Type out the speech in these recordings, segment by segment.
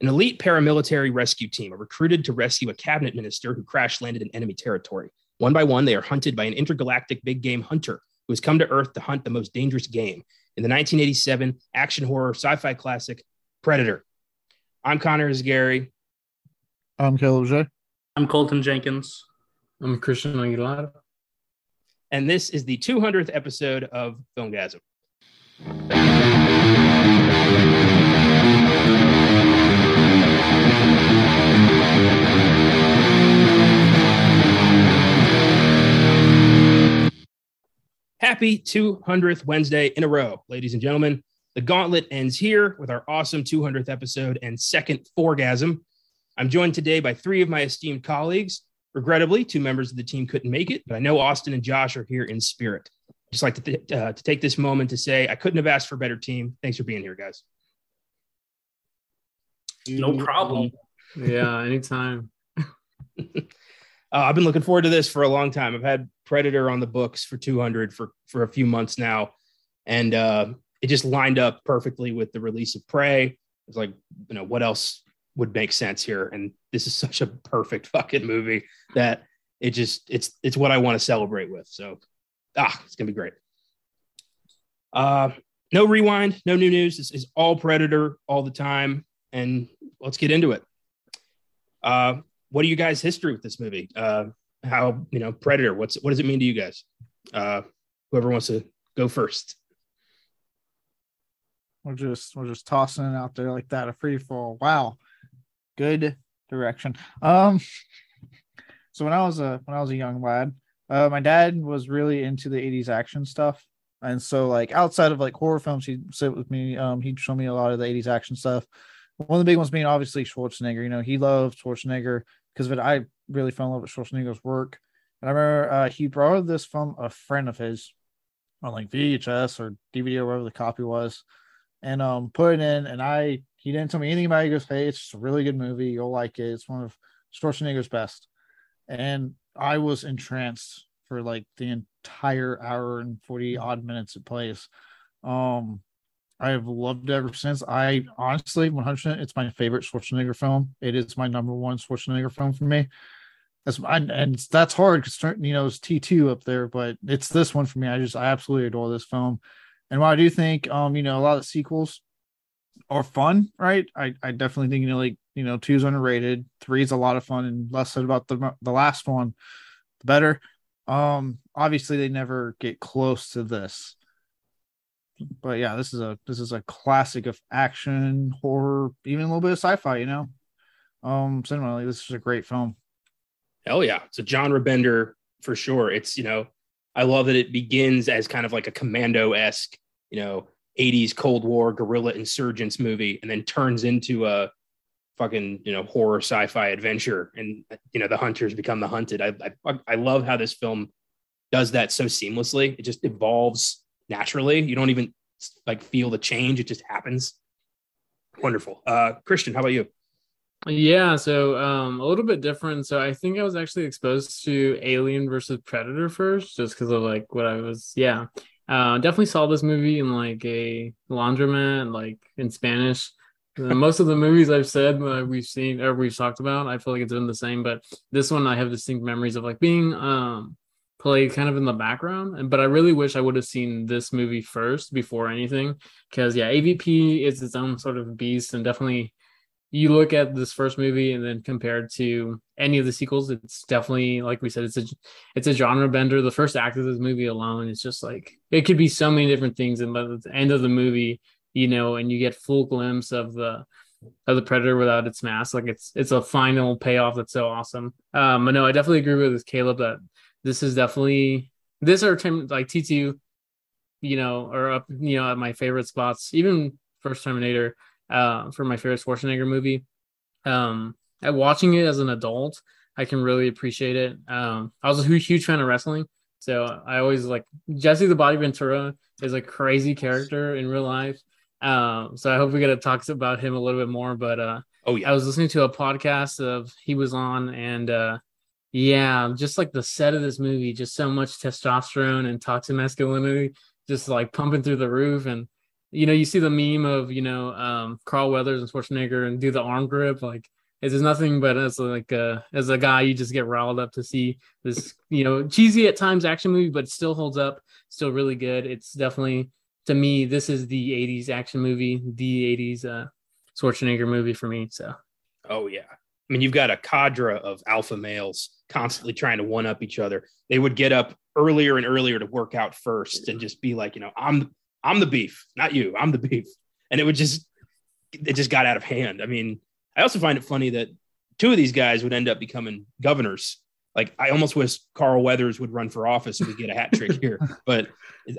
An elite paramilitary rescue team are recruited to rescue a cabinet minister who crash landed in enemy territory. One by one, they are hunted by an intergalactic big game hunter who has come to Earth to hunt the most dangerous game in the 1987 action horror sci fi classic Predator. I'm Connor Gary. I'm Caleb J. I'm Colton Jenkins. I'm Cristian Aguilar. And this is the 200th episode of Filmgazm. Happy 200th Wednesday in a row, ladies and gentlemen. The gauntlet ends here with our awesome 200th episode and second foregasm. I'm joined today by three of my esteemed colleagues. Regrettably, two members of the team couldn't make it, but I know Austin and Josh are here in spirit. Just like to, th- uh, to take this moment to say I couldn't have asked for a better team. Thanks for being here, guys. No problem. Yeah, anytime. Uh, I've been looking forward to this for a long time. I've had Predator on the books for 200 for for a few months now, and uh, it just lined up perfectly with the release of Prey. It's like, you know, what else would make sense here? And this is such a perfect fucking movie that it just it's it's what I want to celebrate with. So, ah, it's gonna be great. Uh, no rewind, no new news. This is all Predator all the time, and let's get into it. Uh, what are you guys' history with this movie? Uh, how you know Predator? What's what does it mean to you guys? Uh, whoever wants to go first. We're just we're just tossing it out there like that, a free fall. Wow, good direction. Um, so when I was a when I was a young lad, uh, my dad was really into the '80s action stuff, and so like outside of like horror films, he'd sit with me. Um, he'd show me a lot of the '80s action stuff. One of the big ones being obviously Schwarzenegger. You know, he loved Schwarzenegger because. I really fell in love with Schwarzenegger's work. And I remember uh, he borrowed this from a friend of his on like VHS or DVD or whatever the copy was, and um put it in. And I he didn't tell me anything about it. He goes, "Hey, it's just a really good movie. You'll like it. It's one of Schwarzenegger's best." And I was entranced for like the entire hour and forty odd minutes it plays. Um, I have loved it ever since. I honestly, 100%, it's my favorite Schwarzenegger film. It is my number one Schwarzenegger film for me. That's and, that's hard because you know it's T two up there, but it's this one for me. I just I absolutely adore this film, and while I do think um you know a lot of sequels are fun, right? I I definitely think you know like you know two's underrated, three is a lot of fun, and less said about the the last one, the better. Um, obviously they never get close to this but yeah, this is a this is a classic of action, horror, even a little bit of sci-fi. You know, um, cinema. This is a great film. Hell yeah, it's a genre bender for sure. It's you know, I love that it begins as kind of like a commando esque, you know, 80s Cold War guerrilla insurgents movie, and then turns into a fucking you know horror sci-fi adventure, and you know the hunters become the hunted. I I, I love how this film does that so seamlessly. It just evolves naturally. You don't even like feel the change; it just happens. Wonderful, uh, Cristian. How about you? Yeah, so um, a little bit different. So I think I was actually exposed to Alien versus Predator first, just because of like what I was. Yeah, uh, definitely saw this movie in like a laundromat, like in Spanish. Uh, most of the movies I've said uh, we've seen or we've talked about, I feel like it's been the same. But this one, I have distinct memories of like being um play kind of in the background. And But I really wish I would have seen this movie first before anything, because yeah, AVP is its own sort of beast, and definitely you look at this first movie and then compared to any of the sequels, it's definitely like we said, it's a it's a genre bender. The first act of this movie alone is just like it could be so many different things, and by the end of the movie, you know, and you get full glimpse of the of the predator without its mask like it's it's a final payoff that's so awesome um but no i definitely agree with caleb that this is definitely this are like T2, you know, or up, you know, at my favorite spots, even first Terminator, uh, for my favorite Schwarzenegger movie. Um, at watching it as an adult, I can really appreciate it. Um, I was a huge, huge fan of wrestling, so I always like Jesse the Body Ventura is a crazy character in real life. Um, so I hope we get to talk about him a little bit more. But uh, oh yeah, I was listening to a podcast of he was on, and uh, yeah, just like the set of this movie, just so much testosterone and toxic masculinity, just like pumping through the roof. And you know, you see the meme of you know um, Carl Weathers and Schwarzenegger and do the arm grip. Like it's just nothing but as like a, as a guy, you just get riled up to see this you know cheesy at times action movie, but still holds up, still really good. It's definitely to me this is the '80s action movie, the '80s uh, Schwarzenegger movie for me. So Oh yeah. I mean, you've got a cadre of alpha males constantly trying to one up each other. They would get up earlier and earlier to work out first and just be like, you know, I'm I'm the beef, not you. I'm the beef. And it would just it just got out of hand. I mean, I also find it funny that two of these guys would end up becoming governors. Like I almost wish Carl Weathers would run for office and we get a hat trick here, but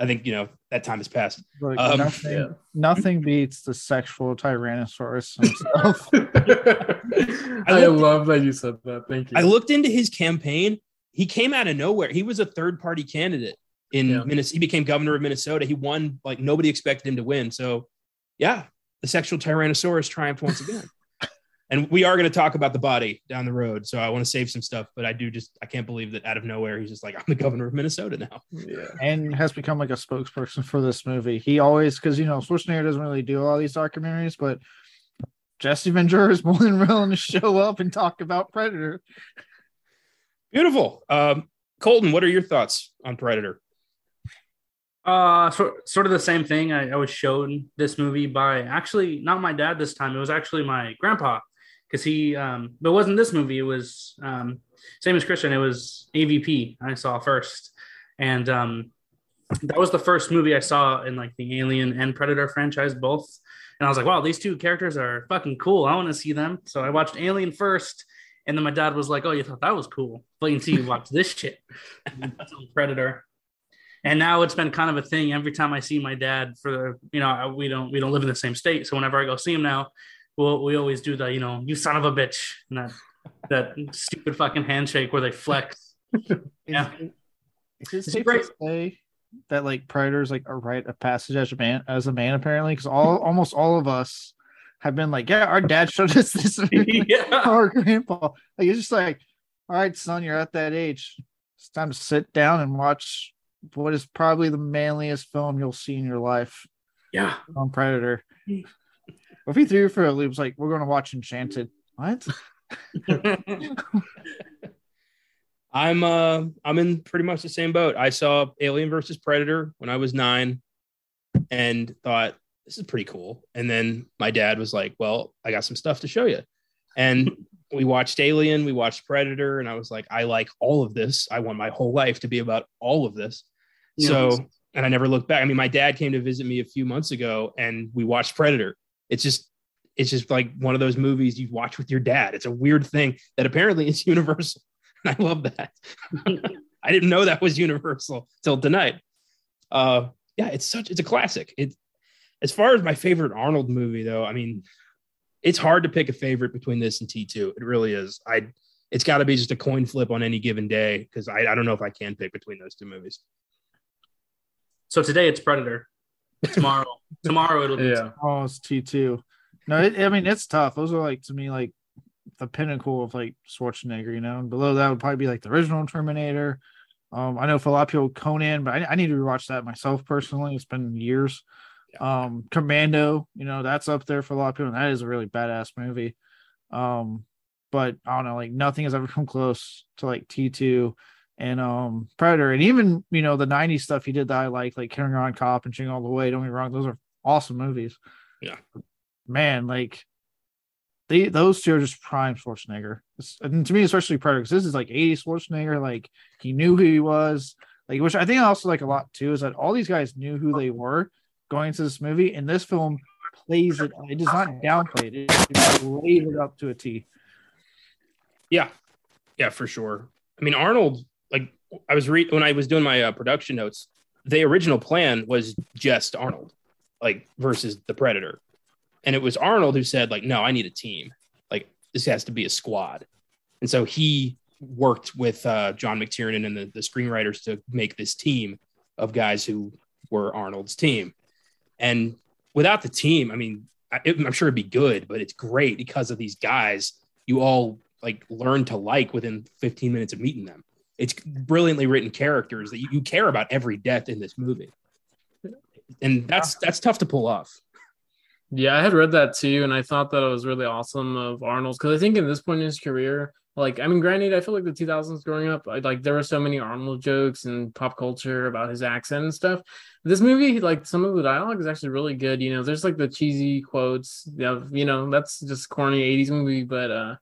I think you know that time has passed. Like, Um, nothing, yeah. nothing beats the sexual Tyrannosaurus himself. I, looked- love that you said that. Thank you. I looked into his campaign. He came out of nowhere. He was a third party candidate in Yeah. Minnesota. He became governor of Minnesota. He won like nobody expected him to win. So, yeah, the sexual Tyrannosaurus triumphed once again. And we are going to talk about the body down the road. So I want to save some stuff, but I do just I can't believe that out of nowhere he's just like I'm the governor of Minnesota now. yeah. and has become like a spokesperson for this movie. He always, because you know, Schwarzenegger doesn't really do a lot of these documentaries, but Jesse Ventura is more than willing to show up and talk about Predator. Beautiful. Um, Colton, what are your thoughts on Predator? Uh, sort, sort of the same thing. I, I was shown this movie by actually not my dad this time. It was actually my grandpa because he, um, but it wasn't this movie. It was um, same as Cristian. It was AVP I saw first, and um, that was the first movie I saw in like the Alien and Predator franchise both. And I was like, wow, these two characters are fucking cool. I want to see them. So I watched Alien first, and then my dad was like, oh, you thought that was cool? Wait until you watch this shit. Predator and now it's been kind of a thing every time i see my dad for you know we don't we don't live in the same state so whenever i go see him now we'll, we always do the you know you son of a bitch and that that stupid fucking handshake where they flex Yeah. Is, is it Is safe it great? to say that like Predator is like a rite of passage as a man, as a man apparently? Because all almost all of us have been like, yeah, our dad showed us this yeah our grandpa. Like it's just like, all right, son, you're at that age. It's time to sit down and watch what is probably the manliest film you'll see in your life yeah on Predator. Mm. If he threw you for a loop, it's like we're gonna watch Enchanted. What? I'm uh I'm in pretty much the same boat. I saw Alien versus Predator when I was nine and thought this is pretty cool. And then my dad was like, Well, I got some stuff to show you. And we watched Alien, we watched Predator, and I was like, I like all of this. I want my whole life to be about all of this. So and I never looked back. I mean, my dad came to visit me a few months ago and we watched Predator. It's just it's just like one of those movies you watch with your dad. It's a weird thing that apparently is universal. I love that. I didn't know that was universal till tonight. Uh yeah, it's such it's a classic. It as far as my favorite Arnold movie though, I mean, it's hard to pick a favorite between this and T2. It really is. I it's got to be just a coin flip on any given day because I, I don't know if I can pick between those two movies. so today it's predator tomorrow tomorrow it'll be Yeah. Oh, it's T two. No, it, I mean it's tough. Those are like to me like the pinnacle of like Schwarzenegger. You know, and below that would probably be like the original Terminator. Um, I know for a lot of people Conan, but I, I need to rewatch that myself personally. It's been years. Um, Commando, you know, that's up there for a lot of people. And that is a really badass movie. Um, but I don't know, like nothing has ever come close to like T two and um Predator, and even you know the '90s stuff he did that I like, like Kindergarten Cop and Jingle All the Way. Don't get me wrong, those are awesome movies. Yeah. man, like they those two are just prime Schwarzenegger. It's- and to me, especially Predator, because this is like 80s Schwarzenegger. Like he knew who he was. Like which I think I also like a lot too is that all these guys knew who they were going into this movie, and this film plays it. It does not downplay it. It, it lays it up to a T. Yeah, yeah, for sure. I mean, Arnold, I was read when I was doing my uh, production notes, the original plan was just Arnold, like versus the Predator, and it was Arnold who said, like, no, I need a team. Like this has to be a squad, and so he worked with uh, John McTiernan and the, the screenwriters to make this team of guys who were Arnold's team, and without the team, I mean, I, I'm sure it'd be good, but it's great because of these guys. You all like learn to like within 15 minutes of meeting them. It's brilliantly written characters that you, you care about every death in this movie. and that's that's tough to pull off. Yeah, I had read that too, and I thought that it was really awesome of Arnold's because I think in this point in his career, like I mean, granted, I feel like the 2000s growing up, I, like there were so many Arnold jokes and pop culture about his accent and stuff. This movie, like some of the dialogue is actually really good. You know, there's like the cheesy quotes. Yeah, you know, that's just corny 80s movie, but uh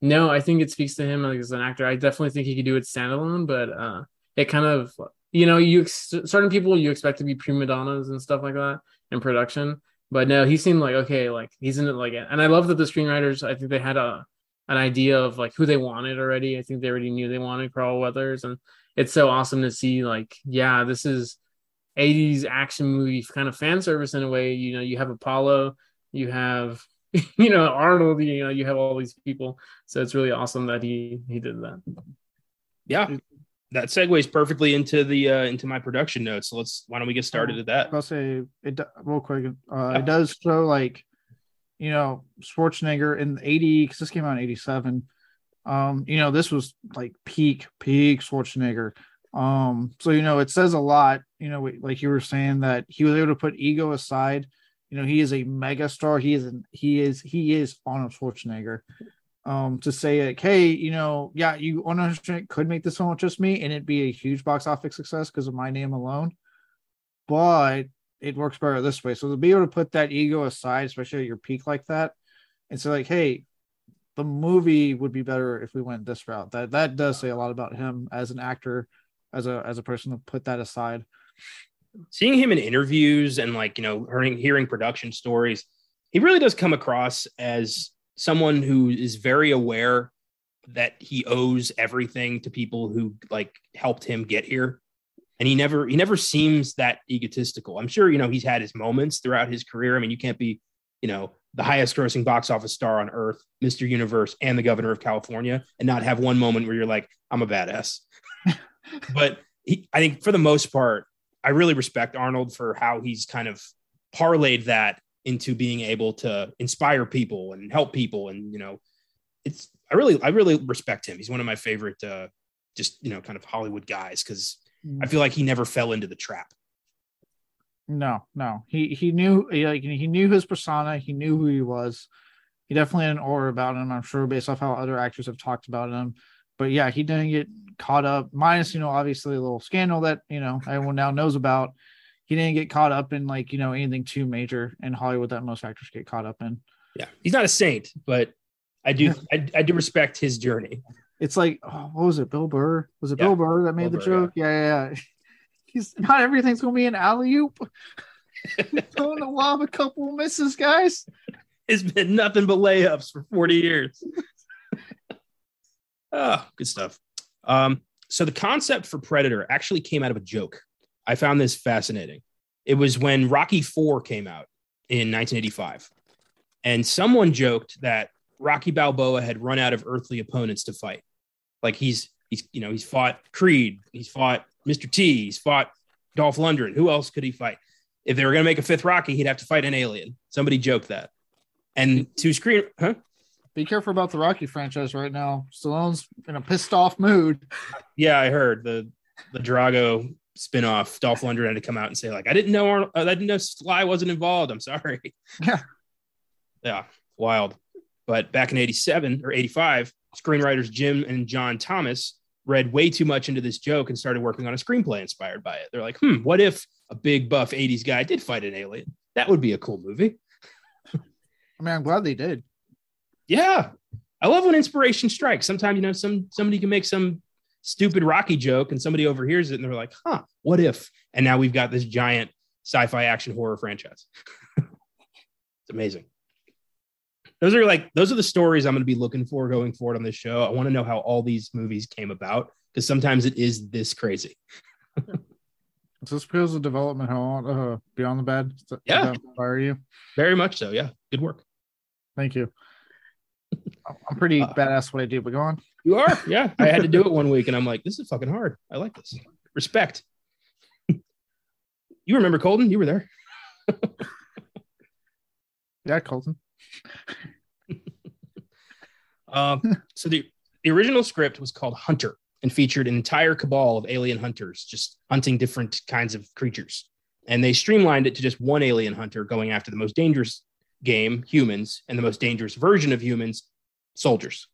no, I think it speaks to him like, as an actor. I definitely think he could do it standalone, but uh it kind of you know, you certain people you expect to be prima donnas and stuff like that in production but no, he seemed like okay, like he's in it like and I love that the screenwriters, I think they had a an idea of like who they wanted already. I think they already knew they wanted Carl Weathers, and it's so awesome to see like, yeah, this is 80s action movie kind of fan service in a way. You know, you have Apollo, you have you know Arnold, you know, you have all these people. So it's really awesome that he he did that. Yeah, that segues perfectly into the uh, into my production notes. So let's why don't we get started at that? I'll say it real quick. Uh, It does show like you know Schwarzenegger in '80 because this came out in '87. Um, you know this was like peak peak Schwarzenegger. Um, so you know it says a lot. You know, like you were saying that he was able to put ego aside. You know, he is a mega star. He is an, he is he is Arnold Schwarzenegger um, to say like, hey, you know, yeah, you 100 could make this one with just me and it'd be a huge box office success because of my name alone. But it works better this way. So to be able to put that ego aside, especially at your peak like that, and say like, hey, the movie would be better if we went this route. That that does say a lot about him as an actor, as a as a person to put that aside. Seeing him in interviews and like you know hearing hearing production stories, he really does come across as someone who is very aware that he owes everything to people who like helped him get here. And he never he never seems that egotistical. I'm sure you know he's had his moments throughout his career. I mean you can't be you know the highest grossing box office star on earth mr universe and the governor of california and not have one moment where you're like i'm a badass. But he, i think for the most part i really respect arnold for how he's kind of parlayed that into being able to inspire people and help people. And you know it's i really i really respect him. He's one of my favorite uh just you know kind of hollywood guys because i feel like he never fell into the trap. No no. He he knew like he knew his persona. He knew who he was. He definitely had an aura about him i'm sure based off how other actors have talked about him. But yeah he didn't get caught up minus you know obviously a little scandal that you know everyone now knows about he didn't get caught up in like you know anything too major in Hollywood that most actors get caught up in. Yeah, he's not a saint, but I do I, I do respect his journey. It's like oh, what was it, Bill Burr? Was it yeah. Bill Burr that made Bill the Burr, joke? Yeah. yeah, yeah. He's not everything's gonna be an alley oop. throwing the lob a couple misses, guys. It's been nothing but layups for 40 years. oh, good stuff. Um, so the concept for Predator actually came out of a joke. I found this fascinating. It was when Rocky 4 came out in 1985. And someone joked that Rocky Balboa had run out of earthly opponents to fight. Like he's he's you know, he's fought Creed, he's fought Mr. T, he's fought Dolph Lundgren. Who else could he fight? If they were going to make a fifth Rocky, he'd have to fight an alien. Somebody joked that. And to screen, huh? Be careful about the Rocky franchise right now. Stallone's in a pissed off mood. Yeah, I heard the the Drago spinoff, Dolph Lundgren had to come out and say like, "I didn't know, Arnold, uh, I didn't know Sly wasn't involved. I'm sorry." Yeah, yeah, wild. But back in '87 or '85, screenwriters Jim and John Thomas read way too much into this joke and started working on a screenplay inspired by it. They're like, "Hmm, what if a big buff '80s guy did fight an alien? That would be a cool movie." I mean, I'm glad they did. Yeah, I love when inspiration strikes. Sometimes you know, some somebody can make some stupid Rocky joke and somebody overhears it and they're like, huh, what if? And now we've got this giant sci fi action horror franchise. it's amazing. Those are like, those are the stories I'm going to be looking for going forward on this show. I want to know how all these movies came about because sometimes it is this crazy. So this feels a development how uh, Beyond the Bad. yeah, inspire you? Very much so. Yeah, good work. Thank you. I'm pretty uh, badass what I do, but go on. You are, yeah. I had to do it one week, and I'm like, this is fucking hard. I like this. Respect. you remember Colton? You were there. yeah, Colton. um, so the the original script was called Hunter and featured an entire cabal of alien hunters just hunting different kinds of creatures. and they streamlined it to just one alien hunter going after the most dangerous game, humans, and the most dangerous version of humans, soldiers.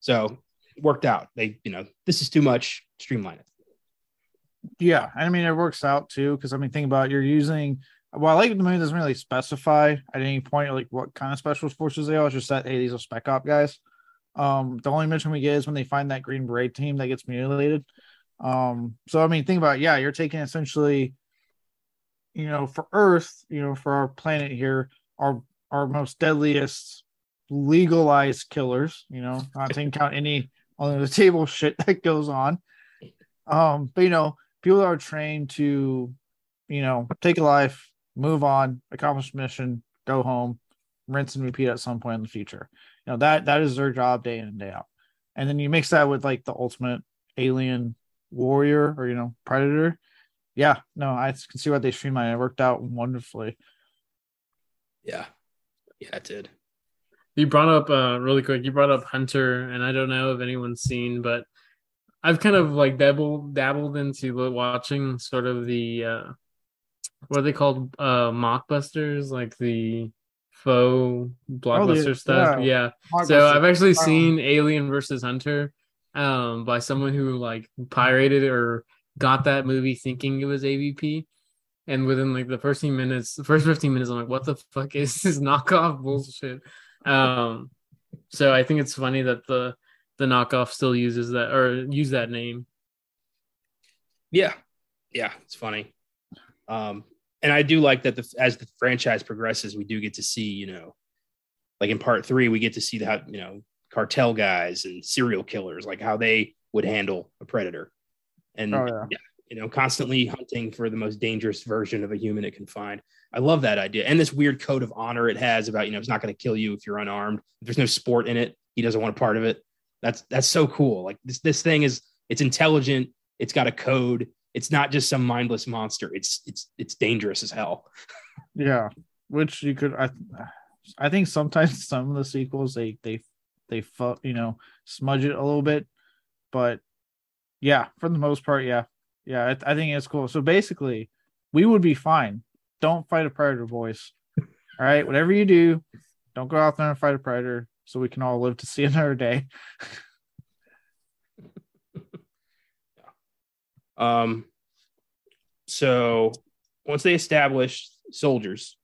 So worked out. They, you know, this is too much. Streamline it. Yeah, I mean it works out too because I mean think about it, you're using. Well, I like the movie doesn't really specify at any point like what kind of special forces they are. It's just that hey, these are spec op guys. Um, the only mention we get is when they find that Green Beret team that gets mutilated. Um, so I mean, think about it, yeah, you're taking essentially, you know, for Earth, you know, for our planet here, our our most deadliest legalized killers. You know, not taking count any on the table shit that goes on. Um, but you know, people are trained to, you know, take a life, move on, accomplish mission, go home, rinse and repeat at some point in the future. You know, that that is their job day in and day out. And then you mix that with like the ultimate alien warrior or you know, predator. Yeah, no, I can see why they streamlined it. It worked out wonderfully. Yeah. Yeah, it did. You brought up uh really quick, you brought up Hunter, and I don't know if anyone's seen, but I've kind of like dabbled dabbled into watching sort of the uh what are they called? Uh mockbusters, like the faux blockbuster yeah. stuff. Yeah. So I've actually Um, seen Alien versus Hunter um by someone who like pirated or got that movie thinking it was AVP. And within like the first 15 minutes, the first 15 minutes, I'm like, what the fuck is this knockoff bullshit? Um so I think it's funny that the the knockoff still uses that or use that name. Yeah, yeah, it's funny. Um, and I do like that the as the franchise progresses, we do get to see, you know, like in part three, we get to see how you know cartel guys and serial killers, like how they would handle a predator, and Oh, yeah. yeah, you know, constantly hunting for the most dangerous version of a human it can find. I love that idea, and this weird code of honor it has about you know it's not going to kill you if you're unarmed. If there's no sport in it, he doesn't want a part of it. That's that's so cool. Like this this thing is it's intelligent. It's got a code. It's not just some mindless monster. It's it's it's dangerous as hell. Yeah, which you could. I, I think sometimes some of the sequels they they they you know smudge it a little bit, but yeah, for the most part, yeah, yeah, I, I think it's cool. So basically, we would be fine. Don't fight a predator, boys. All right, whatever you do, don't go out there and fight a predator, so we can all live to see another day. Um, so once they established soldiers,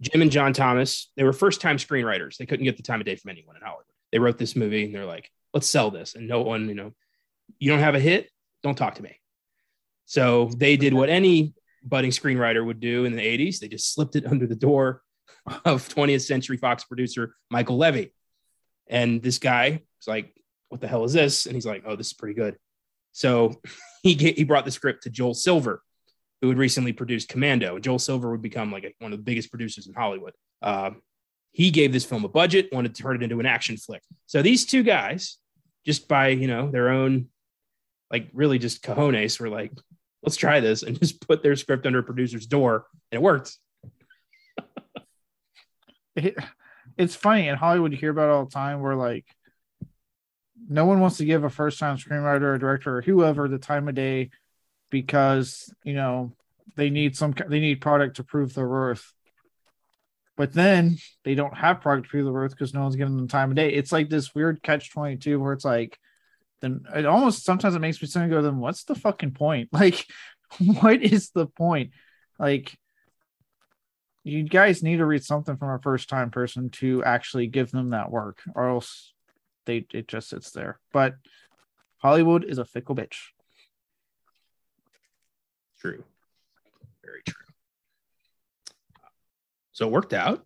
Jim and John Thomas, they were first time screenwriters. They couldn't get the time of day from anyone in Hollywood. They wrote this movie and they're like, let's sell this. And no one, you know, you don't have a hit, don't talk to me. So they did what any budding screenwriter would do in the 80s. They just slipped it under the door of 20th Century Fox producer Michael Levy. And this guy was like, what the hell is this? And he's like, oh, this is pretty good. So he ga- he brought the script to Joel Silver, who had recently produced Commando. And Joel Silver would become like a, one of the biggest producers in Hollywood. Uh, he gave this film a budget, wanted to turn it into an action flick. So these two guys, just by you know their own, like really just cojones, were like, let's try this, and just put their script under a producer's door, and it worked. it, it's funny in Hollywood you hear about all the time where like no one wants to give a first time screenwriter or director or whoever the time of day because you know they need some they need product to prove their worth. But then they don't have product to prove their worth because no one's giving them time of day. It's like this weird catch twenty two where it's like then it almost sometimes it makes me sit go, then what's the fucking point? Like, what is the point? Like you guys need to read something from a first time person to actually give them that work or else they it just sits there but hollywood is a fickle bitch True. Very true. So it worked out.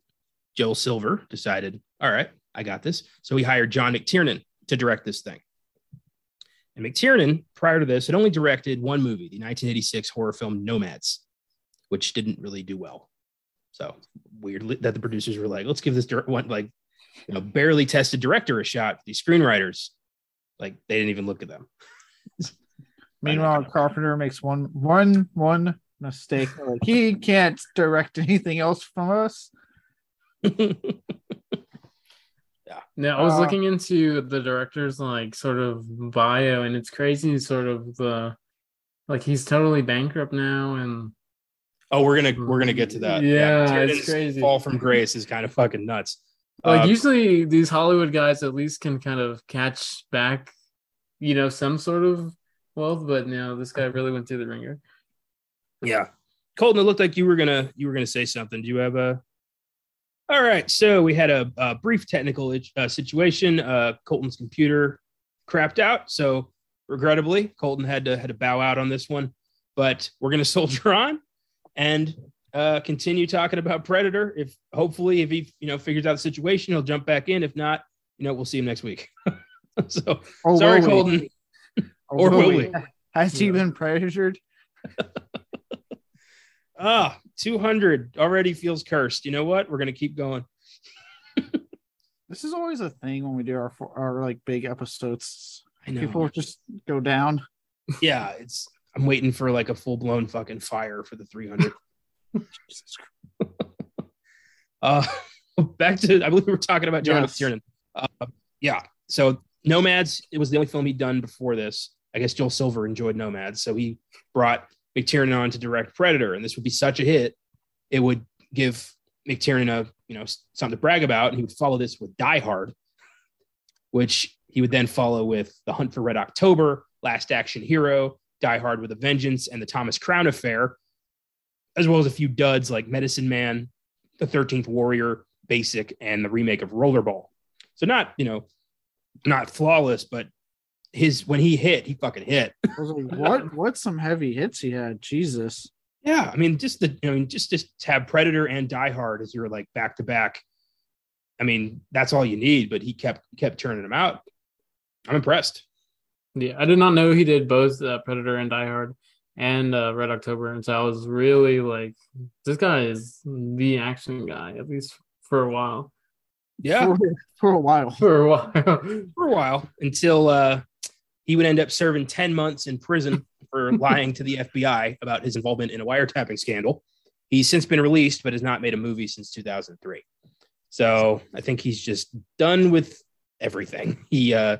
Joel Silver decided, all right, I got this. So he hired John McTiernan to direct this thing. And McTiernan, prior to this, had only directed one movie, the 1986 horror film Nomads, which didn't really do well. So weird that the producers were like, let's give this dir- one, like, you know, barely tested director a shot. These screenwriters, like, they didn't even look at them. meanwhile carpenter makes one one one mistake like he can't direct anything else from us Now I was Uh, looking into the director's like sort of bio, and it's crazy. Sort of the like he's totally bankrupt now, and Oh, we're gonna we're gonna get to that. Yeah, Tyrion's it's crazy. Fall from grace is kind of fucking nuts. Like Uh, usually these Hollywood guys at least can kind of catch back, you know, some sort of wealth, but no, this guy really went through the ringer. Yeah, Colton, it looked like you were gonna you were gonna say something. Do you have a? All right, so we had a, a brief technical uh, situation. Uh, Colton's computer crapped out, so regrettably, Colton had to had to bow out on this one. But we're gonna soldier on and uh, continue talking about Predator. If hopefully, if he you know figures out the situation, he'll jump back in. If not, you know we'll see him next week. so Or sorry? Colton. Or will we? Has he Yeah. been pressured? Ah, 200 already feels cursed. You know what? We're going to keep going. This is always a thing when we do our our like big episodes. I know. People just go down. yeah, it's I'm waiting for like a full blown fucking fire for the 300. uh back to I believe we were talking about John Yes. McTiernan. Uh, yeah. So Nomads, it was the only film he'd done before this. I guess Joel Silver enjoyed Nomads, so he brought McTiernan on to direct Predator, and this would be such a hit, it would give McTiernan a you know something to brag about, and he would follow this with Die Hard, which he would then follow with The Hunt for Red October, Last Action Hero, Die Hard with a Vengeance, and the Thomas Crown Affair, as well as a few duds like Medicine Man, The Thirteenth Warrior, Basic, and the remake of Rollerball. So not you know not flawless, but his when he hit, he fucking hit. I was like, what? What some heavy hits he had? Jesus. Yeah, I mean, just the I mean, just just to have Predator and Die Hard as your like back to back. I mean, that's all you need. But he kept kept turning them out. I'm impressed. Yeah, I did not know he did both uh, Predator and Die Hard and uh, Red October, and so I was really like, this guy is the action guy at least for a while. Yeah, For, for a while. For a while. for a while until uh, he would end up serving ten months in prison for lying to the FBI about his involvement in a wiretapping scandal. He's since been released, but has not made a movie since 2003. So I think he's just done with everything. He, uh,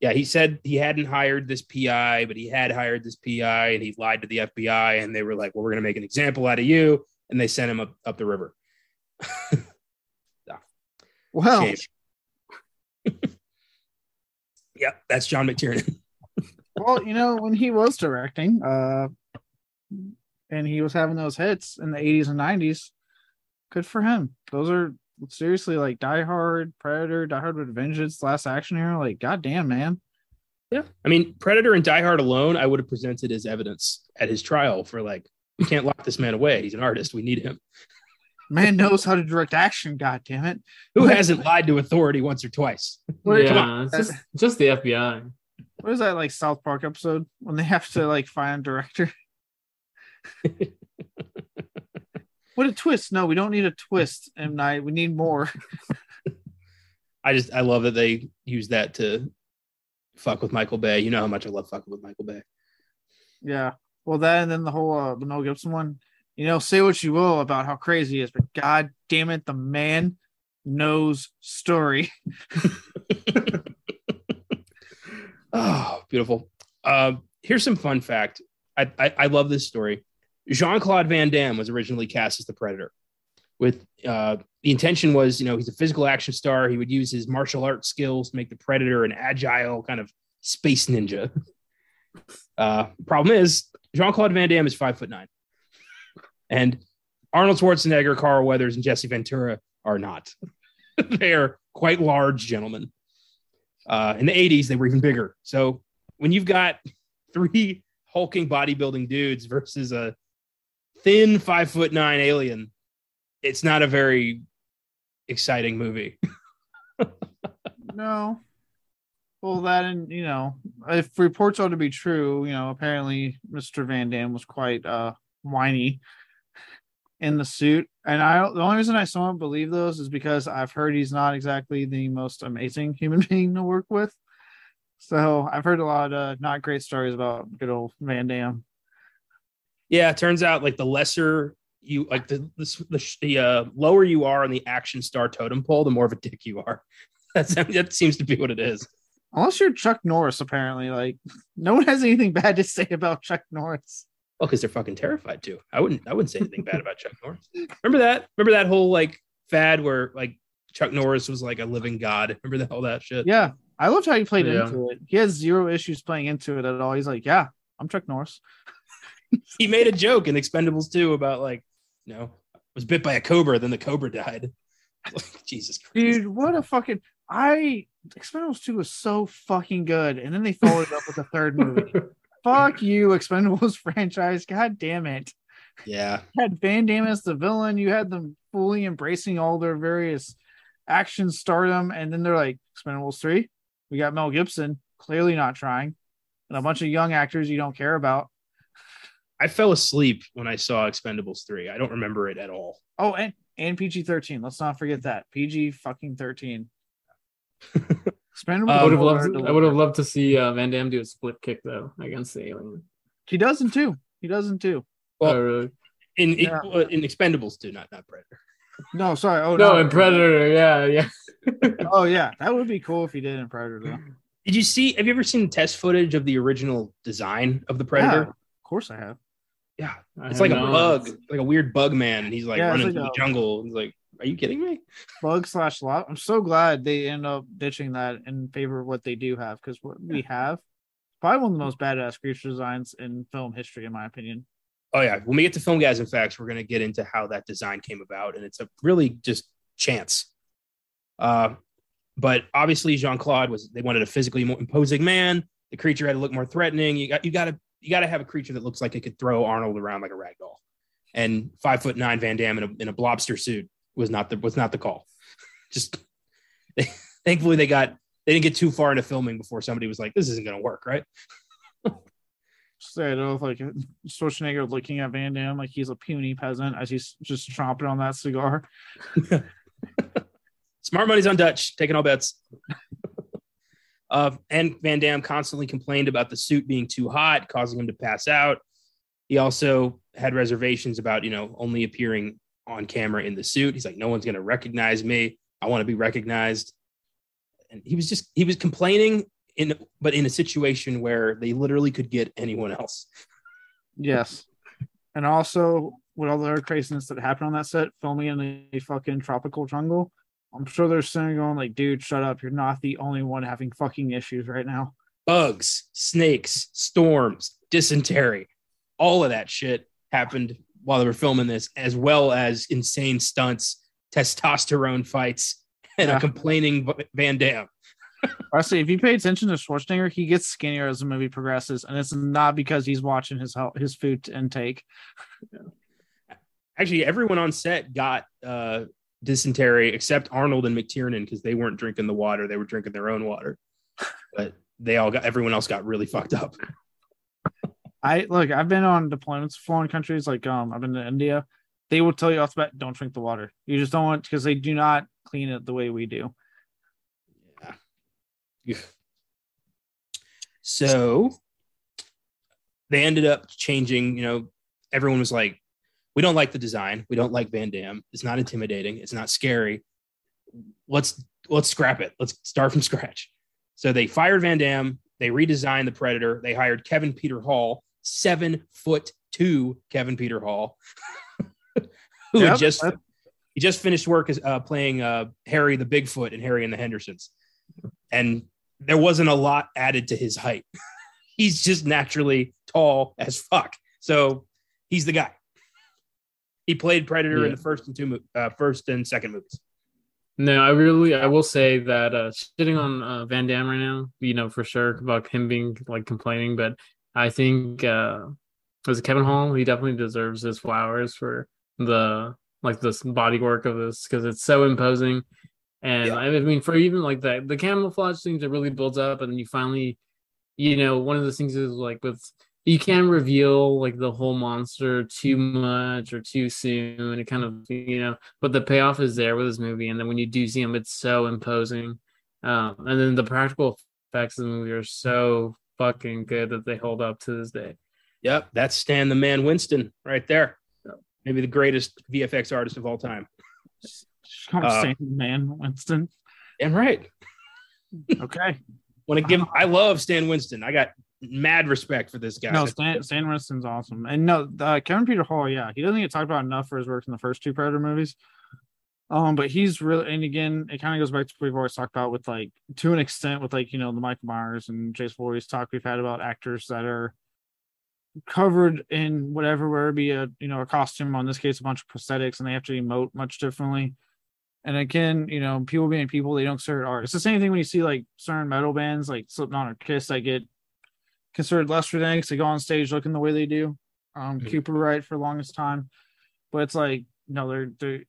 yeah, he said he hadn't hired this PI, but he had hired this PI, and he lied to the FBI, and they were like, "Well, we're going to make an example out of you," and they sent him up up the river. Well, Shame. Yeah, that's John McTiernan. well, you know, when he was directing, uh, and he was having those hits in the 80s and 90s, good for him. Those are seriously like Die Hard, Predator, Die Hard with Vengeance, Last Action Hero. Like, goddamn, man. Yeah. I mean, Predator and Die Hard alone, I would have presented as evidence at his trial for like, we can't lock this man away. He's an artist. We need him. Man knows how to direct action. God damn it. Who hasn't lied to authority once or twice? What- yeah, it's just, just the FBI. What is that like South Park episode when they have to like find a director? what a twist! No, we don't need a twist, M Night. We need more. I just, I love that they use that to fuck with Michael Bay. You know how much I love fucking with Michael Bay. Yeah. Well, that and then the whole uh, the Mel Gibson one. You know, say what you will about how crazy he is, but god damn it, the man knows story. Oh, beautiful. Uh, here's some fun fact. I, I, I love this story. Jean Claude Van Damme was originally cast as the Predator. With uh, the intention was, you know, he's a physical action star. He would use his martial arts skills to make the Predator an agile kind of space ninja. Uh, problem is, Jean Claude Van Damme is five foot nine, and Arnold Schwarzenegger, Carl Weathers, and Jesse Ventura are not. they are quite large gentlemen. Uh, in the 80s, they were even bigger. So when you've got three hulking bodybuilding dudes versus a thin five foot nine alien, it's not a very exciting movie. No. Well, that and you know, if reports are to be true, you know, apparently Mr. Van Damme was quite uh whiny in the suit. And I the only reason I somewhat believe those is because I've heard he's not exactly the most amazing human being to work with. So I've heard a lot of uh, not great stories about good old Van Damme. Yeah, it turns out like the lesser you like the the, the, the uh, lower you are on the action star totem pole, the more of a dick you are. That's that seems to be what it is. Unless you're Chuck Norris, apparently, like no one has anything bad to say about Chuck Norris. Oh, well, because they're fucking terrified too. I wouldn't. I wouldn't say anything bad about Chuck Norris. Remember that? Remember that whole like fad where like Chuck Norris was like a living god. Remember that all that shit? Yeah, I loved how he played Yeah. into it. He has zero issues playing into it at all. He's like, yeah, I'm Chuck Norris. He made a joke in Expendables 2 about like, you know, was bit by a cobra, then the cobra died. Jesus Christ. Dude, what a fucking I Expendables 2 was so fucking good. And then they followed it up with a third movie. Fuck you, Expendables franchise. God damn it. Yeah. You had Van Damme as the villain. You had them fully embracing all their various action stardom. And then they're like, Expendables 3. We got Mel Gibson, clearly not trying. And a bunch of young actors you don't care about. I fell asleep when I saw Expendables 3. I don't remember it at all. Oh, and, and PG 13. Let's not forget that. PG fucking 13. Expendables I would have four loved. I would have loved to see uh, Van Damme do a split kick though against the alien. He doesn't too. He doesn't too. Well, oh, really? In in, Yeah. uh, in Expendables 2, not not Predator. No, sorry. Oh no, no, in Predator, yeah, yeah. Oh yeah, that would be cool if he did in Predator. Though. Did you see have you ever seen test footage of the original design of the Predator? Yeah, of course I have. Yeah. I It's have like a bug, like a weird bug man. And he's like Yeah, running like through the jungle. He's like, Are you kidding me? Bug slash lot. I'm so glad they end up ditching that in favor of what they do have because what we have probably one of the most badass creature designs in film history, in my opinion. Oh yeah. When we get to film guys and facts, we're gonna get into how that design came about, and it's a really just chance. Uh, but obviously Jean Claude was they wanted a physically more imposing man. The creature had to look more threatening. You got you got to you got to have a creature that looks like it could throw Arnold around like a rag doll. And five foot nine Van Damme in a, in a lobster suit was not the was not the call. Just thankfully they got they didn't get too far into filming before somebody was like, this isn't gonna work, right? So I don't know if like Schwarzenegger looking at Van Damme like he's a puny peasant as he's just chomping on that cigar. Smart money's on Dutch, taking all bets. uh, and Van Damme constantly complained about the suit being too hot, causing him to pass out. He also had reservations about, you know, only appearing on camera in the suit. He's like, no one's going to recognize me. I want to be recognized. And he was just, he was complaining in, but in a situation where they literally could get anyone else. Yes. And also with all the other craziness that happened on that set, filming in a fucking tropical jungle. I'm sure they're sitting going like, dude, shut up. You're not the only one having fucking issues right now. bugs, snakes, storms, dysentery, all of that shit happened while they were filming this, as well as insane stunts, testosterone fights, and Yeah. a complaining Van Damme. Honestly, if you pay attention to Schwarzenegger, he gets skinnier as the movie progresses, and it's not because he's watching his hel- his food intake. Actually, everyone on set got uh, dysentery except Arnold and McTiernan because they weren't drinking the water; they were drinking their own water. But they all got everyone else got really fucked up. I look, I've been on deployments to foreign countries, like um, I've been to India. They will tell you off the bat, don't drink the water. You just don't want because they do not clean it the way we do. Yeah. So they ended up changing, you know, everyone was like, we don't like the design. We don't like Van Damme. It's not intimidating. It's not scary. Let's let's scrap it. Let's start from scratch. So they fired Van Damme. They redesigned the Predator. They hired Kevin Peter Hall, seven foot two Kevin Peter Hall, who Yep, just he just finished work as uh, playing uh, Harry the Bigfoot and Harry and the Hendersons, and there wasn't a lot added to his height. he's just naturally tall as fuck, so he's the guy. He played Predator in the first and two, uh, first and second movies. No, I really, I will say that uh, shitting on uh, Van Damme right now, you know, for sure about him being like complaining, but I think uh, was it Kevin Hall? He definitely deserves his flowers for the like this body work of this because it's so imposing. And Yeah. I mean, for even like the the camouflage things, it really builds up, and then you finally, you know, one of the things is like with you can't reveal like the whole monster too much or too soon. It kind of you know, but the payoff is there with this movie, and then when you do see him, it's so imposing. Um, and then the practical effects of the movie are so fucking good that they hold up to this day. Yep, that's Stan the Man Winston right there. Yep. Maybe the greatest VFX artist of all time. I'm Uh, saying, man, Winston. Damn right. Okay. Want to give? I love Stan Winston. I got mad respect for this guy. No, Stan, Stan Winston's awesome, and no, uh, Kevin Peter Hall. Yeah, he doesn't get talked about enough for his work in the first two Predator movies. Um, but he's really, and again, it kind of goes back to what we've always talked about with like, to an extent, with like you know the Michael Myers and Jason Voorhees talk we've had about actors that are covered in whatever, whether it be a you know a costume, on this case a bunch of prosthetics, and they have to emote much differently. And again, you know, people being people, they don't consider art. It's the same thing when you see like certain metal bands like Slipknot or Kiss that get considered lesser for because they go on stage looking the way they do. Um, Mhm. Cooper right for the longest time, but it's like you know they're they're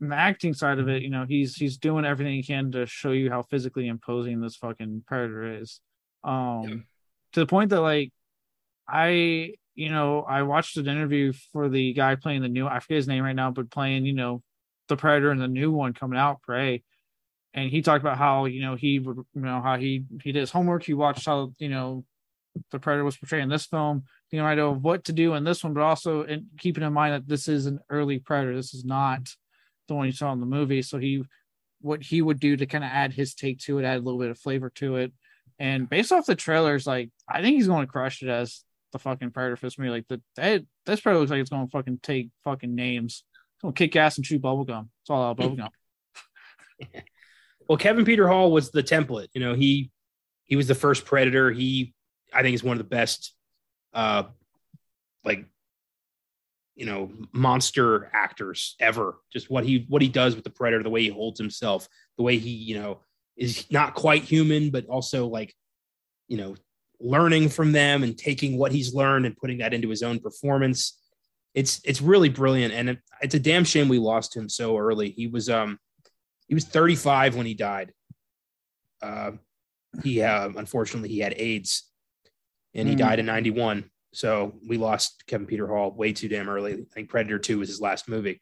in the acting side of it. You know he's he's doing everything he can to show you how physically imposing this fucking predator is. Um, Yeah. to the point that like I you know I watched an interview for the guy playing the new I forget his name right now, but playing you know the predator and the new one coming out, Prey. And he talked about how you know he would you know how he he did his homework. He watched how you know the predator was portrayed in this film. You know, I know what to do in this one, but also in keeping in mind that this is an early predator. This is not the one you saw in the movie. So he what he would do to kind of add his take to it, add a little bit of flavor to it. And based off the trailers, like I think he's going to crush it as the fucking predator for movie. Like the that, this probably looks like it's going to fucking take fucking names. It's going to kick ass and chew bubblegum. It's all out bubblegum. well, Kevin Peter Hall was the template. You know, he he was the first Predator. He, I think, is one of the best, uh, like, you know, monster actors ever. Just what he what he does with the Predator, the way he holds himself, the way he, you know, is not quite human, but also like, you know, learning from them and taking what he's learned and putting that into his own performance. It's it's really brilliant, and it, it's a damn shame we lost him so early. He was um he was 35 when he died. Uh, he uh, unfortunately he had AIDS, and he Mm. died in 91. So we lost Kevin Peter Hall way too damn early. I think Predator 2 was his last movie.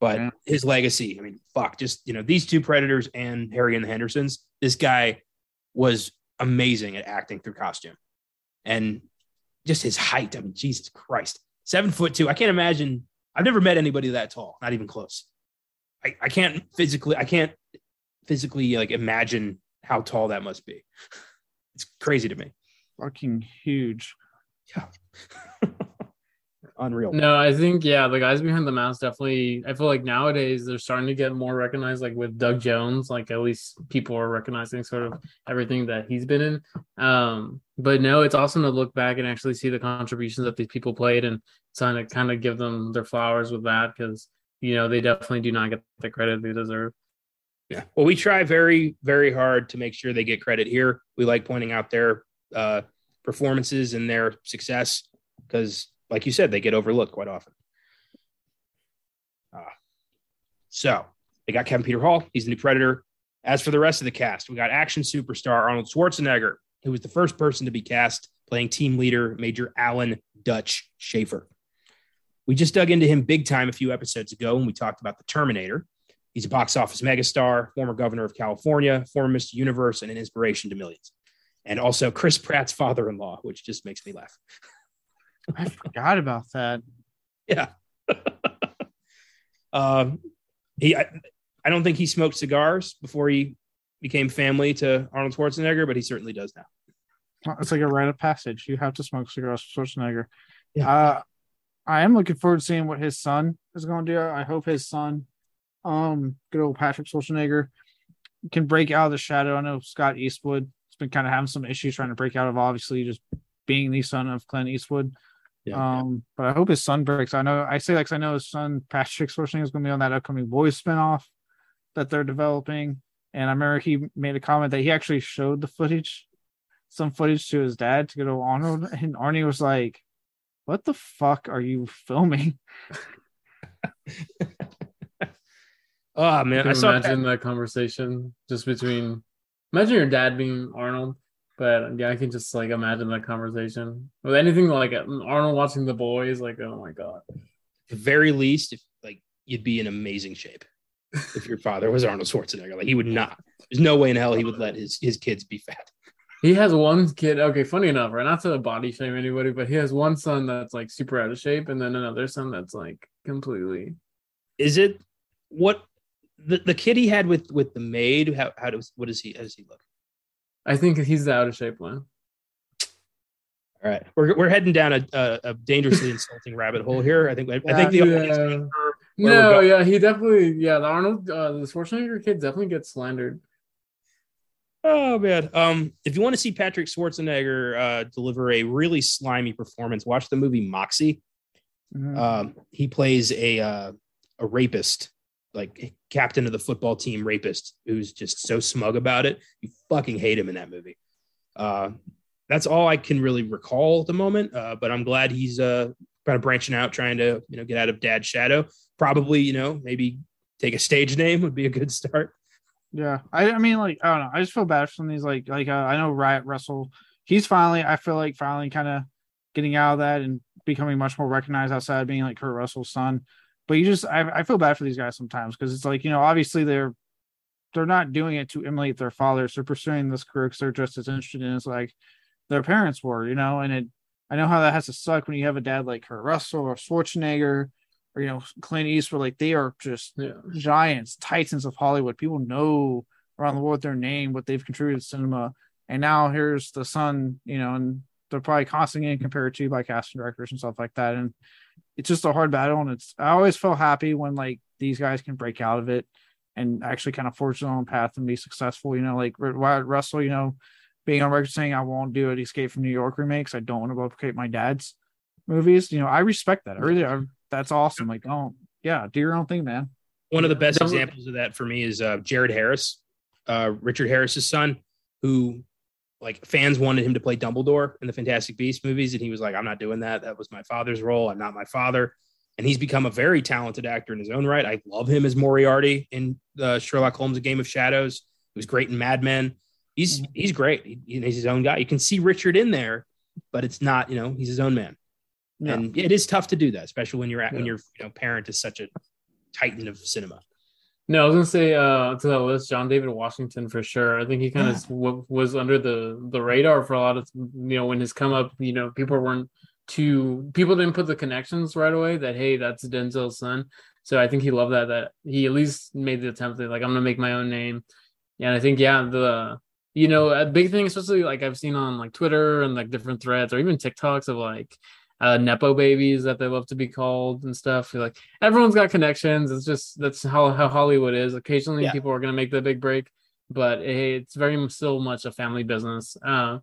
But Yeah. his legacy, I mean, fuck, just you know, these two Predators and Harry and the Hendersons, this guy was amazing at acting through costume. And just his height. I mean, Jesus Christ. Seven foot two. I can't imagine. I've never met anybody that tall, not even close. I, I can't physically, I can't physically like imagine how tall that must be. It's crazy to me. fucking huge. Unreal. No, I think yeah, the guys behind the mask definitely. I feel like nowadays they're starting to get more recognized. Like with Doug Jones, like at least people are recognizing sort of everything that he's been in. Um, but no, it's awesome to look back and actually see the contributions that these people played and trying to kind of give them their flowers with that because you know they definitely do not get the credit they deserve. Yeah. Well, we try very, very hard to make sure they get credit here. We like pointing out their uh, performances and their success because, like you said, they get overlooked quite often. Uh, so they got Kevin Peter Hall. He's the new Predator. As for the rest of the cast, we got action superstar Arnold Schwarzenegger, who was the first person to be cast playing team leader Major Alan Dutch Schaefer. We just dug into him big time a few episodes ago when we talked about the Terminator. He's a box office megastar, former governor of California, former Mr. Universe, and an inspiration to millions. And also Chris Pratt's father in law, which just makes me laugh. I forgot about that. Yeah. um, he, I, I don't think he smoked cigars before he became family to Arnold Schwarzenegger, but he certainly does now. It's like a rite of passage. You have to smoke cigars with Schwarzenegger. Yeah. Uh, I am looking forward to seeing what his son is going to do. I hope his son, um, good old Patrick Schwarzenegger, can break out of the shadow. I know Scott Eastwood has been kind of having some issues trying to break out of obviously just being the son of Clint Eastwood. Yeah. Um, but I hope his son breaks. I know I say like 'cause I know his son Patrick Schwarzenegger is going to be on that upcoming Boys spinoff that they're developing. And I remember he made a comment that he actually showed the footage, some footage to his dad to go to Arnold, and Arnie was like, "What the fuck are you filming?" Oh man, I I can saw imagine that. that conversation just between. Imagine your dad being Arnold, but yeah, I can just like imagine that conversation with anything like uh, Arnold watching the boys. Like, oh my god, At the very least, if like you'd be in amazing shape if your father was Arnold Schwarzenegger. Like he would not. There's no way in hell he would let his his kids be fat. he has one kid. Okay, funny enough, right? Not to body shame anybody, but he has one son that's like super out of shape, and then another son that's like completely. Is it what the, the kid he had with with the maid? How how does what does he how does he look? I think he's the out of shape one. All right, we're we're heading down a a, a dangerously insulting rabbit hole here. I think I think the Yeah. No, yeah, he definitely, yeah, the Arnold, uh, the Schwarzenegger kid definitely gets slandered. Oh man. Um, if you want to see Patrick Schwarzenegger uh, deliver a really slimy performance, watch the movie Moxie. Mhm. Um, he plays a uh, a rapist, like captain of the football team rapist, who's just so smug about it. You fucking hate him in that movie. Uh, that's all I can really recall at the moment. Uh, but I'm glad he's uh, kind of branching out, trying to you know get out of Dad's shadow. Probably you know maybe take a stage name would be a good start. Yeah, I, I mean, like I don't know. I just feel bad for these. Like, like uh, I know Wyatt Russell. He's finally, I feel like finally kind of getting out of that and becoming much more recognized outside of being like Kurt Russell's son. But you just, I, I feel bad for these guys sometimes because it's like you know, obviously they're they're not doing it to emulate their fathers. They're pursuing this career because they're just as interested in as like their parents were, you know. And it, I know how that has to suck when you have a dad like Kurt Russell or Schwarzenegger or you know Clint Eastwood. Like they are just Yeah. giants, titans of Hollywood. People know around the world their name, what they've contributed to cinema. And now here's the son, you know, and they're probably constantly getting compared to by casting directors and stuff like that. And it's just a hard battle. And it's I always feel happy when like these guys can break out of it and actually kind of forge their own path and be successful. You know, like R- Wyatt Russell, you know, being on record saying I won't do an Escape from New York remakes. I don't want to replicate my dad's movies. You know, I respect that. I really, I, that's awesome. Like, oh yeah, do your own thing, man. One of the best examples of that for me is uh, Jared Harris, uh, Richard Harris's son, who like fans wanted him to play Dumbledore in the Fantastic Beasts movies, and he was like, "I'm not doing that. That was my father's role. I'm not my father." And he's become a very talented actor in his own right. I love him as Moriarty in the Sherlock Holmes: A Game of Shadows. He was great in Mad Men. He's mm-hmm. he's great. He, he's his own guy. You can see Richard in there, but it's not. You know, he's his own man. Yeah. And it is tough to do that, especially when you're at when your you know parent is such a titan of cinema. No, I was gonna say uh to that list, John David Washington for sure. I think he kind of w- was under the the radar for a lot of you know when his come up. You know, people weren't too people didn't put the connections right away that hey, that's Denzel's son. So I think he loved that that he at least made the attempt that like I'm gonna make my own name. And I think yeah, the you know a big thing, especially like I've seen on like Twitter and like different threads or even TikToks of like uh nepo babies that they love to be called and stuff. Like everyone's got connections. It's just that's how how Hollywood is. Occasionally, Yeah. people are gonna make the big break, but hey, it's very still much a family business. Uh,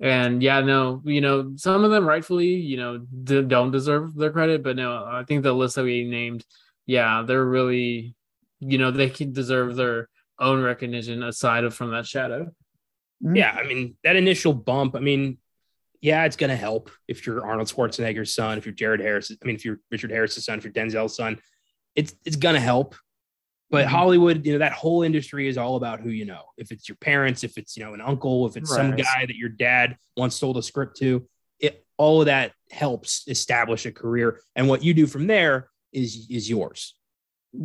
and yeah, no, you know, some of them rightfully, you know, d- don't deserve their credit, but no, I think the list that we named, yeah, they're really, you know, they can deserve their own recognition aside of from that shadow. Yeah, I mean that initial bump. I mean, yeah, it's gonna help if you're Arnold Schwarzenegger's son, if you're Jared Harris. I mean, if you're Richard Harris's son, if you're Denzel's son, it's it's gonna help. But Mhm. Hollywood, you know, that whole industry is all about who you know. If it's your parents, if it's you know an uncle, if it's some guy that your dad once sold a script to, it all of that helps establish a career. And what you do from there is is yours.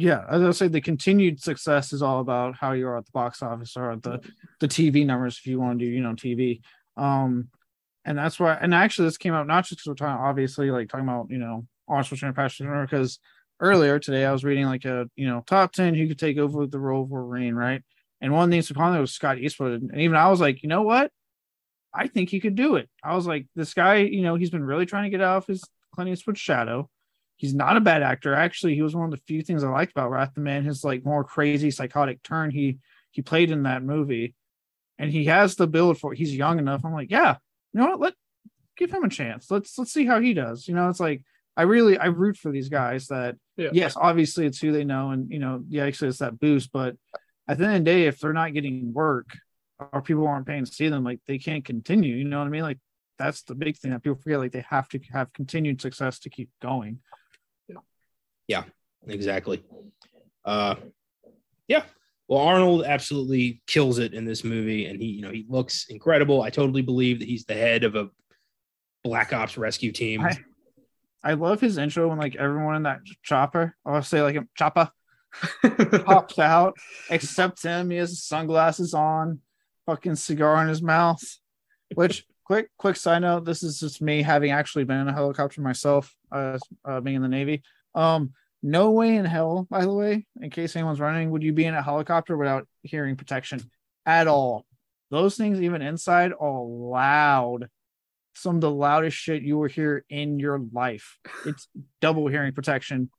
yeah as i say the continued success is all about how you are at the box office or at the the tv numbers if you want to do you know tv um and that's why and actually this came out not just because we're talking obviously like talking about you know Arnold Schwarzenegger Patrick because earlier today i was reading like a you know top 10 who could take over the role of wolverine right and one names upon was scott eastwood and even i was like you know what i think he could do it i was like this guy you know he's been really trying to get out of his clint eastwood shadow he's not a bad actor. Actually, he was one of the few things I liked about Wrath the Man, his like more crazy psychotic turn he he played in that movie. And he has the build for it. He's young enough. I'm like, yeah, you know what? Let give him a chance. Let's let's see how he does. You know, it's like I really I root for these guys that Yeah. yes, obviously it's who they know and you know, yeah, actually it's that boost, but at the end of the day, if they're not getting work or people aren't paying to see them, like they can't continue. You know what I mean? Like that's the big thing that people forget. Like they have to have continued success to keep going. Yeah, yeah exactly. Uh, yeah. Well, Arnold absolutely kills it in this movie, and he, you know, he looks incredible. I totally believe that he's the head of a Black Ops rescue team. I- I love his intro when like everyone in that chopper, I'll say like a chopper pops out, except him. He has sunglasses on, fucking cigar in his mouth. Which quick quick side note, this is just me having actually been in a helicopter myself, uh, uh being in the Navy. Um, no way in hell, by the way, in case anyone's running, would you be in a helicopter without hearing protection at all? Those things, even inside, are loud. some of the loudest shit you will hear in your life. It's double hearing protection.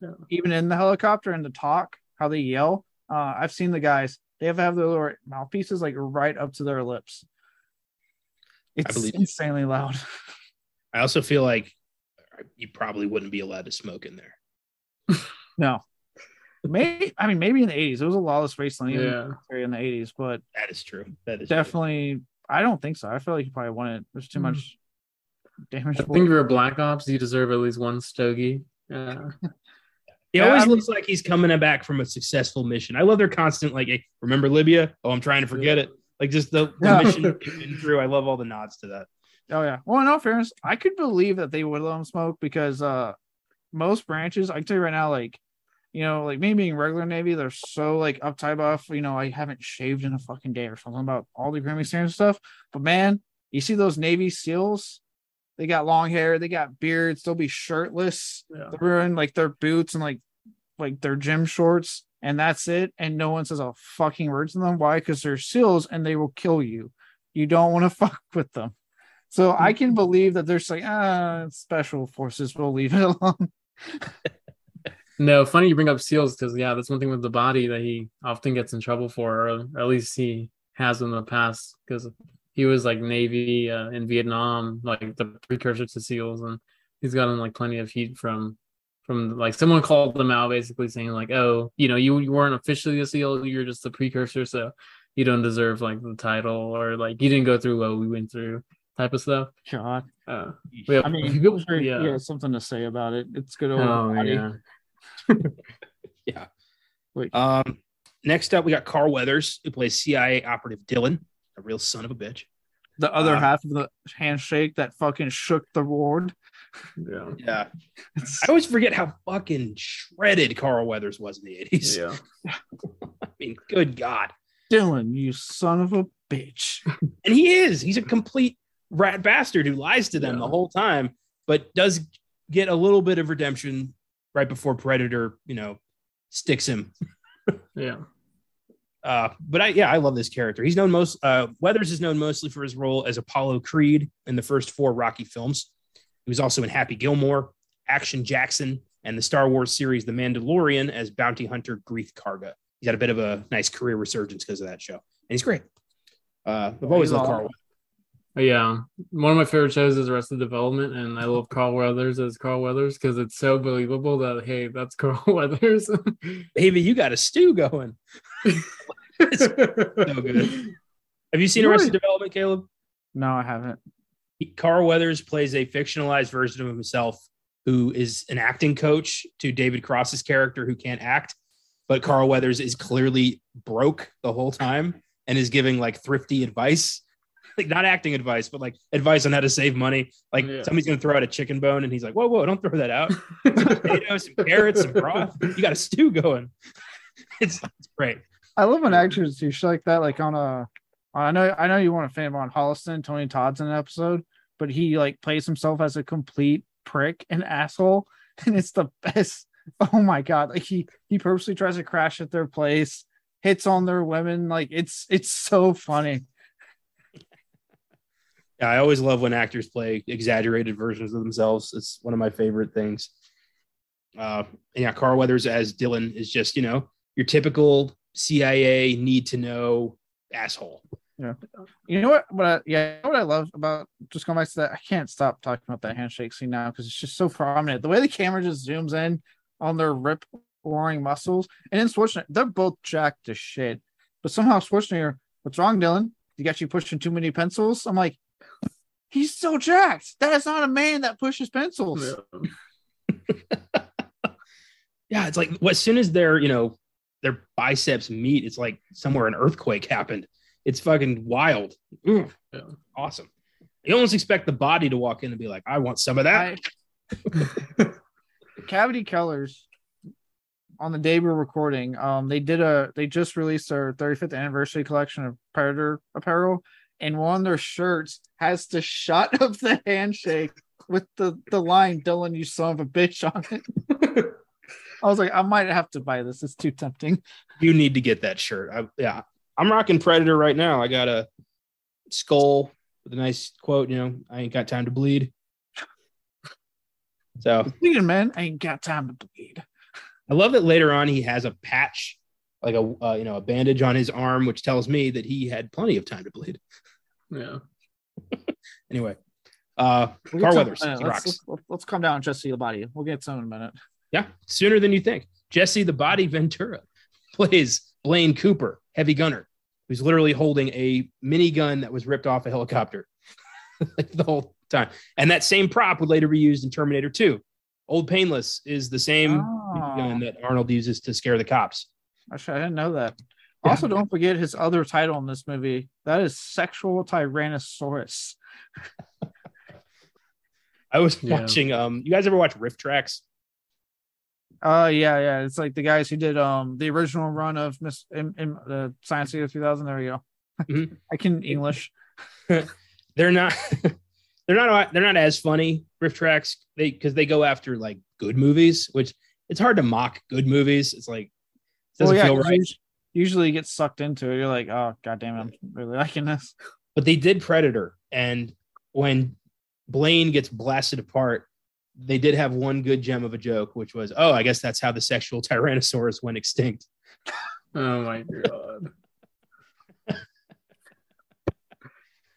Yeah. Even in the helicopter and the talk, how they yell. Uh, I've seen the guys, they have to have their little mouthpieces like right up to their lips. It's believe you. insanely loud. I also feel like you probably wouldn't be allowed to smoke in there. No. Maybe I mean maybe in the 80s. It was a lawless wasteland even Yeah. in the 80s, but That is true. That is true. definitely I don't think so. I feel like you probably wouldn't. There's too Hmm. much damage. I think if you're a black ops, you deserve at least one stogie. Yeah. He Yeah, always I mean- looks like he's coming back from a successful mission. I love their constant like, hey, remember Libya? Oh, I'm trying to forget it. Like just the, the Yeah. mission been through. I love all the nods to that. Oh yeah. Well, in all fairness, I could believe that they would let them smoke because uh most branches, I can tell you right now, like you know, like me being regular Navy, they're so like uptight buff. You know, I haven't shaved in a fucking day or something about all the grooming standards and stuff. But man, you see those Navy SEALs? They got long hair, they got beards, they'll be shirtless. yeah. They're wearing like their boots and like like their gym shorts, and that's it. And no one says a fucking word to them. Why? Because they're SEALs and they will kill you. You don't want to fuck with them. So I can believe that they're like ah special forces. We'll leave it alone. No, funny you bring up seals because yeah, that's one thing with the body that he often gets in trouble for, or at least he has in the past because he was like Navy uh, in Vietnam, like the precursor to seals, and he's gotten like plenty of heat from from like someone called them out basically saying like, oh, you know, you, you weren't officially a seal, you're just the precursor, so you don't deserve like the title or like you didn't go through what we went through type of stuff. God, Uh, we have- I mean, people- sure, yeah. he has something to say about it. It's good old Oh body. yeah. Wait. Um, next up, we got Carl Weathers, who plays CIA operative Dylan, a real son of a bitch. The other Uh, half of the handshake that fucking shook the ward. Yeah. Yeah. I always forget how fucking shredded Carl Weathers was in the 80s. Yeah. I mean, good God. Dylan, you son of a bitch. And he is. He's a complete rat bastard who lies to them Yeah. the whole time, but does get a little bit of redemption right before Predator, you know, sticks him. Yeah. Uh, but I, yeah, I love this character. He's known most, uh, Weathers is known mostly for his role as Apollo Creed in the first four Rocky films. He was also in Happy Gilmore, Action Jackson, and the Star Wars series The Mandalorian as bounty hunter Greef Karga. He's had a bit of a nice career resurgence because of that show, and he's great. Uh, I've always loved Carl. But yeah, one of my favorite shows is Arrested Development, and I love Carl Weathers as Carl Weathers because it's so believable that hey, that's Carl Weathers. Baby, you got a stew going. It's so good. Have you seen You Arrested Development, Caleb? No, I haven't. He- Carl Weathers plays a fictionalized version of himself who is an acting coach to David Cross's character who can't act. But Carl Weathers is clearly broke the whole time and is giving like thrifty advice, like not acting advice, but like advice on how to save money. Like Yeah. somebody's going to throw out a chicken bone and he's like, whoa, whoa, don't throw that out. Potatoes, some carrots, some broth. You got a stew going. It's, it's great. I love when actors do shit like that. Like on a, I know, I know you want to fan on Holliston. Tony Todd's in an episode, but he like plays himself as a complete prick and asshole, and it's the best. Oh my god! Like he he purposely tries to crash at their place, hits on their women. Like it's it's so funny. Yeah, I always love when actors play exaggerated versions of themselves. It's one of my favorite things. Uh, and yeah, Carl Weathers as Dylan is just, you know, your typical CIA need to know asshole. Yeah, you know what? What? I, yeah, what I love about just going back to that. I can't stop talking about that handshake scene now because it's just so prominent. The way the camera just zooms in on their rip roaring muscles, and then Schwarzenegger, they're both jacked to shit. But somehow Schwarzenegger, what's wrong, Dylan? You got you pushing too many pencils. I'm like, he's so jacked. That is not a man that pushes pencils. Yeah, it's like well, as soon as their, you know, their biceps meet, it's like somewhere an earthquake happened. It's fucking wild. Ugh. Yeah. Awesome. You almost expect the body to walk in and be like, I want some of that. I, Cavity Colors on the day we're recording, um, they did a they just released their 35th anniversary collection of Predator apparel, and one of their shirts has the shot of the handshake with the the line "Dylan, you son of a bitch" on it. I was like, I might have to buy this. It's too tempting. you need to get that shirt. I, yeah, I'm rocking Predator right now. I got a skull with a nice quote. You know, I ain't got time to bleed. So Bleeding I ain't got time to bleed. I love that later on he has a patch, like a uh, you know a bandage on his arm, which tells me that he had plenty of time to bleed. Yeah. Anyway, uh, We'll Carl Weathers, let's, rocks. let's, let's, let's calm down, and just the body. We'll get some in a minute. Yeah, sooner than you think. Jesse the Body Ventura plays Blaine Cooper, heavy gunner, who's literally holding a minigun that was ripped off a helicopter like the whole time. And that same prop would later be used in Terminator 2. Old Painless is the same Oh. gun that Arnold uses to scare the cops. Actually, I didn't know that. Yeah. Also, don't forget his other title in this movie. That is Sexual Tyrannosaurus. I was Yeah. watching. Um, you guys ever watch RiffTrax? Uh yeah, yeah. It's like the guys who did um the original run of Miss in, in the Science Theater 2000. There you go. Mhm. I can English. They're not. they're not. They're not as funny. RiffTrax. They because they go after like good movies, which it's hard to mock good movies. It's like it doesn't Well, yeah, feel right. Us- Usually you get sucked into it. You're like, oh god damn it, I'm really liking this. but they did Predator, and when Blaine gets blasted apart, they did have one good gem of a joke, which was, "Oh, I guess that's how the sexual Tyrannosaurus went extinct." Oh my god.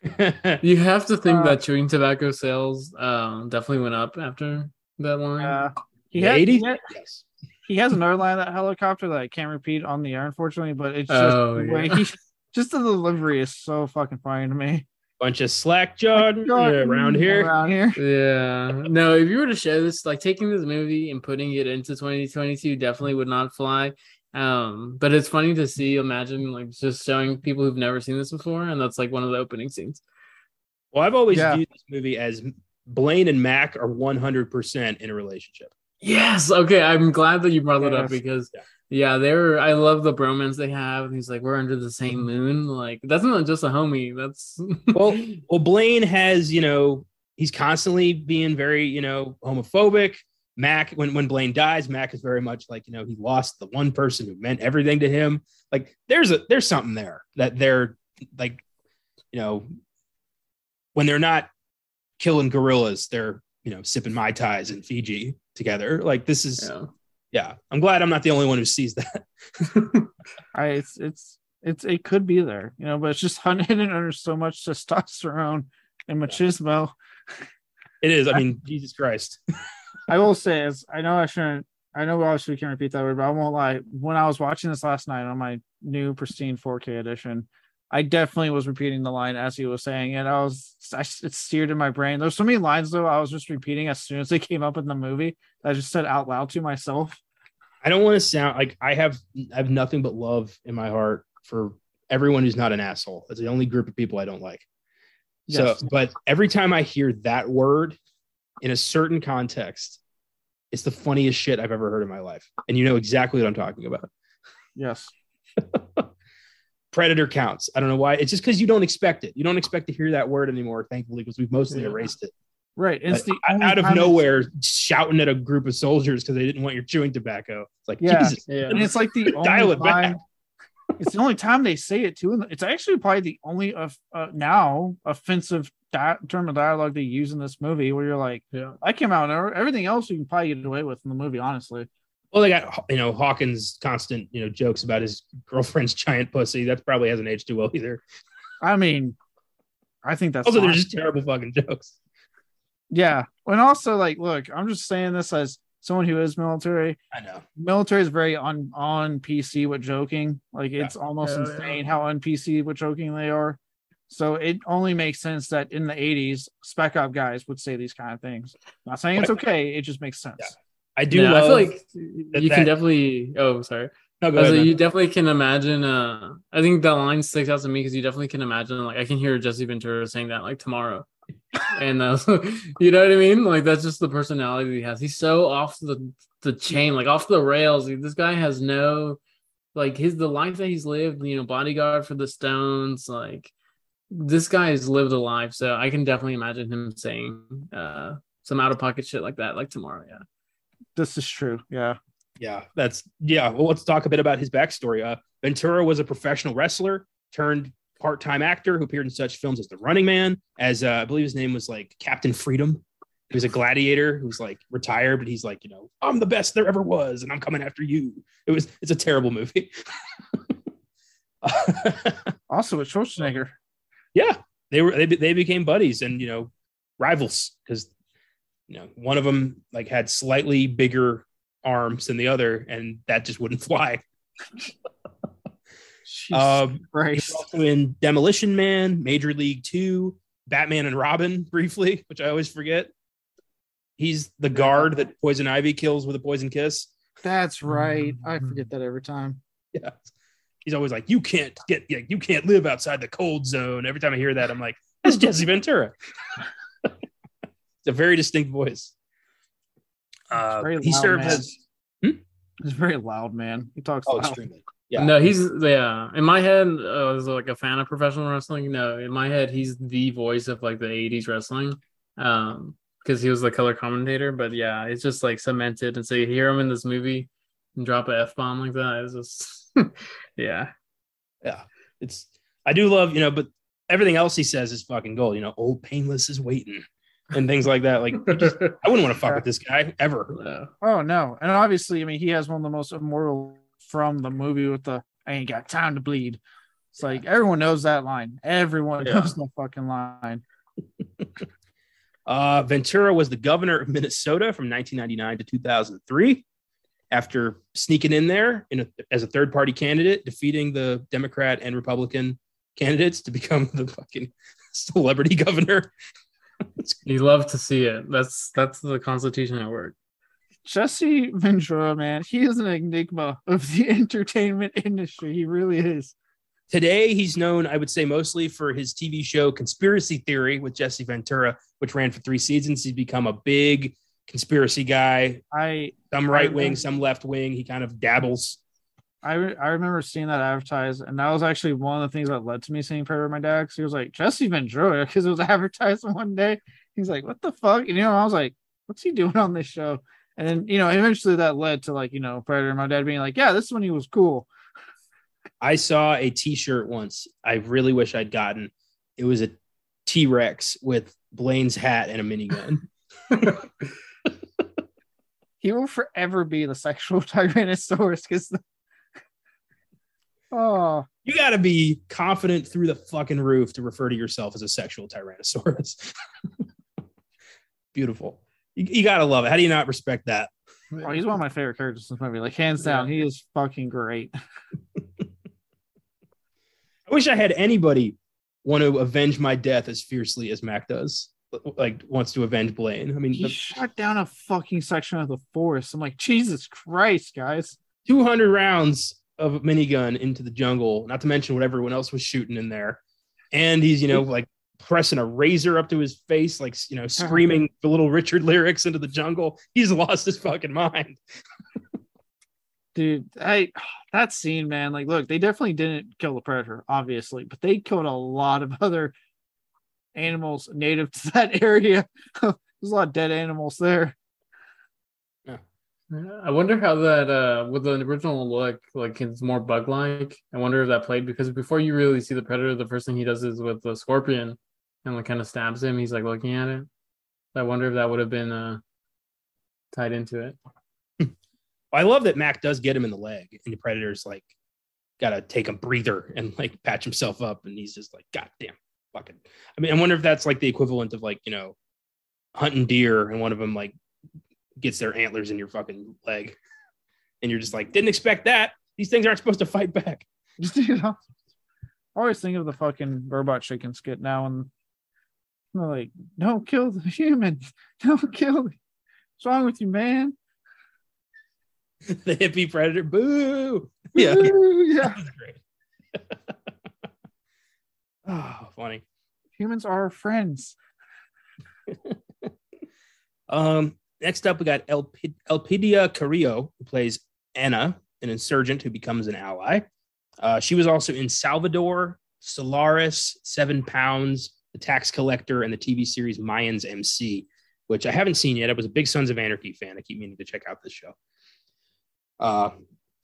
You have to think Uh, that chewing tobacco sales um definitely went up after that line. Uh, he, had, he, had- yes. He has another line of that helicopter that I can't repeat on the air, unfortunately, but it's just Oh, the way yeah. he just the delivery is so fucking funny to me. Bunch of slack jawed around here. Around here. Yeah. No, if you were to show this, like taking this movie and putting it into 2022 definitely would not fly. Um, but it's funny to see, imagine like just showing people who've never seen this before, and that's like one of the opening scenes. Well, I've always Yeah. viewed this movie as Blaine and Mac are 100% in a relationship. Yes. Okay. I'm glad that you brought that up because Yeah. yeah, they're I love the bromance they have. And he's like, we're under the same mm-hmm. moon. Like that's not just a homie. That's Well, well, Blaine has, you know, he's constantly being very, you know, homophobic. Mac, when when Blaine dies, Mac is very much like, you know, he lost the one person who meant everything to him. Like there's a there's something there that they're like, you know, when they're not killing guerrillas, they're, you know, sipping Mai Tais in Fiji together. Like this is yeah. yeah. I'm glad I'm not the only one who sees that. I it's it's it's it could be there, you know, but it's just hidden under so much testosterone and machismo. It is. I mean, Jesus Christ. I will say is I know I shouldn't I know obviously we can't repeat that word, but I won't lie. When I was watching this last night on my new pristine 4K edition, I definitely was repeating the line as he was saying it. I was I, it steered in my brain. There's so many lines though I was just repeating as soon as they came up in the movie. I just said out loud to myself. I don't want to sound like I have I have nothing but love in my heart for everyone who's not an asshole. It's the only group of people I don't like. Yes. So, but every time I hear that word in a certain context, it's the funniest shit I've ever heard in my life. And you know exactly what I'm talking about. Yes. Predator counts. I don't know why. It's just because you don't expect it. You don't expect to hear that word anymore, thankfully, because we've mostly Yeah. erased it. Right. It's But the out of nowhere, shouting at a group of soldiers because they didn't want your chewing tobacco. It's like, Yeah. Jesus. Yeah. and it's like the only Dial it back. time, it's the only time they say it too. And it's actually probably the only of uh, now offensive di- term of dialogue they use in this movie where you're like, yeah. I came out and everything else you can probably get away with in the movie, honestly. Well, they got you know Hawkins' constant you know jokes about his girlfriend's giant pussy. That probably hasn't aged too well either. I mean, I think that's Also, they're just terrible fucking jokes. yeah. And also, like, look, I'm just saying this as someone who is military. I know. Military is very on on PC with joking. Like, it's almost Yeah, yeah. insane how on PC with joking they are. So it only makes sense that in the 80s, spec op guys would say these kind of things. Not saying it's okay, it just makes sense. I do Yeah. I feel like that- you that- can definitely. Oh, sorry. no, go ahead, like, you definitely can imagine. Uh, I think that line sticks out to me because you definitely can imagine. Like, I can hear Jesse Ventura saying that like tomorrow, and uh, you know what I mean. Like, that's just the personality he has. He's so off the the chain, like off the rails. Like, this guy has no, like his the life that he's lived. You know, bodyguard for the Stones. Like, this guy has lived a life. So I can definitely imagine him saying uh some out of pocket shit like that, like tomorrow. Yeah. This is true. Yeah. yeah, that's yeah. Well, let's talk a bit about his backstory. Uh, Ventura was a professional wrestler turned part-time actor who appeared in such films as The Running Man, as uh, I believe his name was like Captain Freedom. He was a gladiator who's like retired, but he's like, you know, I'm the best there ever was, and I'm coming after you. It was it's a terrible movie. Also with Schwarzenegger. yeah, they were they, they became buddies and you know rivals because you know one of them like had slightly bigger arms than the other, and that just wouldn't fly. Jesus Um, He Christ. also in Demolition Man, Major League Two, Batman and Robin, briefly, which I always forget. He's the guard that Poison Ivy kills with a poison kiss. That's right. I forget that every time. Yeah. He's always like, "You can't get, like, you can't live outside the cold zone." Every time I hear that, I'm like, "That's Jesse Ventura." it's a very distinct voice. Uh, very he loud, served man. as He's very loud, man. He talks oh, loud. extremely. Yeah. No, he's yeah. In my head, uh, as like a fan of professional wrestling, no, in my head, he's the voice of like the '80s wrestling, um, because he was the color commentator. But yeah, it's just like cemented, and so you hear him in this movie and drop a f bomb like that. It's just yeah. yeah. It's I do love you know, but everything else he says is fucking gold. You know, old painless is waiting and things like that. Like just- I wouldn't want to fuck with this guy ever. Yeah. Oh no. And obviously, I mean, he has one of the most immortal from the movie with the I ain't got time to bleed. It's like everyone knows that line. Everyone Yeah. knows the fucking line. Uh, Ventura was the governor of Minnesota from 1999 to 2003. After sneaking in there in a, as a third party candidate, defeating the Democrat and Republican candidates to become the fucking celebrity governor. You love to see it. That's that's the Constitution at work. Jesse Ventura, man, he is an enigma of the entertainment industry. He really is. Today, he's known, I would say, mostly for his TV show Conspiracy Theory with Jesse Ventura, which ran for three seasons. He's become a big conspiracy guy, I some right wing, remember- some left wing. He kind of dabbles. I, re- I remember seeing that advertised, and that was actually one of the things that led to me seeing Predator with my dad. Because he was like Jesse Ventura, because it was advertised one day. He's like, "What the fuck?" And you know, I was like, "What's he doing on this show?" And then you know, eventually that led to like you know Predator. and My dad being like, "Yeah, this is when he was cool." I saw a T-shirt once. I really wish I'd gotten. It was a T-Rex with Blaine's hat and a minigun. He will forever be the sexual tyrannosaurus. Because oh, You got to be confident through the fucking roof to refer to yourself as a sexual Tyrannosaurus. Beautiful. You, you got to love it. How do you not respect that? oh, he's one of my favorite characters in this movie. Like hands down, he is fucking great. I wish I had anybody want to avenge my death as fiercely as Mac does. Like wants to avenge Blaine. I mean, He the shut down a fucking section of the forest. I'm like, Jesus Christ, guys. 200 rounds of a minigun into the jungle, not to mention what everyone else was shooting in there. And he's, you know, like pressing a razor up to his face, like, you know, uh-huh. screaming the little Richard lyrics into the jungle. He's lost his fucking mind. dude i that scene man like look they definitely didn't kill the predator obviously but they killed a lot of other animals native to that area there's a lot of dead animals there I wonder how that uh with the original look, like it's more bug like. I wonder if that played because before you really see the predator, the first thing he does is with the scorpion and like kind of stabs him. He's like looking at it. I wonder if that would have been uh tied into it. I love that Mac does get him in the leg, and the Predator's like, got to take a breather and like patch himself up. And he's just like, God damn, fucking. I mean, I wonder if that's like the equivalent of like, you know, hunting deer, and one of them like gets their antlers in your fucking leg. And you're just like, didn't expect that. These things aren't supposed to fight back. Just you know I always think of the fucking robot chicken skit now and they're like don't kill the human don't kill the... what's wrong with you man the hippie predator, boo. Yeah, Woo, yeah great. oh, funny. humans are friends Um, next up, we got Elp- Elpidia Carrillo, who plays Anna, an insurgent who becomes an ally. Uh, she was also in Salvador, Solaris, Seven Pounds, The Tax Collector, and the TV series Mayans MC, which I haven't seen yet. I was a big Sons of Anarchy fan. I keep meaning to check out this show. Uh,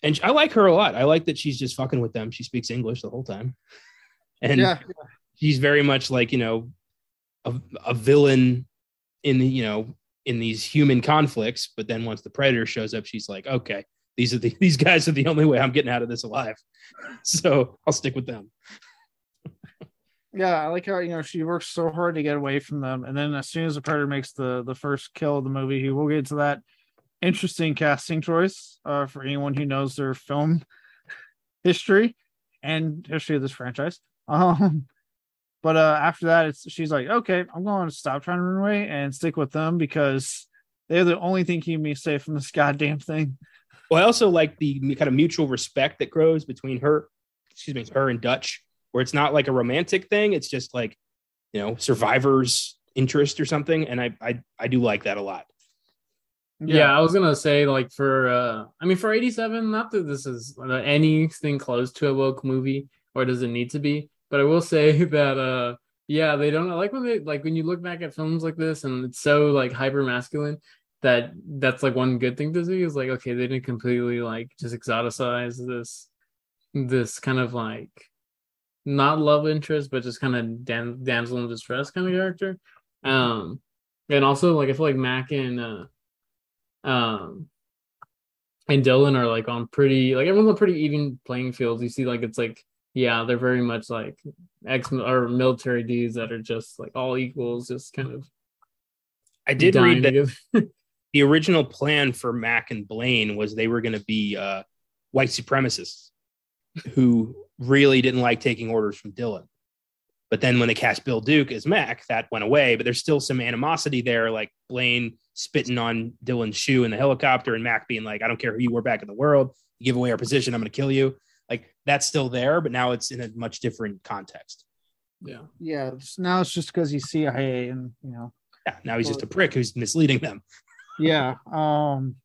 and I like her a lot. I like that she's just fucking with them. She speaks English the whole time. and yeah, she's very much like you know a, a villain in the you know in these human conflicts but then once the predator shows up she's like okay these are the these guys are the only way i'm getting out of this alive so i'll stick with them yeah. I like how you know she works so hard to get away from them, and then as soon as the predator makes the the first kill of the movie, he will get to that interesting casting choice uh, for anyone who knows their film history and history of this franchise. Um, but uh, after that, it's she's like, okay, I'm going to stop trying to run away and stick with them because they're the only thing keeping me safe from this goddamn thing. well i also like the kind of mutual respect that grows between her excuse me her and dutch where it's not like a romantic thing it's just like you know survivors interest or something and i i, I do like that a lot Yeah. I was gonna say like for uh I mean for 87, not that this is uh, anything close to a woke movie or does it need to be, but I will say that uh yeah, they don't I like when they like when you look back at films like this and it's so like hyper masculine that that's like one good thing to see is like okay, they didn't completely like just exoticize this this kind of like not love interest, but just kind of dam- damsel in distress kind of character. Um and also like I feel like Mac and uh um and Dylan are like on pretty like everyone's on pretty even playing fields. You see like it's like yeah, they're very much like ex or military dudes that are just like all equals, just kind of i did read that the original plan for mac and blaine was they were going to be uh, white supremacists who really didn't like taking orders from dylan. But then when they cast bill duke as mac that went away but there's still some animosity there like blaine spitting on dylan's shoe in the helicopter and mac being like i don't care who you were back in the world you give away our position i'm going to kill you like that's still there but now it's in a much different context yeah. Yeah, it's- now it's just because he's CIA and you know. yeah now he's just a prick who's misleading them Yeah. Um.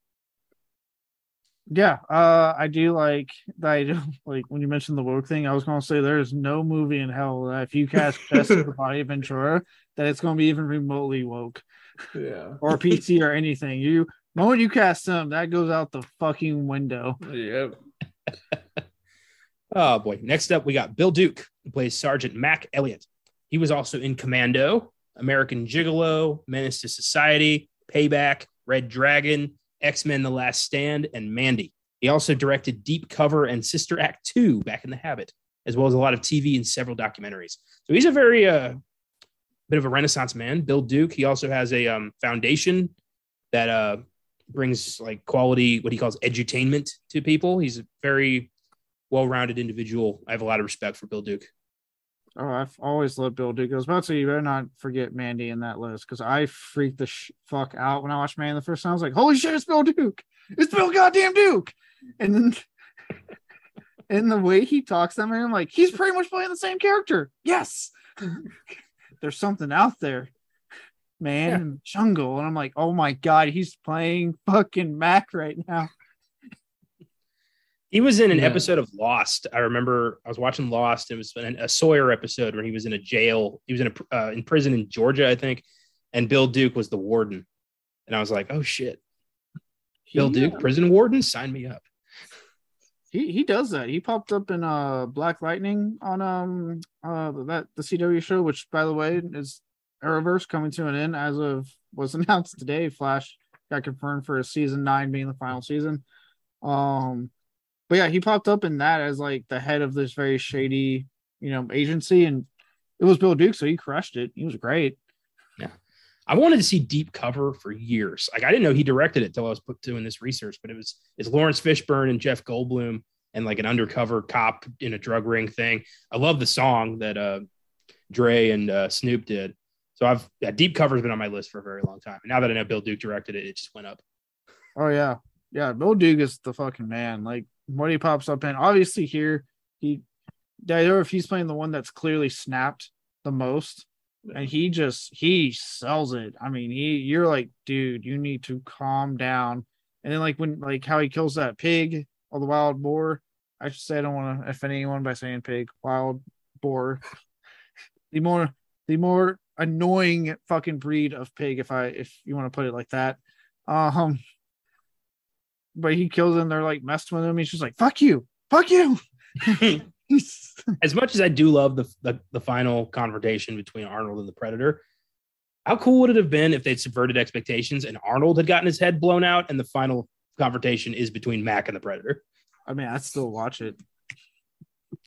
Yeah. Uh, I do like that. I do like when you mentioned the woke thing. I was gonna say there's no movie in hell that if you cast Jess as the body of Ventura, that it's gonna be even remotely woke Yeah. or PC or anything. You the moment you cast him, that goes out the fucking window. Yep. Oh boy. Next up, we got Bill Duke, who plays Sergeant Mac Elliott. He was also in Commando, American Gigolo, Menace to Society, Payback, Red Dragon, X Men The Last Stand, and Mandy. He also directed Deep Cover and Sister Act 2 back in the habit, as well as a lot of TV and several documentaries. So he's a very uh, bit of a renaissance man. Bill Duke. He also has a um, foundation that uh, brings like quality, what he calls edutainment to people. He's very well-rounded individual. I have a lot of respect for Bill Duke. Oh, I've always loved Bill Duke. I was about to say you better not forget Mandy in that list because I freaked the sh- fuck out when I watched Mandy the first time. I was like, "Holy shit, it's Bill Duke! It's Bill goddamn Duke!" And then, and the way he talks to me, I'm like, he's pretty much playing the same character. Yes, there's something out there, man. Yeah. in the Jungle, and I'm like, oh my god, he's playing fucking Mac right now. He was in an Yeah. episode of Lost. I remember I was watching Lost. It was an, a Sawyer episode where he was in a jail. He was in a uh, in prison in Georgia, I think, and Bill Duke was the warden. And I was like, oh shit, Bill He, Duke, uh, prison warden, sign me up. He he does that. He popped up in uh Black Lightning on um uh that the CW show, which by the way is Arrowverse coming to an end as of was announced today. Flash got confirmed for a season nine being the final season. Um, but yeah, he popped up in that as like the head of this very shady you know agency, and it was Bill Duke, so he crushed it. He was great. Yeah, I wanted to see Deep Cover for years. Like I didn't know he directed it till I was put doing this research, but it was it's Laurence Fishburne and Jeff Goldblum and like an undercover cop in a drug ring thing. I love the song that uh Dre and uh, Snoop did. So I've yeah, Deep Cover's been on my list for a very long time. And now that I know Bill Duke directed it, it just went up. Oh yeah, yeah. Bill Duke is the fucking man. Like he pops up in. Obviously here he, I don't know if he's playing the one that's clearly snapped the most, and he just he sells it. I mean, he you're like, dude, you need to calm down. And then like when like how he kills that pig or the wild boar. I should say I don't want to offend anyone by saying pig, wild boar. the more the more annoying fucking breed of pig, if I if you want to put it like that. Um, but he kills them. They're like messing with him. He's just like, "Fuck you, fuck you." as much as I do love the, the the final confrontation between Arnold and the Predator, how cool would it have been if they'd subverted expectations and Arnold had gotten his head blown out and the final confrontation is between Mac and the Predator? I mean, I'd still watch it.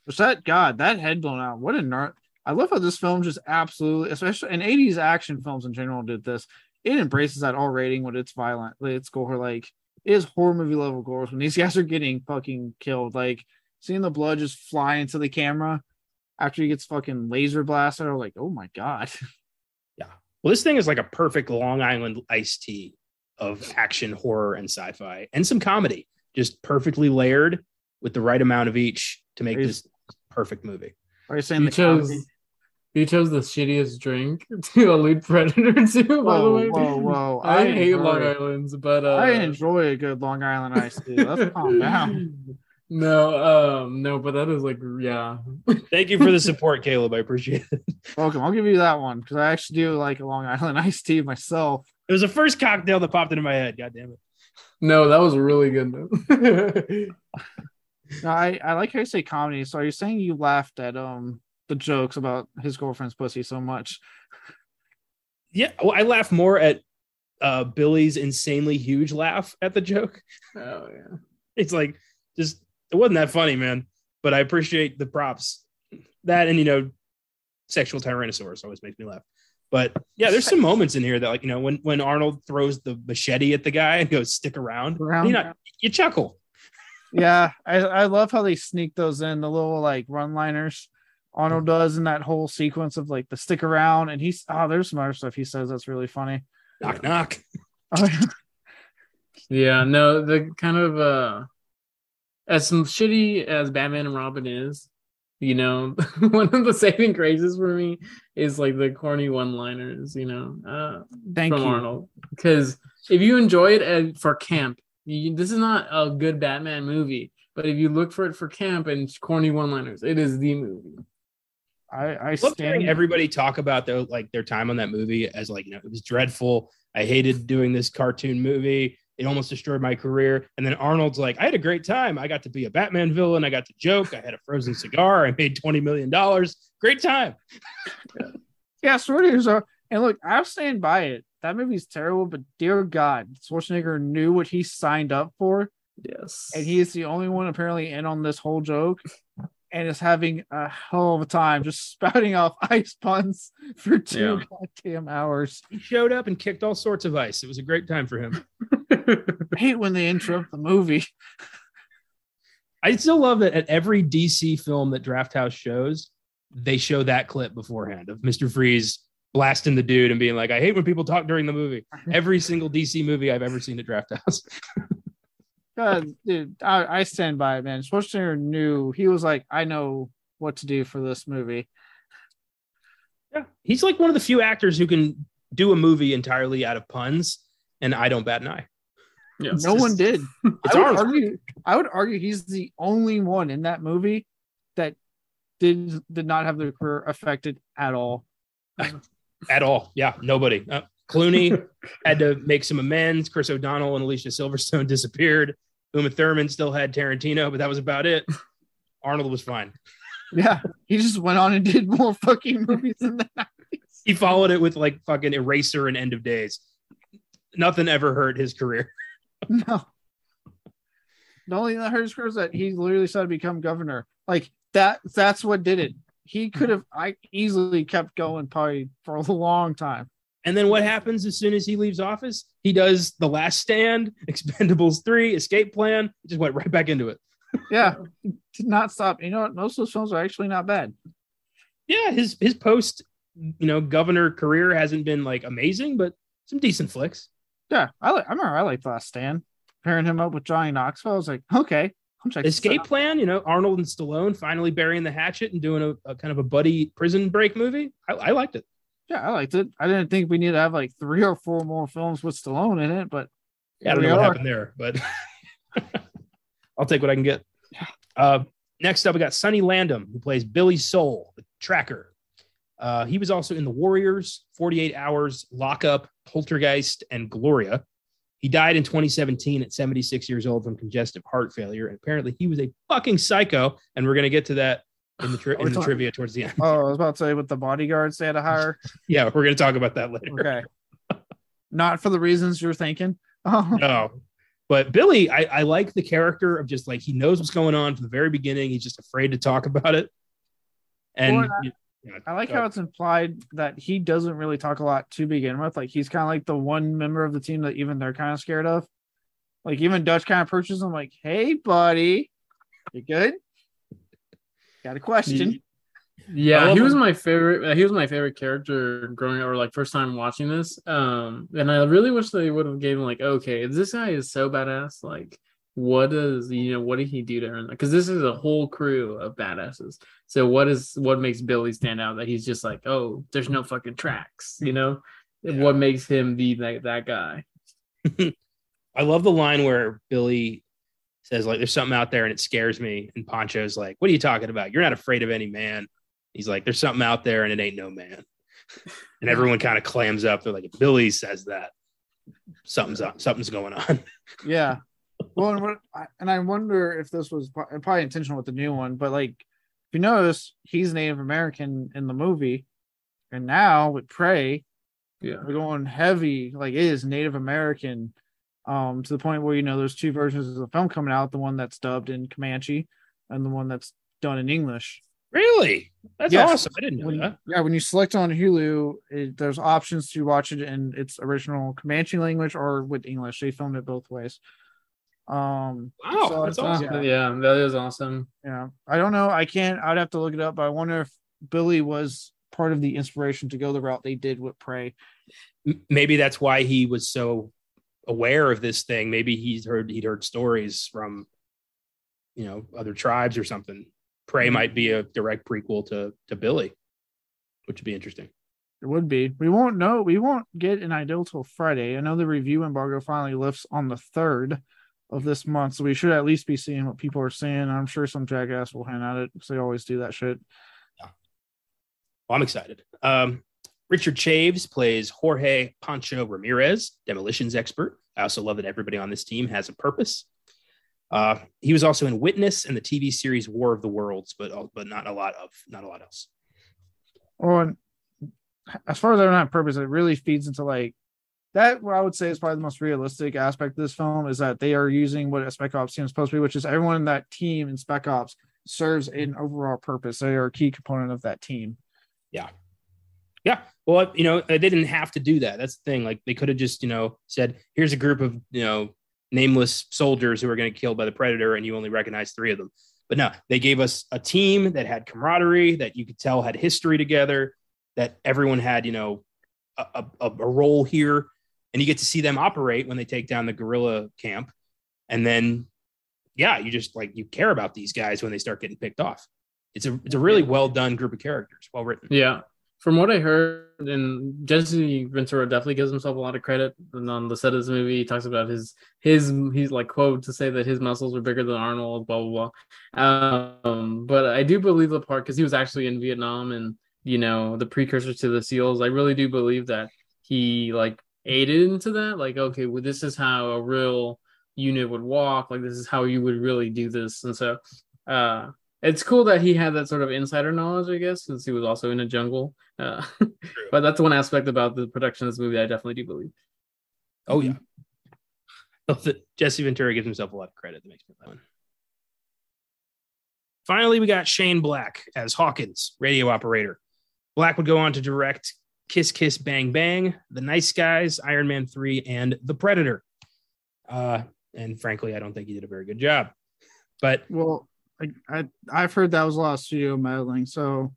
Was that God? That head blown out. What a nerd! I love how this film just absolutely, especially in '80s action films in general, did this. It embraces that R rating when it's violent. It's gore. Like is horror movie level gore when these guys are getting fucking killed. Like seeing the blood just fly into the camera after he gets fucking laser blasted. I'm like, oh my god. Yeah. Well, this thing is like a perfect Long Island iced tea of action, horror, and sci-fi, and some comedy, just perfectly layered with the right amount of each to make this perfect movie. Are you saying You the chose comedy- you chose the shittiest drink to elude predator too. by the way, whoa, whoa! I, hate enjoy- Long Island's, but uh, I enjoy a good Long Island iced tea. Let's calm down. No, um, no, but that is like, yeah, Thank you for the support, Caleb. I appreciate it. Welcome. I'll give you that one because I actually do like a Long Island iced tea myself. It was the first cocktail that popped into my head. God damn it. no, that was really good. Though. No, I, I like how you say comedy. So are you saying you laughed at um the jokes about his girlfriend's pussy so much? Yeah. Well, I laugh more at uh, Billy's insanely huge laugh at the joke. oh yeah. It's like just it wasn't that funny, man. But I appreciate the props. That and you know, sexual tyrannosaurus always makes me laugh. But yeah, there's some moments in here that like you know when when Arnold throws the machete at the guy and goes stick around, Around? you know, you chuckle. Yeah, I, I love how they sneak those in the little like run liners Arnold does in that whole sequence of like the stick around and he's oh there's some other stuff he says that's really funny. Knock knock. Oh, Yeah, no, the kind of uh as some shitty as Batman and Robin is, you know, one of the saving graces for me is like the corny one-liners, you know, uh Thank from you. Arnold. Because if you enjoy it as, for camp, you, this is not a good Batman movie. But if you look for it for camp and corny one-liners, it is the movie. I, I I love hearing everybody talk about their like their time on that movie as like you know it was dreadful. I hated doing this cartoon movie. It almost destroyed my career. And then Arnold's like, I had a great time. I got to be a Batman villain. I got to joke. I had a frozen cigar. I made twenty million dollars. Great time. Yeah, sort of. So, and look, I'll stand by it. That movie's terrible, but dear God, Schwarzenegger knew what he signed up for, Yes. and he is the only one apparently in on this whole joke, and is having a hell of a time just spouting off ice puns for two goddamn hours. He showed up and kicked all sorts of ice. It was a great time for him. I hate when they interrupt the movie. I still love that at every DC film that Drafthouse shows, they show that clip beforehand of Mr. Freeze blasting the dude and being like, I hate when people talk during the movie. Every single DC movie I've ever seen at Draft House. God, dude, I, I stand by it, man. Schwarzenegger knew he was like, I know what to do for this movie. Yeah. He's like one of the few actors who can do a movie entirely out of puns, and I don't bat an eye. Yes. no one did. It's I would argue. I would argue he's the only one in that movie that did did not have their career affected at all. at all. Yeah, nobody. Uh, Clooney had to make some amends. Chris O'Donnell and Alicia Silverstone disappeared. Uma Thurman still had Tarantino, but that was about it. Arnold was fine. Yeah, he just went on and did more fucking movies than that. He followed it with like fucking Eraser and End of Days. Nothing ever hurt his career. No. The only thing that hurt his career is that he literally said to become governor. Like that. That's what did it. He could have. I easily kept going probably for a long time. And then what happens as soon as he leaves office? He does The Last Stand, Expendables 3, Escape Plan. Just went right back into it. Yeah, did not stop. You know what? Most of those films are actually not bad. Yeah, his his post, you know, governor career hasn't been like amazing, but some decent flicks. Yeah, I like. I remember I liked Last Stand. Pairing him up with Johnny Knoxville, I was like, okay, I'm checking. Escape. Plan, you know, Arnold and Stallone finally burying the hatchet and doing a, a kind of a buddy prison break movie. I, I liked it. Yeah, I liked it. I didn't think we need to have like three or four more films with Stallone in it, but I don't know we what are. happened there, but I'll take what I can get. Uh, next up, we got Sonny Landham, who plays Billy Sole, the tracker. Uh, he was also in The Warriors, 48 Hours, Lockup, Poltergeist, and Gloria. He died in 2017 at 76 years old from congestive heart failure. And apparently, he was a fucking psycho. And we're going to get to that in the, tri- in the talking- trivia towards the end. Oh, I was about to say with the bodyguards they had to hire. Yeah, we're gonna talk about that later. Okay. Not for the reasons you're thinking. Oh, No. But Billy, I, I like the character of just like he knows what's going on from the very beginning. He's just afraid to talk about it. And Well, yeah, I like go. how it's implied that he doesn't really talk a lot to begin with. Like he's kind of like the one member of the team that even they're kind of scared of. Like even Dutch kind of approaches him like, "Hey, buddy, you good? Got a question?" Yeah, he was him. my favorite. He was my favorite character growing up, or like first time watching this. Um, and I really wish they would have given like, okay, this guy is so badass, like, what does you know? What did he do to earn that? Because this is a whole crew of badasses. So what is what makes Billy stand out? That he's just like, oh, there's no fucking tracks. You know, Yeah. what makes him be that that guy? I love the line where Billy says, like, there's something out there and it scares me. And Pancho's like, What are you talking about? You're not afraid of any man. He's like, There's something out there and it ain't no man. And everyone kind of clams up. They're like, if Billy says that, something's up, something's going on. Yeah. Well, and, what, I- and I wonder if this was probably intentional with the new one, but like, if you notice, he's Native American in the movie, and now with Prey, Yeah, we're going heavy. Like it is Native American, um, to the point where you know there's two versions of the film coming out: the one that's dubbed in Comanche, and the one that's done in English. Really? That's Yes. awesome. I didn't know When, that. yeah, when you select on Hulu, it, there's options to watch it in its original Comanche language or with English. They filmed it both ways. Um, Wow, So that's it's, uh, awesome. yeah, that is awesome. Yeah, I don't know. I can't. I'd have to look it up, but I wonder if Billy was part of the inspiration to go the route they did with Prey. Maybe that's why he was so aware of this thing. Maybe he's heard he'd heard stories from, you know, other tribes or something. Prey might be a direct prequel to to Billy, which would be interesting. It would be. We won't know. We won't get an idea till Friday. I know the review embargo finally lifts on the third of this month, so we should at least be seeing what people are saying. I'm sure some jackass will hand out it because they always do that shit. Well, I'm excited. Um, Richard Chaves plays Jorge Pancho Ramirez, demolitions expert. I also love that everybody on this team has a purpose. Uh, he was also in Witness and the TV series War of the Worlds, but but not a lot of not a lot else. Well, as far as they're not purpose, it really feeds into like that. What I would say is probably the most realistic aspect of this film is that they are using what a Spec Ops team is supposed to be, which is everyone in that team in Spec Ops serves an overall purpose. They are a key component of that team. Yeah. Well, you know, they didn't have to do that. That's the thing. Like they could have just, you know, said, here's a group of, you know, nameless soldiers who are going to killed by the predator and you only recognize three of them. But no, they gave us a team that had camaraderie, that you could tell had history together, that everyone had, you know, a, a, a role here. And you get to see them operate when they take down the guerrilla camp. And then, yeah, you just like, you care about these guys when they start getting picked off. It's a, it's a really well done group of characters, well written. Yeah. From what I heard, and Jesse Ventura definitely gives himself a lot of credit. And on the set of this movie, he talks about his his he's like quote to say that his muscles were bigger than Arnold, blah blah blah. Um, but I do believe the part because he was actually in Vietnam and you know the precursor to the SEALs. I really do believe that he like aided into that. Like, okay, well, this is how a real unit would walk. Like, this is how you would really do this. And so, uh, it's cool that he had that sort of insider knowledge, I guess, since he was also in a jungle. Uh, but that's one aspect about the production of this movie I definitely do believe. Oh yeah. Jesse Ventura gives himself a lot of credit. That makes me laugh. Finally, we got Shane Black as Hawkins, radio operator. Black would go on to direct Kiss Kiss Bang Bang, The Nice Guys, Iron Man 3, and The Predator. Uh, and frankly, I don't think he did a very good job. But Well, I, I I've heard that was a lot of studio meddling. So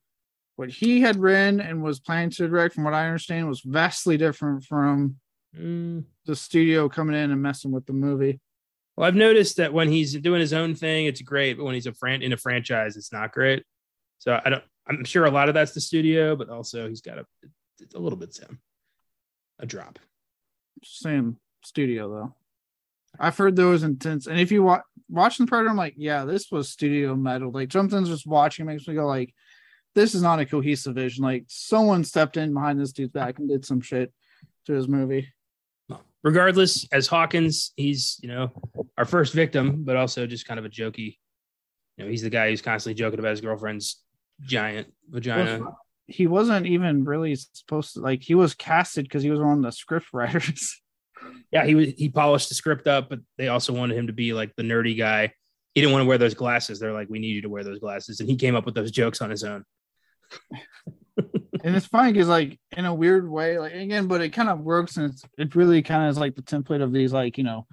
what he had written and was planning to direct, from what I understand, was vastly different from mm, the studio coming in and messing with the movie. well, I've noticed that when he's doing his own thing, it's great, but when he's a fran- in a franchise, it's not great. So I don't. I'm sure a lot of that's the studio, but also he's got a, a little bit Sam, a drop. Same studio though. I've heard those was intense, and if you watch watching the Predator, I'm like, yeah, this was studio metal. Like something's just watching makes me go like, this is not a cohesive vision. Like someone stepped in behind this dude's back and did some shit to his movie. regardless, as Hawkins, he's you know our first victim, but also just kind of a jokey. You know, he's the guy who's constantly joking about his girlfriend's giant vagina. Well, he wasn't even really supposed to like he was casted because he was one of the script writers. yeah, he was he polished the script up, but they also wanted him to be like the nerdy guy. He didn't want to wear those glasses. They're like, we need you to wear those glasses, and he came up with those jokes on his own. and it's funny because like in a weird way, like again, but it kind of works and it's it really kind of is like the template of these like you know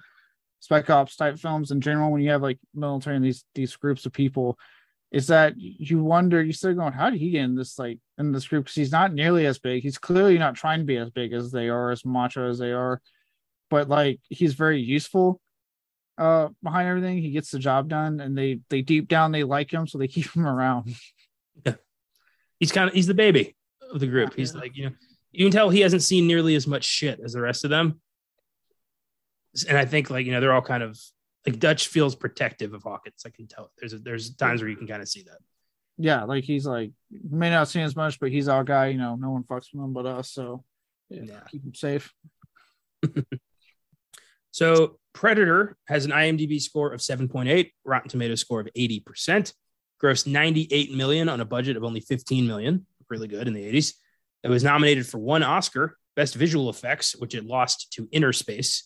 spec ops type films in general when you have like military and these these groups of people is that you wonder you start going how did he get in this like in this group because he's not nearly as big he's clearly not trying to be as big as they are as macho as they are but like he's very useful uh behind everything he gets the job done and they they deep down they like him so they keep him around yeah he's kind of he's the baby of the group he's like you know you can tell he hasn't seen nearly as much shit as the rest of them and I think like you know they're all kind of like Dutch feels protective of Hawkins. I can tell. There's a, there's times where you can kind of see that. Yeah, like he's like may not see as much, but he's our guy. You know, no one fucks with him but us, so yeah, keep him safe. so Predator has an IMDb score of 7.8, Rotten Tomatoes score of 80%, grossed 98 million on a budget of only 15 million. Really good in the 80s. It was nominated for one Oscar, Best Visual Effects, which it lost to Innerspace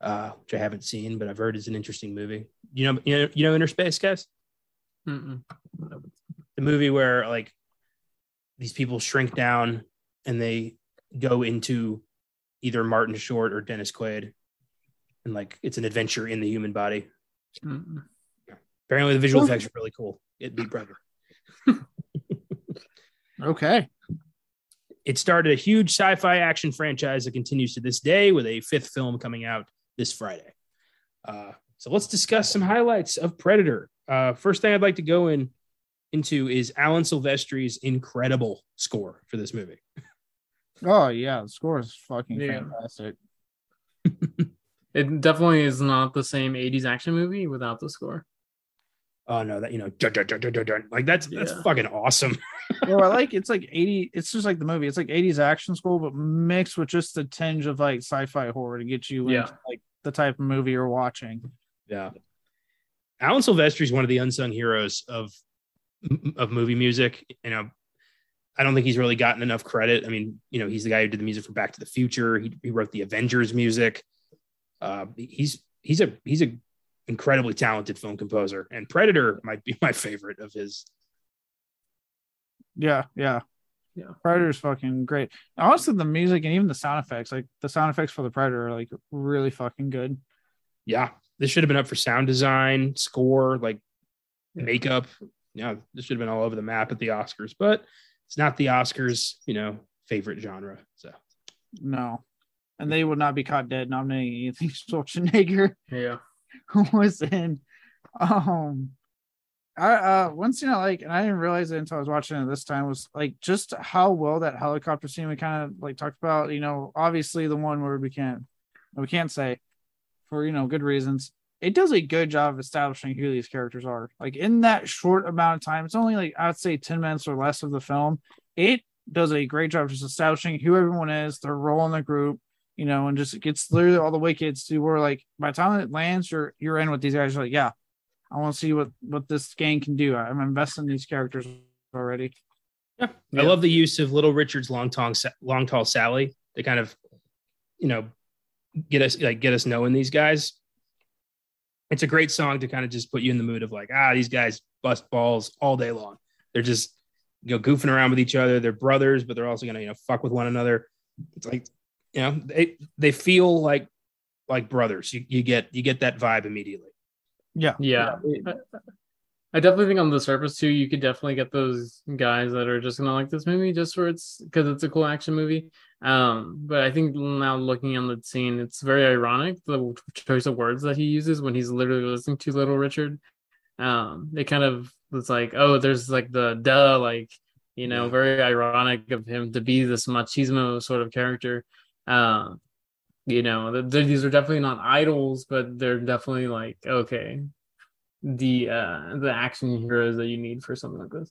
uh, which I haven't seen, but I've heard is an interesting movie. You know, you know, you know Innerspace, guys. Mm-mm. The movie where like these people shrink down and they go into either Martin Short or Dennis Quaid, and like it's an adventure in the human body. Mm-mm. Apparently, the visual effects are really cool. It beat Brother. okay. It started a huge sci-fi action franchise that continues to this day, with a fifth film coming out this Friday. Uh, so let's discuss some highlights of Predator. Uh, first thing I'd like to go in into is Alan Silvestri's incredible score for this movie. Oh yeah, the score is fucking yeah. fantastic. it definitely is not the same 80s action movie without the score. Oh no, that you know, dun, dun, dun, like that's that's yeah. fucking awesome. well, I like it's like 80, it's just like the movie. It's like 80s action school, but mixed with just a tinge of like sci-fi horror to get you yeah. into like the type of movie you're watching. Yeah. Alan Silvestri is one of the unsung heroes of of movie music. You know, I don't think he's really gotten enough credit. I mean, you know, he's the guy who did the music for Back to the Future. He, he wrote the Avengers music. Uh, he's he's a he's a incredibly talented film composer, and Predator might be my favorite of his. Yeah, yeah, yeah. Predator's fucking great. Honestly, the music and even the sound effects, like the sound effects for the Predator, are like really fucking good. Yeah, this should have been up for sound design, score, like makeup. Yeah, this should have been all over the map at the Oscars, but it's not the Oscars, you know, favorite genre. So no, and they would not be caught dead nominating anything Schwarzenegger. Yeah, Who was in um I uh one scene I like, and I didn't realize it until I was watching it this time, was like just how well that helicopter scene we kind of like talked about. You know, obviously the one where we can't we can't say for you know good reasons. It does a good job of establishing who these characters are. Like in that short amount of time, it's only like I'd say 10 minutes or less of the film. It does a great job just establishing who everyone is, their role in the group, you know, and just gets literally all the way kids to where like by the time it lands, you're you're in with these guys. You're like, yeah, I want to see what what this gang can do. I'm investing in these characters already. Yeah. yeah. I love the use of Little Richard's long tall long tall Sally to kind of, you know, get us like get us knowing these guys. It's a great song to kind of just put you in the mood of like, ah, these guys bust balls all day long. They're just you know goofing around with each other. They're brothers, but they're also gonna you know fuck with one another. It's like you know they they feel like like brothers. You you get you get that vibe immediately. Yeah. Yeah. yeah. I definitely think on the surface too, you could definitely get those guys that are just gonna like this movie just for it's because it's a cool action movie. Um, but I think now looking on the scene, it's very ironic the choice of words that he uses when he's literally listening to Little Richard. Um, it kind of it's like, oh, there's like the duh, like you know, very ironic of him to be this machismo sort of character. Um, you know these are definitely not idols but they're definitely like okay the uh the action heroes that you need for something like this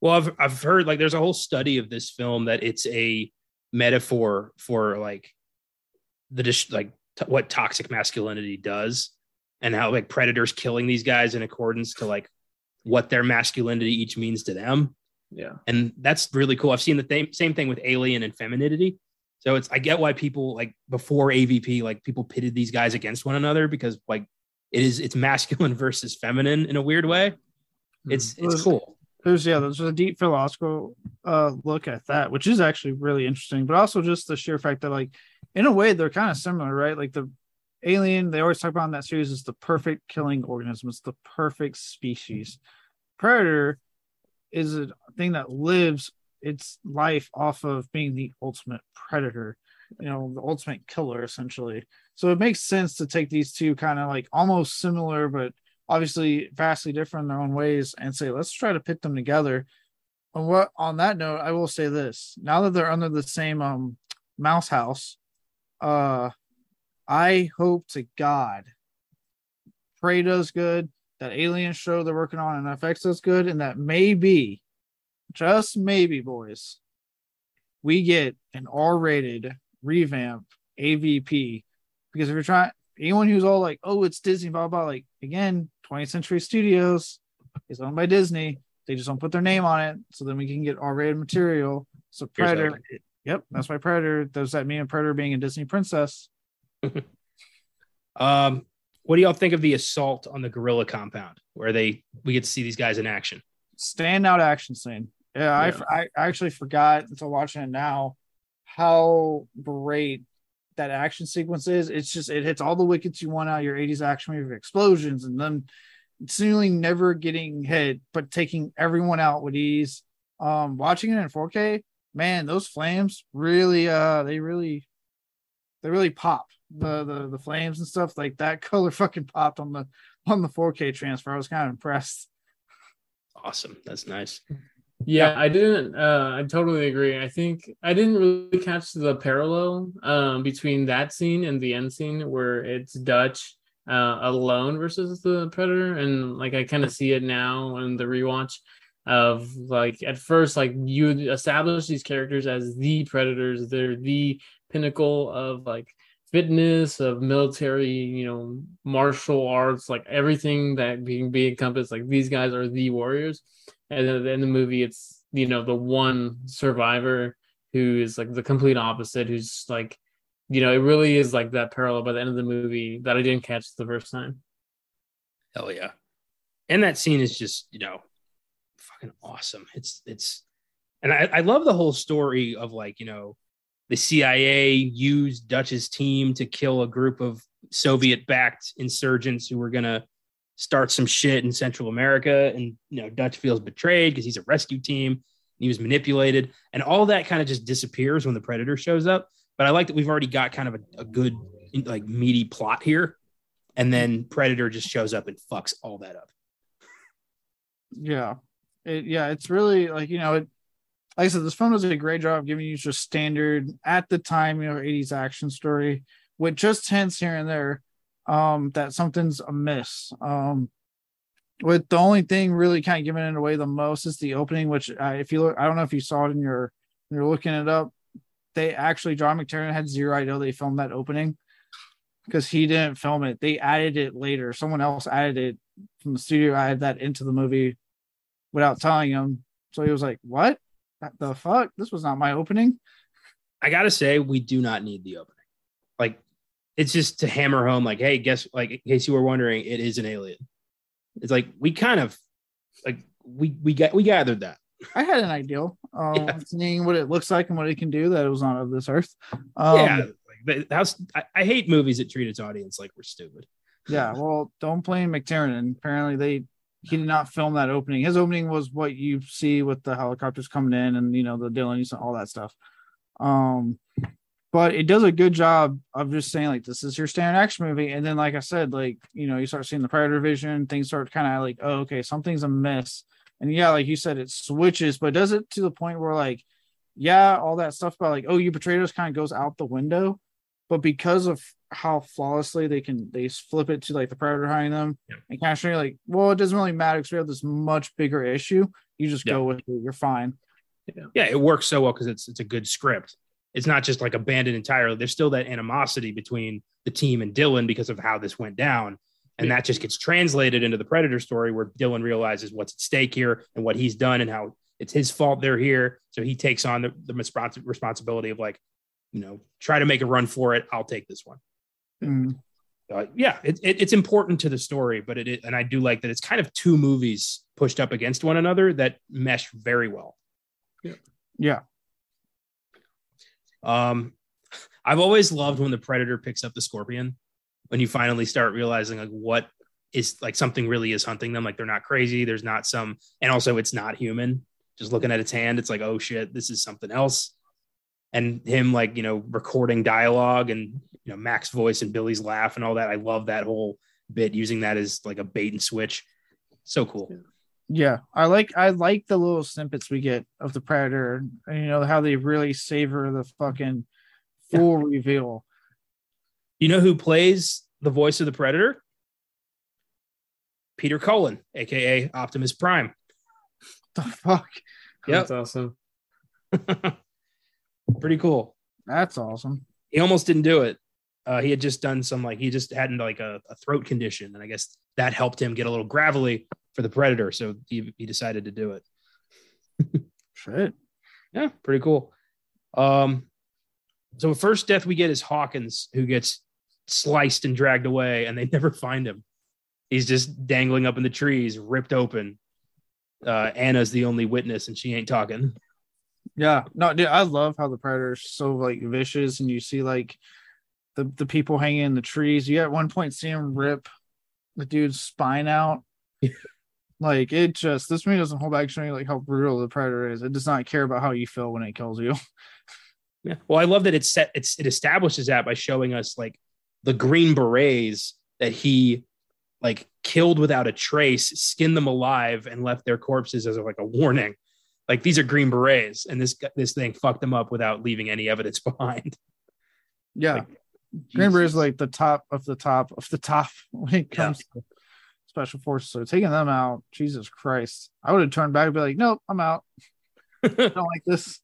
well i've i've heard like there's a whole study of this film that it's a metaphor for like the just like t- what toxic masculinity does and how like predators killing these guys in accordance to like what their masculinity each means to them Yeah. and that's really cool. I've seen the same same thing with Alien and femininity. So it's I get why people like before AVP like people pitted these guys against one another because like it is it's masculine versus feminine in a weird way. It's it's cool. There's yeah, there's a deep philosophical uh look at that, which is actually really interesting, but also just the sheer fact that like in a way they're kind of similar, right? Like the alien they always talk about in that series is the perfect killing organism, it's the perfect species. Predator is a thing that lives its life off of being the ultimate predator, you know, the ultimate killer essentially. So it makes sense to take these two kind of like almost similar, but obviously vastly different in their own ways and say, let's try to pit them together. And what on that note, I will say this now that they're under the same um mouse house, uh I hope to God Prey does good, that alien show they're working on and FX does good, and that maybe, just maybe, boys, we get an R-rated revamp AVP. Because if you're trying anyone who's all like, oh, it's Disney, blah blah, like again, 20th Century Studios is owned by Disney. They just don't put their name on it, so then we can get R-rated material. So Predator, yep, that's why Predator. Does that mean Predator being a Disney princess? Um, what do y'all think of the assault on the gorilla compound where they we get to see these guys in action? standout action scene. Yeah, Yeah. I, I actually forgot until watching it now how great that action sequence is. It's just it hits all the wickets you want out of your 80s action movie explosions and then seemingly never getting hit, but taking everyone out with ease. Um, watching it in 4K, man, those flames really uh they really they really pop. The the the flames and stuff like that color fucking popped on the on the 4K transfer. I was kind of impressed. Awesome. That's nice. Yeah, I didn't. Uh, I totally agree. I think I didn't really catch the parallel um, between that scene and the end scene where it's Dutch uh, alone versus the Predator, and like I kind of see it now in the rewatch of like at first like you establish these characters as the predators they're the pinnacle of like fitness of military you know martial arts like everything that being be encompassed like these guys are the warriors and in the movie it's you know the one survivor who is like the complete opposite who's like you know it really is like that parallel by the end of the movie that i didn't catch the first time Hell yeah. And that scene is just, you know, fucking awesome. It's it's and I, I love the whole story of like, you know, the CIA used Dutch's team to kill a group of Soviet backed insurgents who were gonna start some shit in Central America. And you know, Dutch feels betrayed because he's a rescue team. He was manipulated, and all that kind of just disappears when the predator shows up. But I like that we've already got kind of a, a good, like, meaty plot here, and then Predator just shows up and fucks all that up. Yeah. It, yeah, it's really like, you know, it, like I said, this film does a great job giving you just standard at the time, you know, 80s action story with just hints here and there um that something's amiss. Um with the only thing really kind of giving it away the most is the opening, which uh, if you look, I don't know if you saw it in your, you're looking it up. They actually, John McTiernan had zero idea they filmed that opening because he didn't film it. They added it later. Someone else added it from the studio, added that into the movie without telling him. So he was like, "What the fuck? This was not my opening." I gotta say, we do not need the opening. It's just to hammer home, like, hey, guess, like, in case you were wondering, it is an alien. It's like we kind of, like, we we got we gathered that. I had an idea, um, Yeah. seeing what it looks like and what it can do. That it was not of this earth. Um, yeah, like, house. I, I hate movies that treat its audience like we're stupid. Yeah, well, don't blame McTiernan. Apparently, they he did not film that opening. His opening was what you see with the helicopters coming in and you know the Dillon and all that stuff. Um, but it does a good job of just saying like this is your standard action movie, and then like I said, like you know you start seeing the Predator vision, things start kind of like oh okay something's amiss, and yeah, like you said, it switches, but does it to the point where like yeah, all that stuff about like oh you betrayed us kind of goes out the window but because of how flawlessly they can they flip it to like the predator behind them Yeah. and kind of show you like well it doesn't really matter because we have this much bigger issue you just Yeah. go with it you're fine Yeah, it works so well because it's it's a good script. It's not just like abandoned entirely. There's still that animosity between the team and Dillon because of how this went down. And that just gets translated into the Predator story where Dillon realizes what's at stake here and what he's done and how it's his fault they're here. So he takes on the, the respons- responsibility of like, you know, try to make a run for it. I'll take this one. Mm. Uh, yeah, it, it, it's important to the story, but it, and I do like that it's kind of two movies pushed up against one another that mesh very well. Yeah. Yeah. Um, I've always loved when the predator picks up the scorpion. When you finally start realizing like what is like something really is hunting them. Like they're not crazy. There's not some, and also it's not human. Just looking at its hand, it's like oh shit, this is something else. And him like you know recording dialogue and you know Mac's voice and Billy's laugh and all that. I love that whole bit using that as like a bait and switch. So cool. Yeah, I like I like the little snippets we get of the predator, and you know how they really savor the fucking full reveal. You know who plays the voice of the predator? Peter Cullen, aka Optimus Prime. The fuck, Yep. That's awesome. Pretty cool. that's awesome. He almost didn't do it. Uh, he had just done some like he just had like a, a throat condition, and I guess that helped him get a little gravelly for the predator. So he, he decided to do it. Shit. Yeah, pretty cool. Um, so the first death we get is Hawkins, who gets sliced and dragged away, and they never find him. He's just dangling up in the trees, ripped open. Uh, Anna's the only witness, and she ain't talking. Yeah, no, dude, I love how the predator's so like vicious, and you see like the the people hanging in the trees. You at one point see him rip the dude's spine out. like it just this movie doesn't hold back showing you like how brutal the predator is. It does not care about how you feel when it kills you. Yeah. Well, I love that it's set. It's it establishes that by showing us like the green berets that he like killed without a trace, skinned them alive, and left their corpses as like a warning. Like these are green berets, and this this thing fucked them up without leaving any evidence behind. Yeah, Like, Green berets like the top of the top of the top when it Yeah. comes to special forces. So taking them out, Jesus Christ, I would have turned back and be like, nope, I'm out. I don't like this.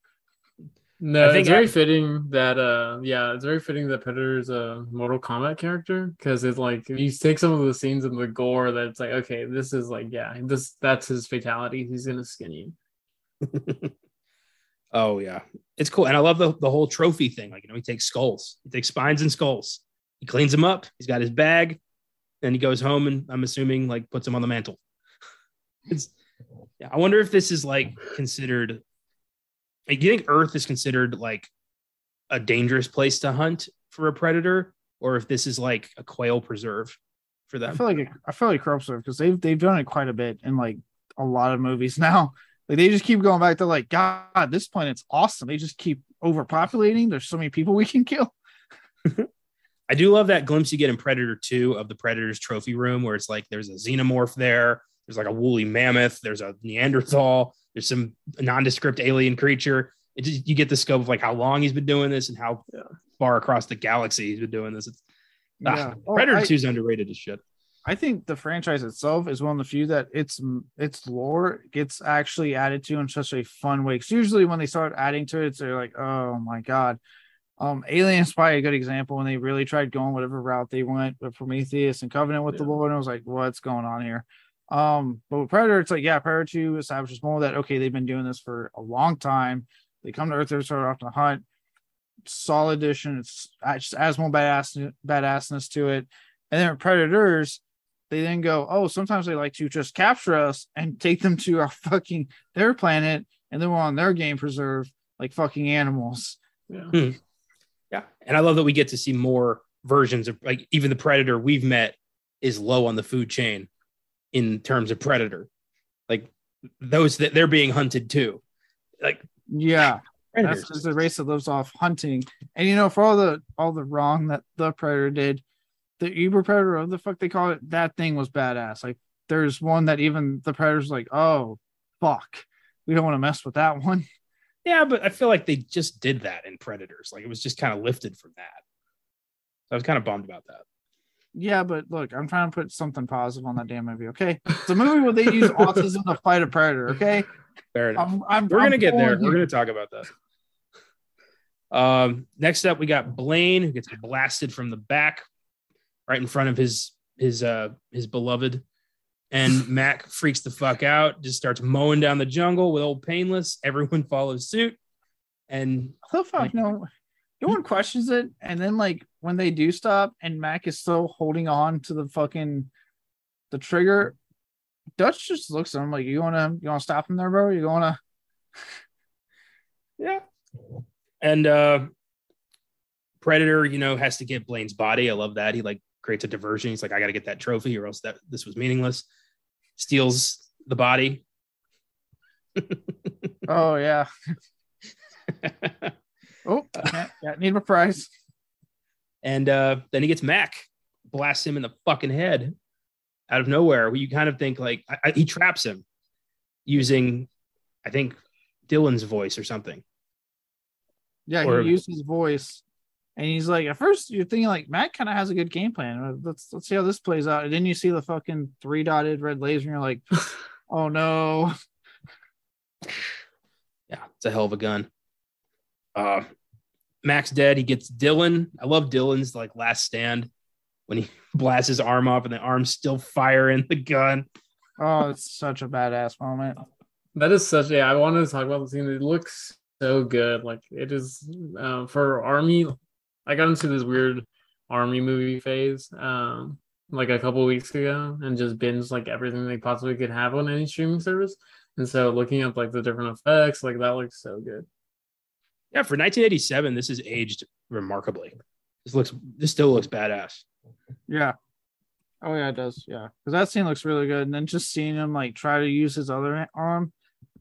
No, I think it's very I- fitting that uh yeah, it's very fitting that Predator is a Mortal Kombat character because it's like you take some of the scenes in the gore that it's like, okay, this is like, yeah, this that's his fatality. He's gonna skin you. oh yeah, it's cool, and I love the the whole trophy thing. Like you know, he takes skulls, he takes spines and skulls. He cleans them up. He's got his bag, and he goes home, and I'm assuming like puts him on the mantle. It's yeah. I wonder if this is like considered. Like, you think Earth is considered like a dangerous place to hunt for a predator, or if this is like a quail preserve for them. I feel like it, I feel like Corrupts because they've they've done it quite a bit in like a lot of movies now. Like they just keep going back to like, God, this planet's awesome. They just keep overpopulating. There's so many people we can kill. I do love that glimpse you get in Predator 2 of the Predator's trophy room where it's like there's a xenomorph there, there's like a woolly mammoth, there's a Neanderthal, there's some nondescript alien creature. It just, you get the scope of like how long he's been doing this and how Yeah. far across the galaxy he's been doing this. It's, ah, Yeah. Oh, Predator I- 2 is underrated as shit. I think the franchise itself is one of the few that its its lore gets actually added to in such a fun way. Because usually when they start adding to it, they're like, "Oh my god." Um, Alien is probably a good example when they really tried going whatever route they went with Prometheus and Covenant with the Lord, and I was like, "What's going on here?" Um, but with Predator, it's like, yeah, Predator Two establishes more that okay, they've been doing this for a long time. They come to Earth, they're start off to hunt. Solid addition. It's just adds more badass badassness to it. And then with Predators, they then go, oh, sometimes they like to just capture us and take them to our fucking their planet, and then we're on their game preserve like fucking animals. Yeah. Yeah. And I love that we get to see more versions of like even the Predator we've met is low on the food chain in terms of Predator. Like those that they're being hunted too. Like Yeah, Predators. that's just a race that lives off hunting. And you know, for all the all the wrong that the predator did, the Uber predator, what the fuck they call it, that thing was badass. Like there's one that even the predator's like, oh fuck, we don't want to mess with that one. Yeah, but I feel like they just did that in Predators. Like it was just kind of lifted from that. So I was kind of bummed about that. Yeah, but look, I'm trying to put something positive on that damn movie. Okay, it's a movie where they use autism to fight a predator. Okay, Fair enough. I'm, I'm We're I'm gonna get there. pulling We're gonna talk about that. Um, next up, we got Blaine who gets blasted from the back, right in front of his his uh his beloved. And Mac freaks the fuck out, just starts mowing down the jungle with old Painless. Everyone follows suit. And love how, you know, no one questions it. And then, like, when they do stop and Mac is still holding on to the fucking the trigger, Dutch just looks at him like, you wanna you wanna stop him there, bro? You wanna yeah. And uh Predator, you know, has to get Blaine's body. I love that. He like creates a diversion. He's like, I gotta get that trophy, or else that this was meaningless. Steals the body. Oh yeah. Oh, yeah, yeah, need a prize. and uh then he gets Mac, blasts him in the fucking head out of nowhere. You kind of think like I, I, he traps him using, I think, Dillon's voice or something. Yeah, Or- he used his voice, and he's like, at first you're thinking like Mac kind of has a good game plan. Uh, Let's let's see how this plays out. And then you see the fucking three dotted red laser, and you're like, oh no. Yeah, it's a hell of a gun. Uh, Mac's dead. He gets Dillon. I love Dillon's like last stand when he blasts his arm off and the arm's still firing the gun. Oh, it's such a badass moment. That is such yeah. I wanted to talk about the scene. It looks so good. Like it is uh, for army. I got into this weird army movie phase um like a couple weeks ago and just binged like everything they possibly could have on any streaming service. And so looking up like the different effects, like that looks so good. Yeah, for 1987, this is aged remarkably. This looks this still looks badass. Yeah. Oh yeah, it does. Yeah, because that scene looks really good. And then just seeing him like try to use his other arm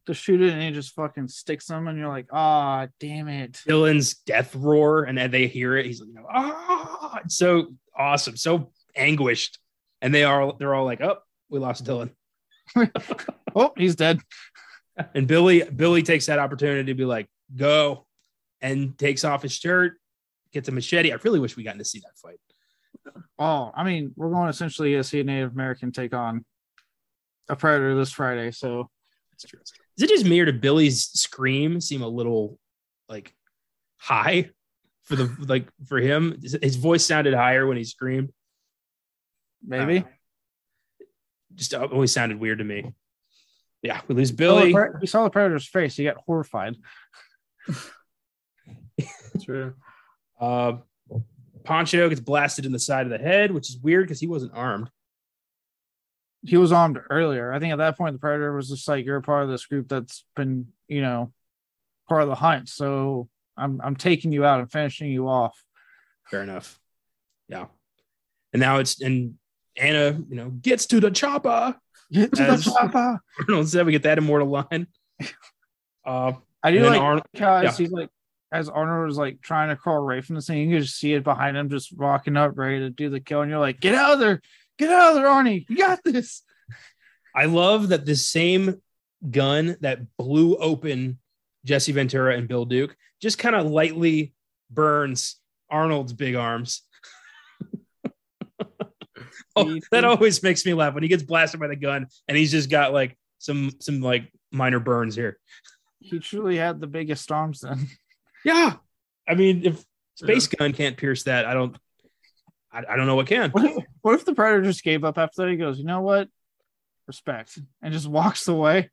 to shoot it, and he just fucking sticks them and you're like, ah, damn it. Dillon's death roar, and then they hear it. He's like, ah, it's so awesome, so anguished. And they are they're all like, oh, we lost Dillon. Oh, he's dead. And Billy Billy takes that opportunity to be like, go, and takes off his shirt, gets a machete. I really wish we got to see that fight. Oh, I mean, we're going essentially to see a Native American take on a predator this Friday. So That's true. Is it just me or did Billy's scream seem a little like high for the like for him? His voice sounded higher when he screamed. maybe. Just always sounded weird to me. Yeah, we lose Billy. the pre- we saw the predator's face. He got horrified. True. Uh, Pancho gets blasted in the side of the head, which is weird because he wasn't armed. He was armed earlier. I think at that point the predator was just like, "You're a part of this group that's been, you know, part of the hunt. So I'm I'm taking you out and finishing you off." Fair enough. Yeah. And now it's and Anna, you know, gets to the chopper. Get to the chopper. Arnold said we get that immortal line. Uh, I do like Arnold, how yeah. he's like as Arnold was like trying to crawl away from the scene, you could just see it behind him, just walking up, ready to do the kill, and you're like, "Get out of there! Get out of there, Arnie! You got this!" I love that the same gun that blew open Jesse Ventura and Bill Duke just kind of lightly burns Arnold's big arms. oh, that always makes me laugh when he gets blasted by the gun and he's just got like some some like minor burns here. He truly had the biggest arms then. Yeah, I mean, if space gun can't pierce that, I don't, I, I don't know what can. What if, what if the predator just gave up after that? He goes, "You know what? Respect," and just walks away.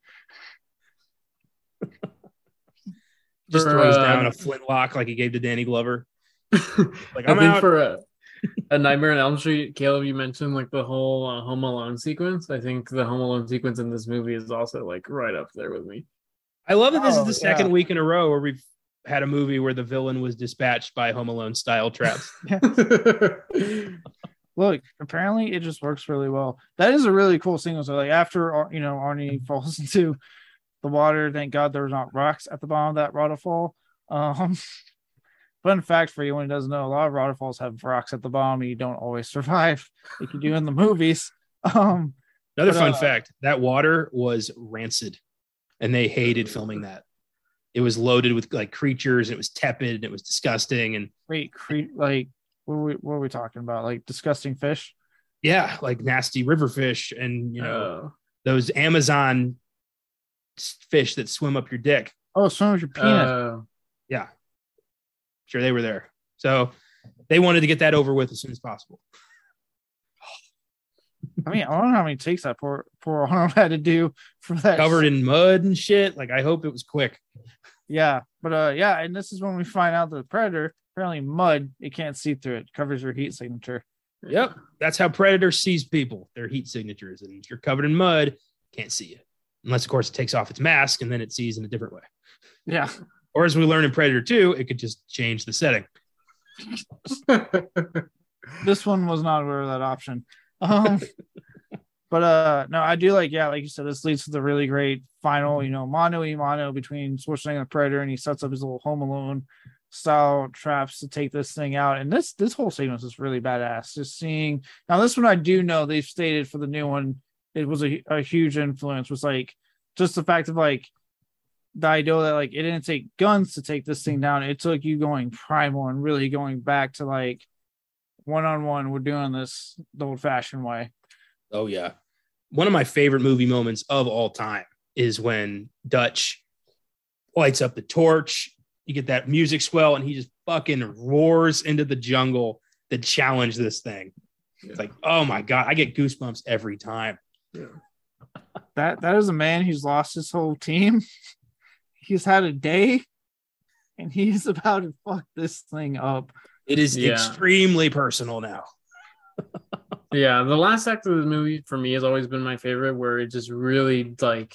Just For, throws uh, down a flintlock like he gave to Danny Glover. Like I I'm think out. for a, a Nightmare on Elm Street, Caleb, you mentioned like the whole uh, Home Alone sequence. I think the Home Alone sequence in this movie is also like right up there with me. I love that this Oh, is the second yeah. week in a row where we've had a movie where the villain was dispatched by Home Alone style traps. Look, apparently it just works really well. That is a really cool scene. So like after you know Arnie falls into the water, thank God there's not rocks at the bottom of that waterfall. Um, fun fact for anyone who doesn't know, a lot of waterfalls have rocks at the bottom, and you don't always survive like you do in the movies. Um, Another But, fun uh, fact that water was rancid and they hated filming that. It was loaded with like creatures and it was tepid and it was disgusting. And wait, cre- like what are we what are we talking about? Like disgusting fish? yeah, like nasty river fish and, you know, Uh, those Amazon fish that swim up your dick. Oh, swim with your penis. uh, Yeah. Sure, they were there. So they wanted to get that over with as soon as possible. I mean, I don't know how many takes that poor poor Arnold had to do for that. Covered in mud and shit. Like I hope it was quick. Yeah, but uh, yeah, and this is when we find out the predator apparently mud. It can't see through it. Covers your heat signature. Yep. That's how Predator sees people, their heat signatures. And if you're covered in mud, can't see you. Unless, of course, it takes off its mask and then it sees in a different way. Yeah. Or as we learn in Predator 2, it could just change the setting. this one was not aware of that option. Um, but uh, no, I do like, yeah, like you said, this leads to the really great final, you know, mano y mano between Schwarzenegger and the Predator, and he sets up his little Home Alone style traps to take this thing out. And this this whole sequence is really badass. Just seeing now, this one I do know they've stated for the new one, it was a, a huge influence. Was like just the fact of like the idea that like it didn't take guns to take this thing down. It took you going primal and really going back to like one on one. We're doing this the old fashioned way. Oh yeah, one of my favorite movie moments of all time is when Dutch lights up the torch. You get that music swell, and he just fucking roars into the jungle to challenge this thing. It's like, oh my god, I get goosebumps every time. That that is a man who's lost his whole team. He's had a day, and he's about to fuck this thing up. It is Yeah. extremely personal now. yeah, the last act of the movie for me has always been my favorite, where it just really like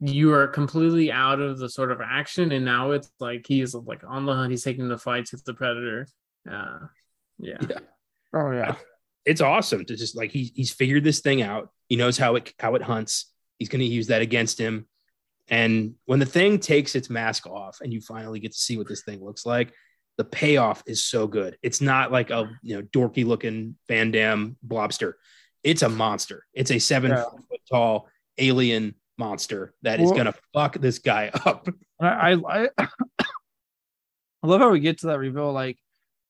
you are completely out of the sort of action, and now it's like he's like on the hunt. He's taking the fights with the predator. Uh, yeah, Oh yeah, It's awesome to just like he's he's figured this thing out. He knows how it how it hunts. He's going to use that against him. And when the thing takes its mask off, and you finally get to see what this thing looks like, the payoff is so good. It's not like a you know dorky looking Van Damme blobster. It's a monster. It's a seven Yeah. foot tall alien monster that is Well- going to fuck this guy up. I I, I I love how we get to that reveal. Like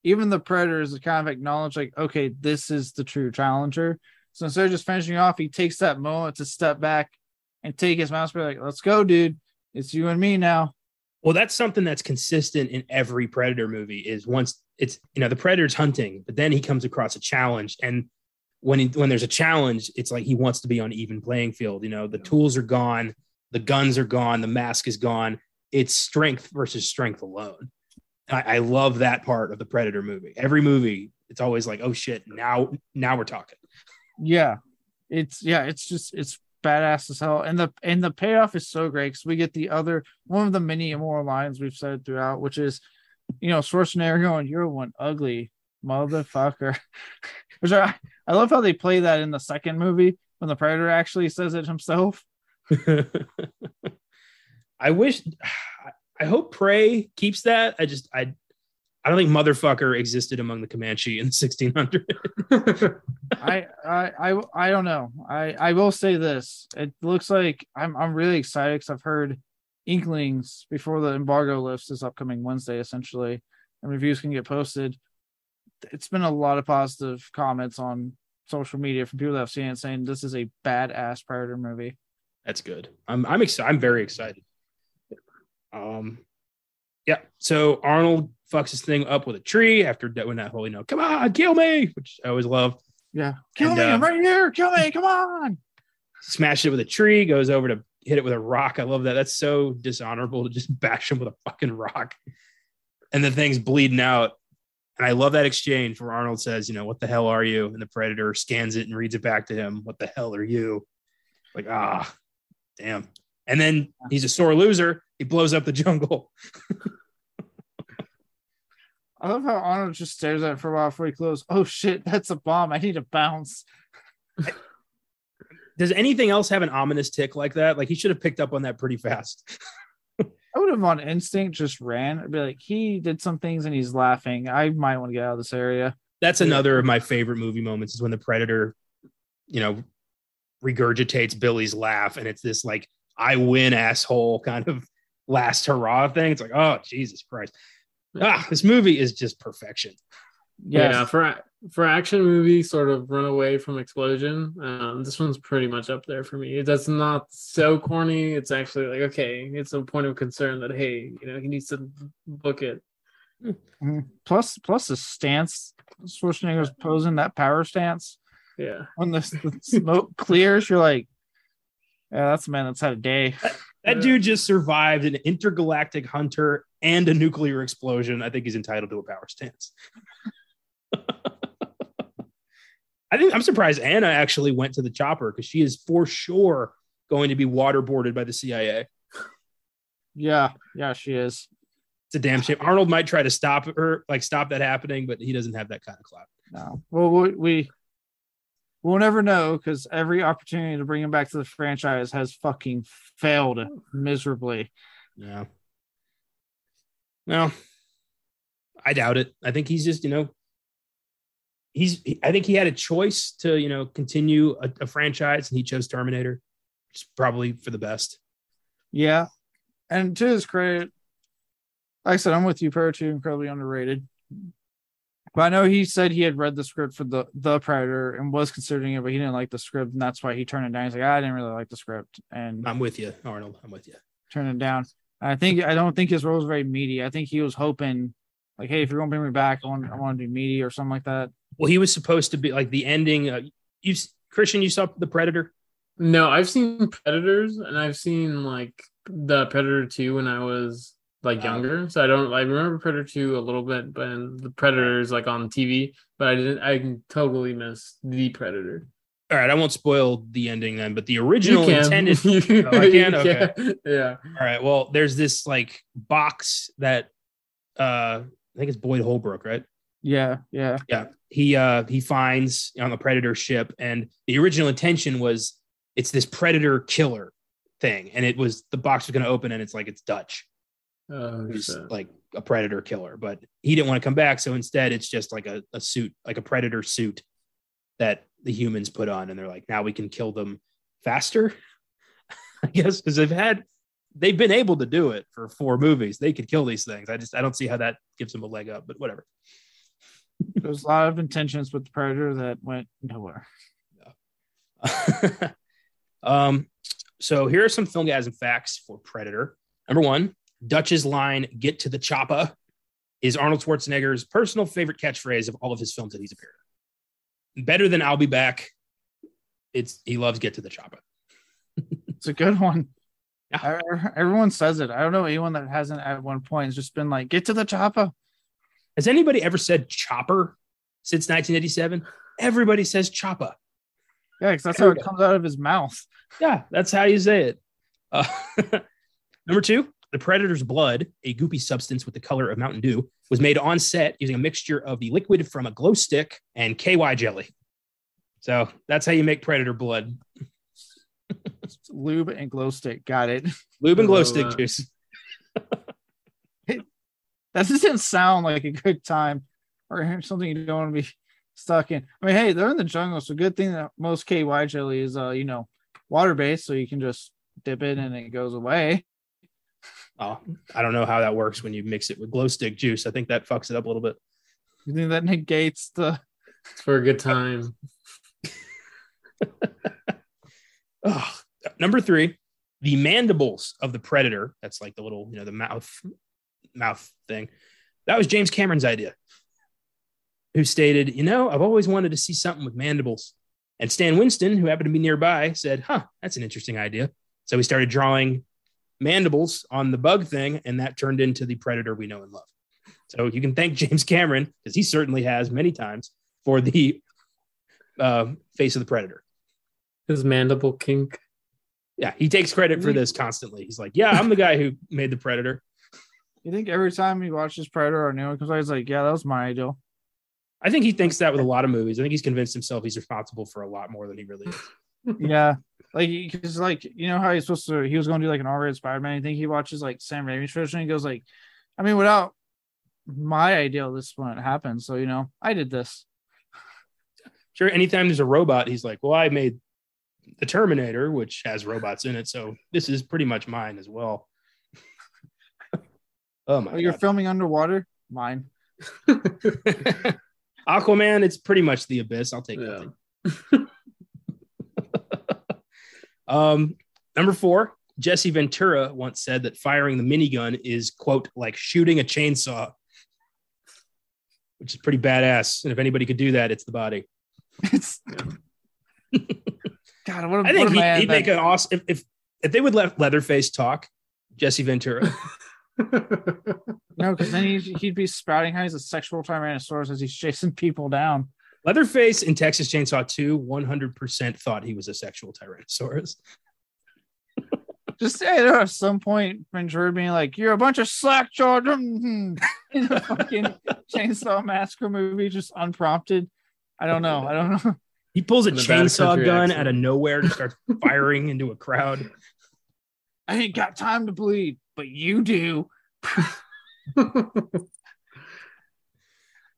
even the predators kind of acknowledge, like, okay, this is the true challenger. So instead of just finishing off, he takes that moment to step back and take his mouse. Be like, let's go, dude. It's you and me now. Well, that's something that's consistent in every Predator movie. Is once it's you know the Predator's hunting, but then he comes across a challenge, and when he, when there's a challenge, it's like he wants to be on even playing field. You know, the tools are gone, the guns are gone, the mask is gone. It's strength versus strength alone. I, I love that part of the Predator movie. Every movie, it's always like, oh shit, now now we're talking. Yeah, it's yeah, it's just it's badass as hell, and the and the payoff is so great because we get the other one of the many immoral lines we've said throughout, which is, you know, Schwarzenegger going, "You're one ugly motherfucker," which I I love how they play that in the second movie when the Predator actually says it himself. I wish I hope Prey keeps that. I just I I don't think motherfucker existed among the Comanche in 1600. I, I I I don't know. I I will say this. It looks like I'm I'm really excited because I've heard inklings before the embargo lifts this upcoming Wednesday, essentially, and reviews can get posted. It's been a lot of positive comments on social media from people that have seen it saying this is a badass predator movie. That's good. I'm I'm excited. I'm very excited. Um yeah, so Arnold fucks this thing up with a tree after doing that whole, you know, come on, kill me, which I always love. Yeah. Kill And, me, uh, I'm right here. Kill me, come on. Smash it with a tree, goes over to hit it with a rock. I love that. That's so dishonorable to just bash him with a fucking rock. And the thing's bleeding out. And I love that exchange where Arnold says, you know, what the hell are you? And the predator scans it and reads it back to him. What the hell are you? Like, ah, damn. And then he's a sore loser. He blows up the jungle. I love how Arnold just stares at it for a while before he closes. Oh shit, that's a bomb. I need to bounce. Does anything else have an ominous tick like that? Like he should have picked up on that pretty fast. I would have on instinct just ran. I'd be like, he did some things and he's laughing. I might want to get out of this area. That's another of my favorite movie moments is when the predator, you know, regurgitates Billy's laugh and it's this like I win asshole kind of last hurrah thing. It's like, oh Jesus Christ. Ah, this movie is just perfection. Yes. yeah. For for action movie, sort of run away from explosion. Um, this one's pretty much up there for me. That's not so corny. It's actually like okay, it's a point of concern that hey, you know, he needs to book it. Mhm. Plus, plus the stance Schwarzenegger's posing that power stance. Yeah. When the, the smoke clears, you're like, yeah, that's a man that's had a day. That dude just survived an intergalactic hunter and a nuclear explosion. I think he's entitled to a power stance. I think I'm surprised Anna actually went to the chopper because she is for sure going to be waterboarded by the CIA. Yeah, yeah, she is. It's a damn shame. Arnold might try to stop her, like stop that happening, but he doesn't have that kind of clout. No. Well, we, we we'll never know because every opportunity to bring him back to the franchise has fucking failed miserably. Yeah. Well, I doubt it. I think he's just, you know, he's, I think he had a choice to, you know, continue a, a franchise and he chose Terminator, which is probably for the best. Yeah. And to his credit, like I said, I'm with you, Predator 2, incredibly underrated. But I know he said he had read the script for the the Predator and was considering it, but he didn't like the script, and that's why he turned it down. He's like, I didn't really like the script, and I'm with you, Arnold. I'm with you. turned it down. I think I don't think his role was very meaty. I think he was hoping, like, hey, if you're gonna bring me back, I want I want to do meaty or something like that. Well, he was supposed to be like the ending. Uh, you, Cristian, you saw the Predator. No, I've seen Predators and I've seen like the Predator 2 when I was like Oh. younger. So I don't I remember Predator 2 a little bit, but the Predators like on TV, but I didn't I can totally miss the Predator. All right, I won't spoil the ending then, but the original You can. intended. You- Oh, I you can? Okay. can. Yeah. All right, well, there's this like box that uh I think it's Boyd Holbrook, right? Yeah, yeah, Yeah, he uh he finds on the predator ship, and the original intention was it's this predator killer thing, and it was the box was going to open, and it's like it's Dutch, Oh, who's shit. like a predator killer, but he didn't want to come back, so instead it's just like a, a suit, like a predator suit that the humans put on, and they're like, now we can kill them faster, I guess, because they've had they've been able to do it for four movies. They could kill these things. I just I don't see how that gives them a leg up, but whatever. There's a lot of intentions with the Predator that went nowhere. um, so here are some filmgazm facts for Predator. Number one, Dutch's line "Get to the chopper" is Arnold Schwarzenegger's personal favorite catchphrase of all of his films that he's appeared in. Better than "I'll be back." It's he loves "Get to the chopper." It's a good one. Yeah. I- Everyone says it. I don't know anyone that hasn't at one point. It's just been like, get to the chopper. Has anybody ever said "chopper" since 1987? Everybody says "chopper." Yeah, because that's how it comes out of his mouth. Yeah, that's how you say it. Uh, number two, the predator's blood, a goopy substance with the color of Mountain Dew, was made on set using a mixture of the liquid from a glow stick and KY jelly. So that's how you make predator blood. Lube and glow stick. Got it. Lube and glow stick wow. juice. That doesn't sound like a good time or something you don't want to be stuck in. I mean, hey, they're in the jungle, so good thing that most KY jelly is, uh, you know, water based, so you can just dip it and it goes away. Oh, I don't know how that works when you mix it with glow stick juice. I think that fucks it up a little bit. You think that negates the? It's for a good time. Oh, number three, the mandibles of the predator. That's like the little, you know, the mouth, mouth thing. That was James Cameron's idea, who stated, you know, I've always wanted to see something with mandibles. And Stan Winston, who happened to be nearby, said, huh, that's an interesting idea. So he started drawing mandibles on the bug thing, and that turned into the predator we know and love. So you can thank James Cameron, because he certainly has many times, for the uh, face of the predator. His mandible kink. Yeah, he takes credit for this constantly. He's like, "Yeah, I'm the guy who made the Predator." You think every time he watches Predator or new one comes out, he's like, yeah, that was my ideal. I think he thinks that with a lot of movies. I think he's convinced himself he's responsible for a lot more than he really is. Yeah. Like, because, like, you know how he's supposed to, he was going to do like an R rated Spider Man. I think he watches like Sam Raimi's version and he goes, like, I mean, without my ideal, this wouldn't happen. So, you know, I did this. Sure, anytime there's a robot, he's like, "Well, I made the Terminator, which has robots in it, so this is pretty much mine as well." oh my Oh, you're god, filming underwater? Mine. Aquaman! It's pretty much the abyss. I'll take Yeah. that. Um, number four, Jesse Ventura once said that firing the minigun is quote like shooting a chainsaw, which is pretty badass. And if anybody could do that, it's the body. It's God, what a, I think what a he, he'd make an awesome if, if if they would let Leatherface talk, Jesse Ventura. no, because then he'd, he'd be spouting how he's a sexual tyrannosaurus as he's chasing people down. Leatherface in Texas Chainsaw 2 100% thought he was a sexual tyrannosaurus. Just say there at some point, Ventura being like, "You're a bunch of slack jawed," in a fucking Chainsaw Massacre movie, just unprompted. I don't know. I don't know. He pulls a In the bad chainsaw gun accent. out of nowhere and starts firing into a crowd. I ain't got time to bleed, but you do.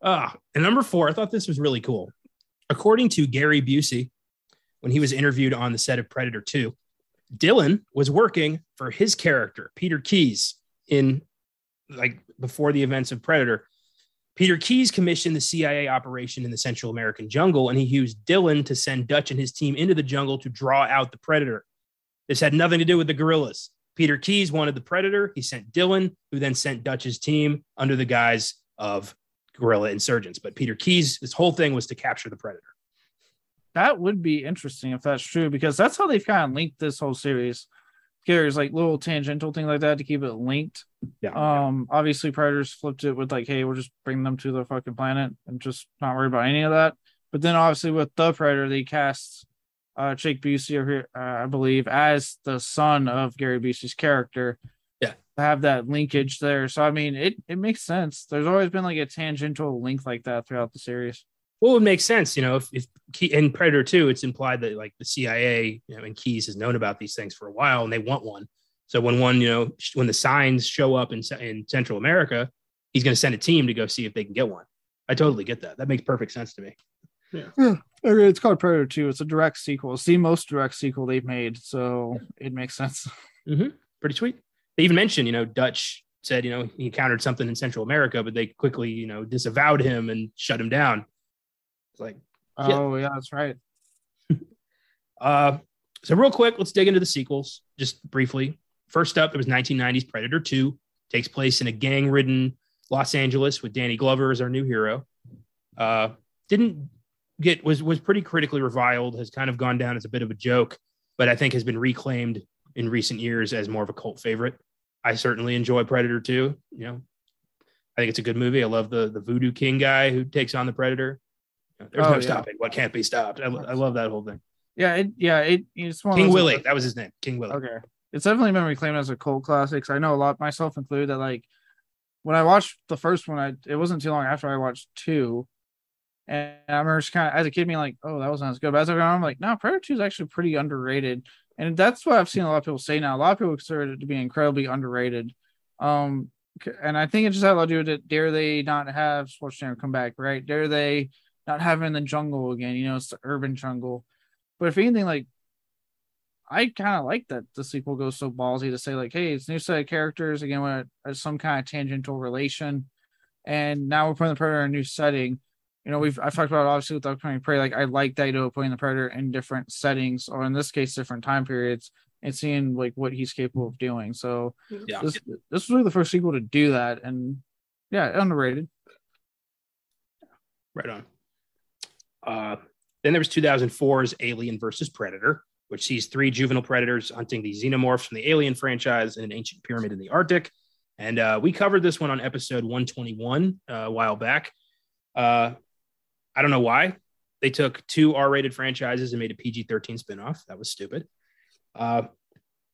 Ah, and number four, I thought this was really cool. According to Gary Busey, when he was interviewed on the set of Predator 2, Dillon was working for his character, Peter Keyes, in like before the events of Predator. Peter Keyes commissioned the CIA operation in the Central American jungle, and he used Dillon to send Dutch and his team into the jungle to draw out the Predator. This had nothing to do with the guerrillas. Peter Keyes wanted the Predator. He sent Dillon, who then sent Dutch's team under the guise of guerrilla insurgents. But Peter Keyes, his whole thing was to capture the Predator. That would be interesting if that's true, because that's how they've kind of linked this whole series. There's like little tangential thing like that to keep it linked. Yeah. Um, obviously, Predators flipped it with like, hey, we'll just bring them to the fucking planet and just not worry about any of that. But then, obviously, with the Predator, they cast uh Jake Busey over here, uh, I believe, as the son of Gary Busey's character. Yeah. to have that linkage there. So, I mean, it it makes sense. There's always been like a tangential link like that throughout the series. well, it would make sense, you know, if, if Key, in Predator 2, it's implied that like the CIA, you know, and Keyes has known about these things for a while and they want one. So when one, you know, when the signs show up in, in Central America, he's going to send a team to go see if they can get one. I totally get that. That makes perfect sense to me. Yeah, okay, it's called Predator 2. It's a direct sequel. It's the most direct sequel they've made, so it makes sense. Hmm. Pretty sweet. They even mentioned, you know, Dutch said, you know, he encountered something in Central America, but they quickly, you know, disavowed him and shut him down. It's like, Yeah. Oh, yeah, that's right. Uh, so real quick, let's dig into the sequels just briefly. First up, there was 1990s Predator 2, takes place in a gang-ridden Los Angeles with Danny Glover as our new hero. Uh, didn't get was was pretty critically reviled, has kind of gone down as a bit of a joke, but I think has been reclaimed in recent years as more of a cult favorite. I certainly enjoy Predator 2. You know, I think it's a good movie. I love the the Voodoo King guy who takes on the Predator. You know, There's Oh, no yeah. stopping what can't be stopped. I, I love that whole thing. Yeah, it, yeah, it, it's one King Willie, that was his name. King Willie. Okay. It's definitely been reclaimed as a cult classic. I know a lot, myself included, that like when I watched the first one, I it wasn't too long after I watched two. And I remember just kind of as a kid being like, oh, that wasn't as good. But as I go on, I'm like, no, Predator 2 is actually pretty underrated. And that's what I've seen a lot of people say now. A lot of people consider it to be incredibly underrated. Um, and I think it just had a lot to do with it. Dare they not have Schwarzenegger come back, right? Dare they not have him in the jungle again? You know, it's the urban jungle. But if anything, like I kind of like that the sequel goes so ballsy to say like, hey, it's new set of characters again with some kind of tangential relation, and now we're putting the predator in a new setting. You know, we've I've talked about obviously with the upcoming prey. Like I like that you know putting the predator in different settings, or in this case, different time periods, and seeing like what he's capable of doing. So Yeah. this this was really the first sequel to do that, and yeah, underrated. Right on. Uh, then there was 2004's Alien versus Predator, which sees three juvenile predators hunting the xenomorphs from the Alien franchise in an ancient pyramid in the Arctic. And uh, we covered this one on episode 121 uh, a while back. Uh, I don't know why they took two R-rated franchises and made a PG-13 spinoff. That was stupid. Uh,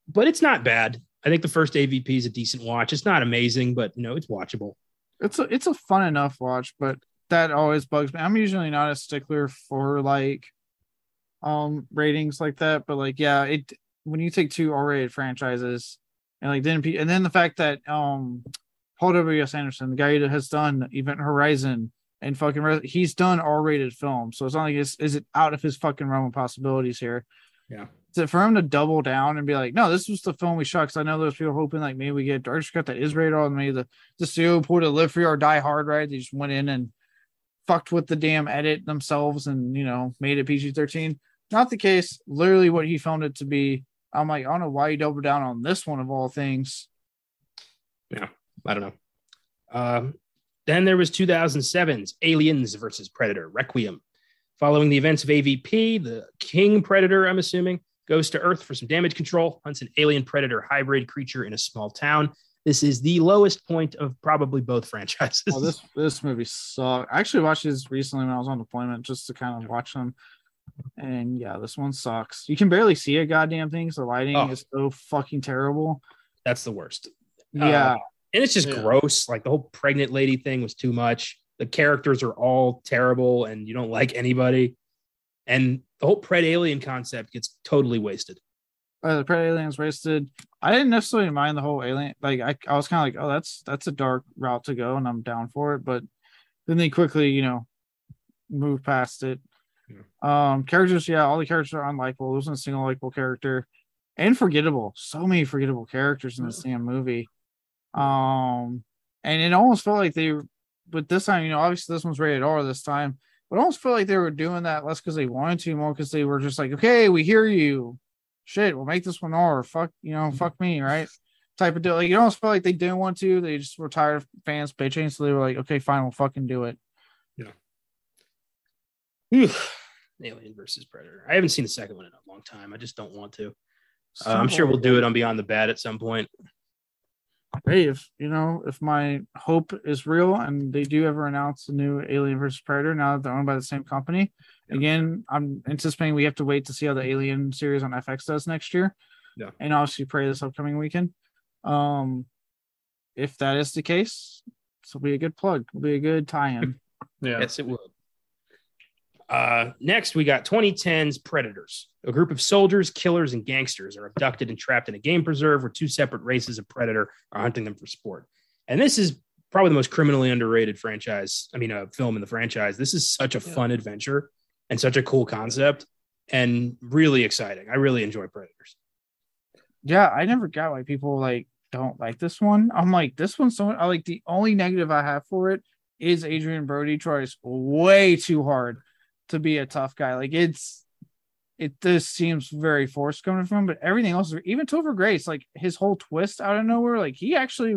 but it's not bad. I think the first AVP is a decent watch. It's not amazing, but you know it's watchable. it's a it's a fun enough watch, but that always bugs me. I'm usually not a stickler for like um ratings like that, but like yeah, it when you take two R-rated franchises and like then and then the fact that um Paul W S Anderson, the guy that has done Event Horizon and fucking he's done R-rated films, so it's not like it's is it out of his fucking realm of possibilities here. Yeah. So for him to double down and be like, no, this was the film we shot. Cause I know there's people hoping like maybe we get Dark Cut that is rated on, maybe the the studio pulled a live free or die hard, right? They just went in and fucked with the damn edit themselves and you know made it PG 13. Not the case. Literally what he found it to be. I'm like, I don't know why you doubled down on this one of all things. Yeah, I don't know. Um, then there was 2007's Aliens versus Predator Requiem. Following the events of AVP, the king predator, I'm assuming, goes to Earth for some damage control, hunts an alien predator hybrid creature in a small town. This is the lowest point of probably both franchises. Oh, this this movie sucked. I actually watched this recently when I was on deployment just to kind of watch them. And yeah, this one sucks. You can barely see a goddamn thing. So the lighting Oh. is so fucking terrible. That's the worst. Yeah. Uh, and it's just Yeah. gross. Like the whole pregnant lady thing was too much. The characters are all terrible, and you don't like anybody. And the whole pred alien concept gets totally wasted. uh, the pred aliens wasted. I didn't necessarily mind the whole alien. Like I, I was kind of like, oh, that's that's a dark route to go, and I'm down for it. But then they quickly, you know, move past it. Um, characters, yeah, all the characters are unlikable. There wasn't a single likable character, and forgettable. So many forgettable characters in this damn movie. Um, and it almost felt like they, but this time, you know, obviously this one's rated R this time, but it almost felt like they were doing that less because they wanted to, more because they were just like, okay, we hear you shit, we'll make this one R. Fuck, you know, fuck me, right? Type of deal. Like, you almost felt like they didn't want to. They just were tired of fans bitching, so they were like, okay, fine, we'll fucking do it. Whew. Alien versus Predator. I haven't seen the second one in a long time. I just don't want to. Uh, I'm sure we'll do it on Beyond the Bad at some point. Hey, if you know, if my hope is real and they do ever announce a new Alien versus Predator, now that they're owned by the same company, Yeah. again, I'm anticipating we have to wait to see how the Alien series on FX does next year. Yeah. And obviously Prey this upcoming weekend. Um, if that is the case, this will be a good plug. It'll be a good tie-in. Yeah. Yes, it will. Uh, next, we got 2010's Predators. A group of soldiers, killers, and gangsters are abducted and trapped in a game preserve where two separate races of predator are hunting them for sport. And this is probably the most criminally underrated franchise. I mean, a film in the franchise. This is such a Yeah. fun adventure and such a cool concept and really exciting. I really enjoy Predators. yeah, I never got why people like don't like this one. I'm like, this one's so I like the only negative I have for it is Adrien Brody tries way too hard to be a tough guy. Like it's it just seems very forced coming from, him, but everything else, even Topher Grace, like his whole twist out of nowhere, like he actually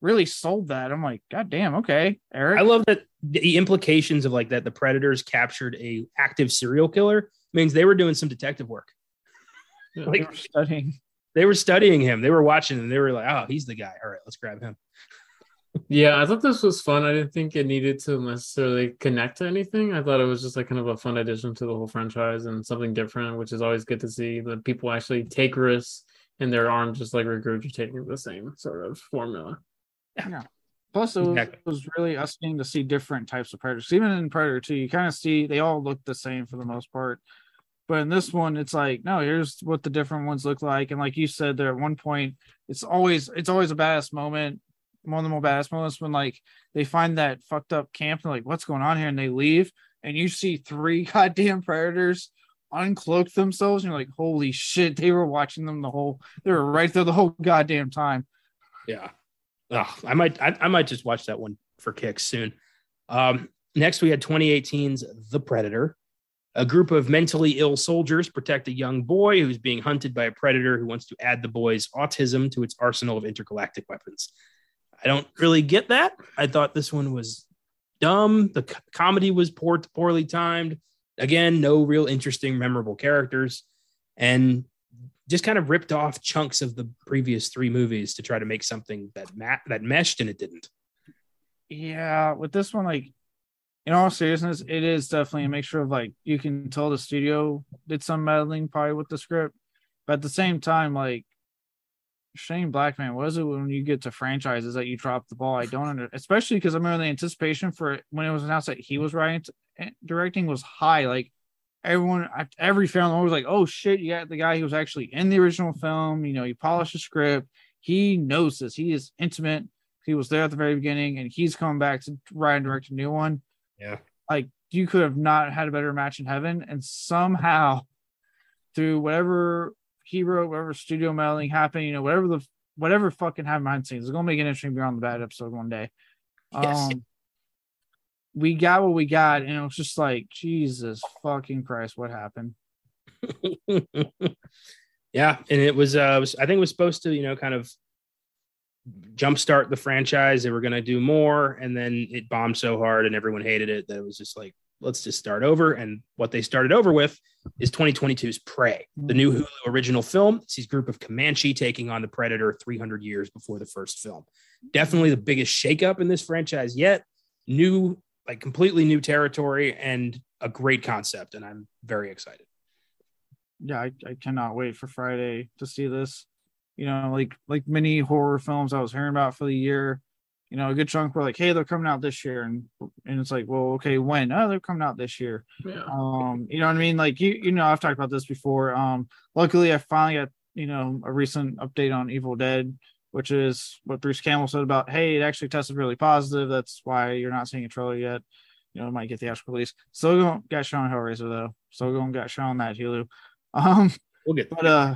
really sold that. I'm like, God damn, okay, Eric. I love that the implications of like that the Predators captured a active serial killer means they were doing some detective work. Yeah. They like- were studying. They were studying him. They were watching and they were like, oh, he's the guy. All right, let's grab him. Yeah, I thought this was fun. I didn't think it needed to necessarily connect to anything. I thought it was just like kind of a fun addition to the whole franchise and something different, which is always good to see that people actually take risks and there aren't just like regurgitating the same sort of formula. Yeah. Plus, it was, Exactly. it was really us getting to see different types of predators. Even in Predator 2, you kind of see they all look the same for the most part. But in this one, it's like, no, here's what the different ones look like. And like you said, there at one point, it's always it's always a badass moment. One of the more badass moments when like they find that fucked up camp and like, what's going on here? And they leave, and you see three goddamn predators uncloak themselves, and you're like, holy shit, they were watching them the whole they were right there the whole goddamn time. Yeah. I might I, I might just watch that one for kicks soon. Um, next we had 2018's The Predator. A group of mentally ill soldiers protect a young boy who's being hunted by a predator who wants to add the boy's autism to its arsenal of intergalactic weapons. I don't really get that. I thought this one was dumb. The co- comedy was poor, poorly timed. Again, no real interesting, memorable characters, and just kind of ripped off chunks of the previous three movies to try to make something that ma- that meshed, and it didn't. yeah with this one like in all seriousness it is definitely a mixture of like you can tell the studio did some meddling probably with the script but at the same time like Shane Blackman, what is it when you get to franchises that you drop the ball? I don't under, especially because I remember the anticipation for it when it was announced that he was writing, eh, directing was high. Like everyone, every fan was like, "Oh shit, you got the guy who was actually in the original film." You know, he polished the script. He knows this. He is intimate. He was there at the very beginning, and he's coming back to write and direct a new one. Yeah. like you could have not had a better match in heaven, and somehow through whatever he wrote, whatever studio meddling happened, you know, whatever the whatever fucking happened behind the scenes, it's gonna make an interesting Beyond the Bad episode one day. Yes. Um, we got what we got, and it was just like Jesus fucking Christ, what happened? yeah, and it was, uh, was I think it was supposed to, you know, kind of jumpstart the franchise. They were going to do more, and then it bombed so hard, and everyone hated it that it was just like, let's just start over. And what they started over with is 2022's Prey, the new mm. Hulu original film. It's this group of Comanche taking on the Predator 300 years before the first film. Definitely the biggest shakeup in this franchise yet. New, like completely new territory and a great concept. And I'm very excited. Yeah, I, I cannot wait for Friday to see this. You know, like like many horror films I was hearing about for the year you know, a good chunk were like, hey, they're coming out this year, and and it's like, well, okay, when? Oh, they're coming out this year. Yeah. Um, you know what I mean? Like you, you know, I've talked about this before. Um, luckily, I finally got you know a recent update on Evil Dead, which is what Bruce Campbell said about, hey, it actually tested really positive. That's why you're not seeing a trailer yet. You know, it might get the actual release. Still going got shown Hellraiser though. Still going got shown that Hulu. Um, We'll get but uh,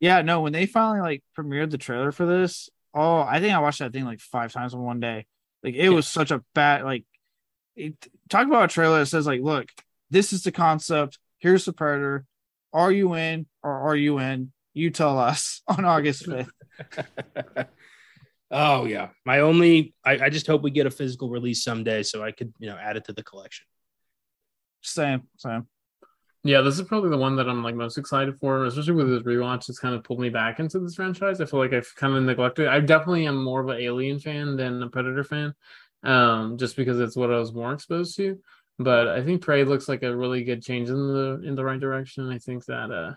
yeah, no, when they finally like premiered the trailer for this, oh, I think I watched that thing like five times in one day. Like it was such a bad like. It, talk about a trailer that says like, look, this is the concept. Here's the predator. Are you in or are you in? You tell us on August fifth. oh yeah. My only I, I just hope we get a physical release someday so I could, you know, add it to the collection. Same, same. Yeah, this is probably the one that I'm like most excited for, especially with this rewatch. It's kind of pulled me back into this franchise. I feel like I've kind of neglected. I definitely am more of an Alien fan than a Predator fan, um, just because it's what I was more exposed to. But I think Prey looks like a really good change in the in the right direction. I think that, uh,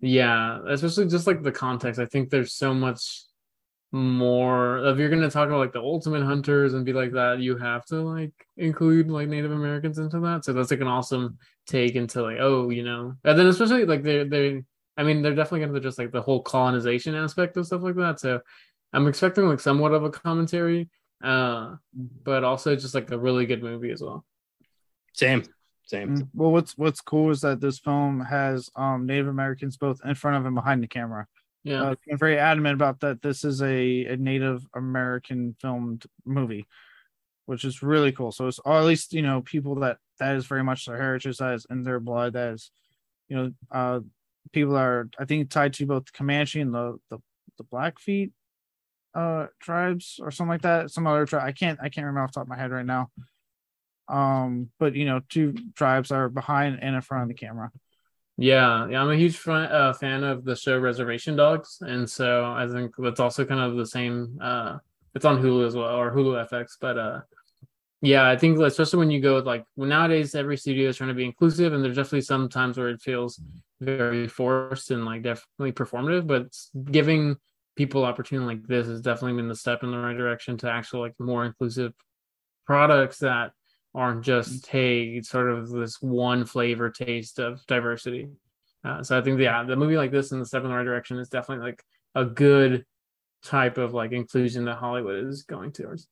yeah, especially just like the context. I think there's so much more if you're going to talk about like the ultimate hunters and be like that you have to like include like native americans into that so that's like an awesome take into like oh you know and then especially like they're they're i mean they're definitely going to just like the whole colonization aspect of stuff like that so i'm expecting like somewhat of a commentary uh but also just like a really good movie as well Same. Same. Mm, Well, what's what's cool is that this film has um Native Americans both in front of and behind the camera. yeah uh, I'm very adamant about that. This is a, a Native American filmed movie, which is really cool. So it's or at least you know people that that is very much their heritage, that is in their blood, that is you know uh people that are I think tied to both the Comanche and the the the Blackfeet uh tribes or something like that. Some other tribe I can't I can't remember off the top of my head right now. Um, but you know, two tribes are behind and in front of the camera. Yeah, yeah, I'm a huge fan, uh, fan of the show Reservation Dogs, and so I think that's also kind of the same. Uh, it's on Hulu as well or Hulu FX, but uh, yeah, I think especially when you go with like well, nowadays, every studio is trying to be inclusive, and there's definitely some times where it feels very forced and like definitely performative, but giving people opportunity like this has definitely been the step in the right direction to actual like more inclusive products that aren't just hey sort of this one flavor taste of diversity. Uh, so i think yeah the movie like this and the step in the right direction is definitely like a good type of like inclusion that hollywood is going towards.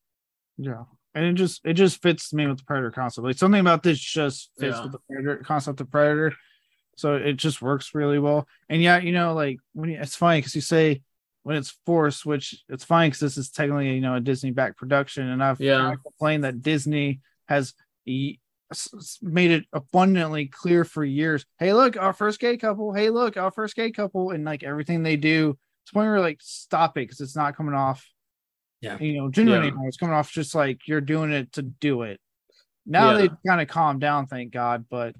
Yeah. And it just it just fits me with the predator concept. Like something about this just fits Yeah. with the predator concept of predator. So it just works really well. And yeah, you know, like when you, it's funny because you say when it's forced, which it's fine because this is technically you know a Disney back production, and I've Yeah. complained that Disney has e- made it abundantly clear for years. Hey, look, our first gay couple. Hey, look, our first gay couple, and like everything they do. It's point where like stop it because it's not coming off Yeah. you know, genuine Yeah. anymore. It's coming off just like you're doing it to do it. Now Yeah. they kind of calmed down, thank God. But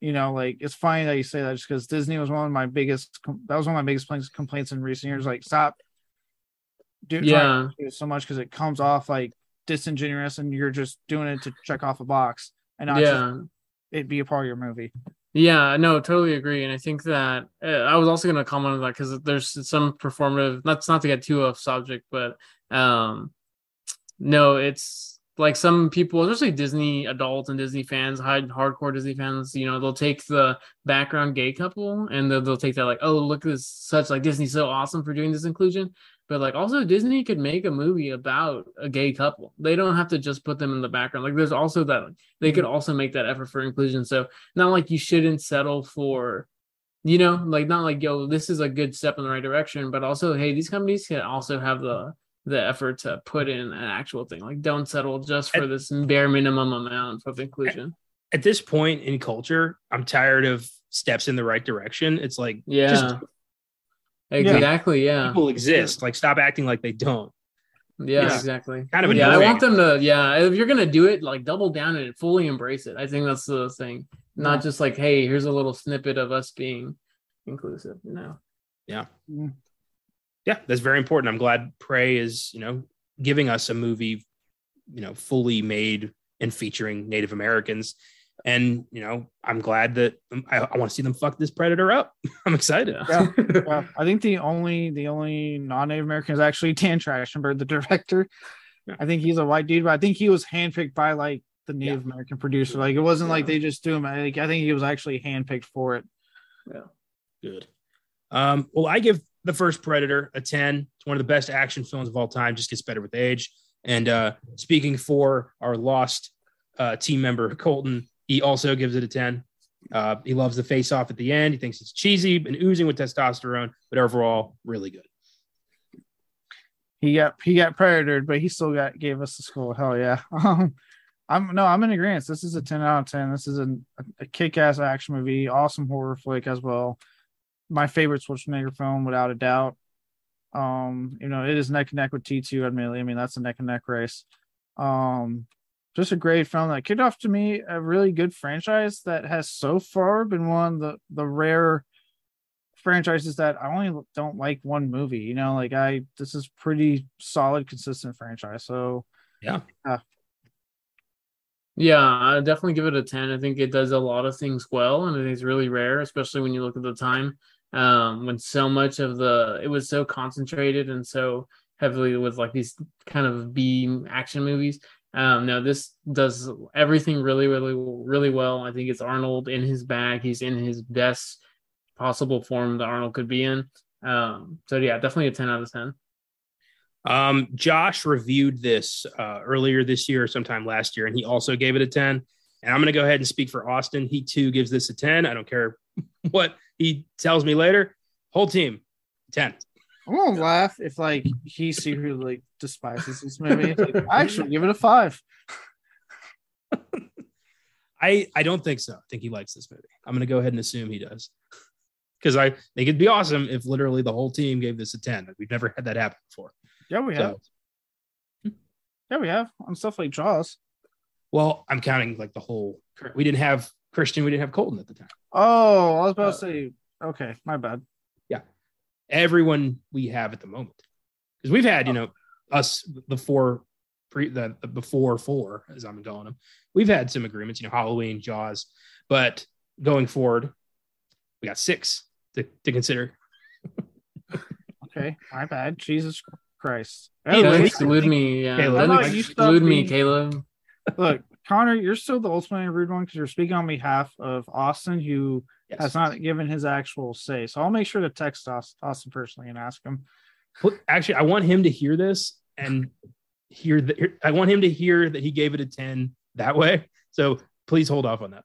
you know, like it's funny that you say that just because Disney was one of my biggest. That was one of my biggest complaints- complaints in recent years. Like, stop, do trying to Yeah. do so much because it comes off like disingenuous, and you're just doing it to check off a box and not just yeah it be a part of your movie. Yeah, no, totally agree, and I think that uh, I was also going to comment on that because there's some performative. That's not to get too off subject, but um, no, it's like some people, especially Disney adults and Disney fans, hard hardcore Disney fans. You know, they'll take the background gay couple and they'll, they'll take that like, oh, look, at this such like Disney's so awesome for doing this inclusion. But like also Disney could make a movie about a gay couple. They don't have to just put them in the background. Like there's also that they could mm. also make that effort for inclusion. So not like you shouldn't settle for you know like not like yo this is a good step in the right direction but also hey these companies can also have the the effort to put in an actual thing like don't settle just for this bare minimum amount of inclusion At this point in culture, I'm tired of steps in the right direction. It's like yeah just exactly yeah people exist. Like stop acting like they don't. Yeah, It's exactly. kind of yeah, I want them to. Yeah, if you're gonna do it, like double down and fully embrace it. I think that's the thing. Not Yeah. just like, hey, here's a little snippet of us being inclusive. You know. Yeah. Mm-hmm. Yeah, that's very important. I'm glad Prey is, you know, giving us a movie, you know, fully made and featuring Native Americans. And, you know, I'm glad that um, I, I want to see them fuck this predator up. I'm excited. Yeah. Yeah, I think the only the only non-Native American is actually Dan Trachtenberg, the director. Yeah. I think he's a white dude, but I think he was handpicked by like the Native American producer. Like it wasn't like they just do him. Like I think he was actually handpicked for it. Yeah, good. Um, well, I give the first Predator a 10. It's one of the best action films of all time, just gets better with age. And uh, speaking for our lost uh, team member, Colton, he also gives it a 10. Uh, he loves the face off at the end. He thinks it's cheesy and oozing with testosterone, but overall, really good. He got he got predatored, but he still got gave us the score. Hell yeah. Um, I'm no, I'm in agreement. This is a 10 out of 10. This is a, a kick-ass action movie, awesome horror flick as well. My favorite Schwarzenegger film, without a doubt. Um, you know, it is neck and neck with T2, admittedly. I mean, that's a neck and neck race. Um, just a great film that kicked off to me a really good franchise that has so far been one of the the rare franchises that I only don't like one movie. You know, like I this is pretty solid, consistent franchise. So Yeah, Yeah, I definitely give it a 10. I think it does a lot of things well, and I think it's really rare, especially when you look at the time um, when so much of the it was so concentrated and so heavily with like these kind of B action movies. Um, no, this does everything really, really, really well. I think it's Arnold in his bag. He's in his best possible form that Arnold could be in. Um, so yeah, definitely a 10 out of 10. Um, Josh reviewed this uh, earlier this year, sometime last year, and he also gave it a 10. And I'm going to go ahead and speak for Austin. He too gives this a 10. I don't care what he tells me later. Whole team, 10. I won't laugh if like he secretly like despises this movie. Like, I actually give it a five. I, I don't think so. I think he likes this movie. I'm to go ahead and assume he does. Because I think it'd be awesome if literally the whole team gave this a 10. We've never had that happen before. Yeah, we have. So, Yeah, we have on stuff like Jaws. well, I'm counting like the whole. We didn't have Cristian. We didn't have Colton at the time. Oh, I was about Uh, to say. Okay, my bad. Everyone we have at the moment because we've had you oh. know us the four pre the, the before four as i'm calling them we've had some agreements you know halloween jaws but going forward we got six to, to consider Okay, my bad. Jesus Christ. Hey, Oh, Don't Don't look- exclude me. Yeah, Caleb, don't how about you stop exclude me, Caleb. Look, Connor, you're still the ultimately rude one because you're speaking on behalf of Austin, who yes. has not given his actual say. So I'll make sure to text Aus- Austin personally and ask him. Actually i want him to hear this and hear that i want him to hear that he gave it a 10 that way so please hold off on that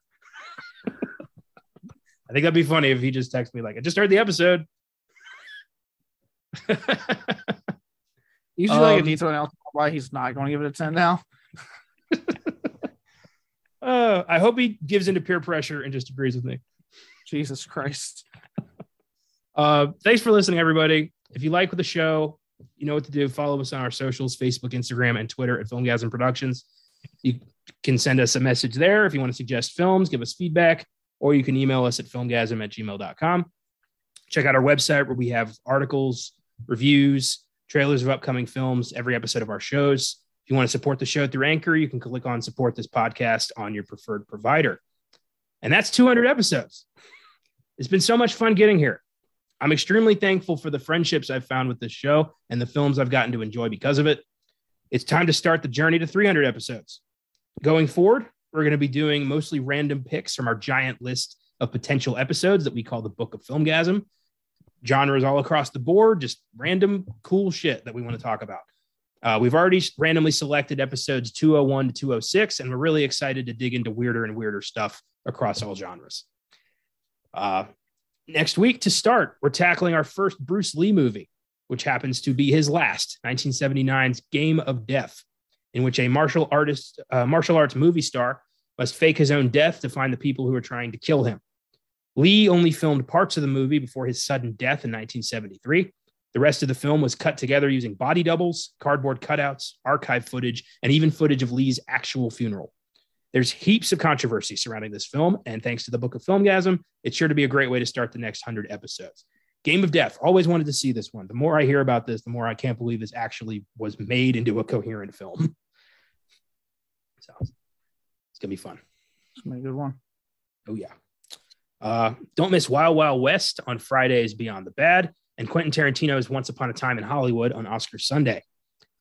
i think that'd be funny if he just texted me like i just heard the episode Usually, like a Um, detail why he's not going to give it a 10 now. Uh, I hope he gives into peer pressure and just agrees with me. Jesus Christ. Uh, thanks for listening, everybody. If you like the show, you know what to do. Follow us on our socials Facebook, Instagram, and Twitter at Filmgazm Productions. You can send us a message there if you want to suggest films, give us feedback, or you can email us at filmgazm at gmail.com. Check out our website where we have articles, reviews, trailers of upcoming films, every episode of our shows. If you want to support the show through Anchor, you can click on support this podcast on your preferred provider. And that's 200 episodes. It's been so much fun getting here. I'm extremely thankful for the friendships I've found with this show and the films I've gotten to enjoy because of it. It's time to start the journey to 300 episodes. Going forward, we're going to be doing mostly random picks from our giant list of potential episodes that we call the Book of Filmgazm. Genres all across the board, just random cool shit that we want to talk about. Uh, we've already randomly selected episodes 201 to 206, and we're really excited to dig into weirder and weirder stuff across all genres. Uh, next week to start, we're tackling our first Bruce Lee movie, which happens to be his last, 1979's Game of Death, in which a martial artist, uh, martial arts movie star must fake his own death to find the people who are trying to kill him. Lee only filmed parts of the movie before his sudden death in 1973, The rest of the film was cut together using body doubles, cardboard cutouts, archive footage, and even footage of Lee's actual funeral. There's heaps of controversy surrounding this film, and thanks to the Book of Filmgazm, it's sure to be a great way to start the next 100 episodes. Game of Death, always wanted to see this one. The more I hear about this, the more I can't believe this actually was made into a coherent film. So it's going to be fun. It's gonna be a good one. Oh, yeah. Uh, don't miss Wild Wild West on Fridays Beyond the Bad and Quentin Tarantino's Once Upon a Time in Hollywood on Oscar Sunday.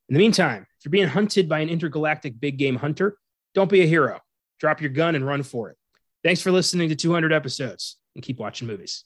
In the meantime, if you're being hunted by an intergalactic big game hunter, don't be a hero. Drop your gun and run for it. Thanks for listening to 200 episodes and keep watching movies.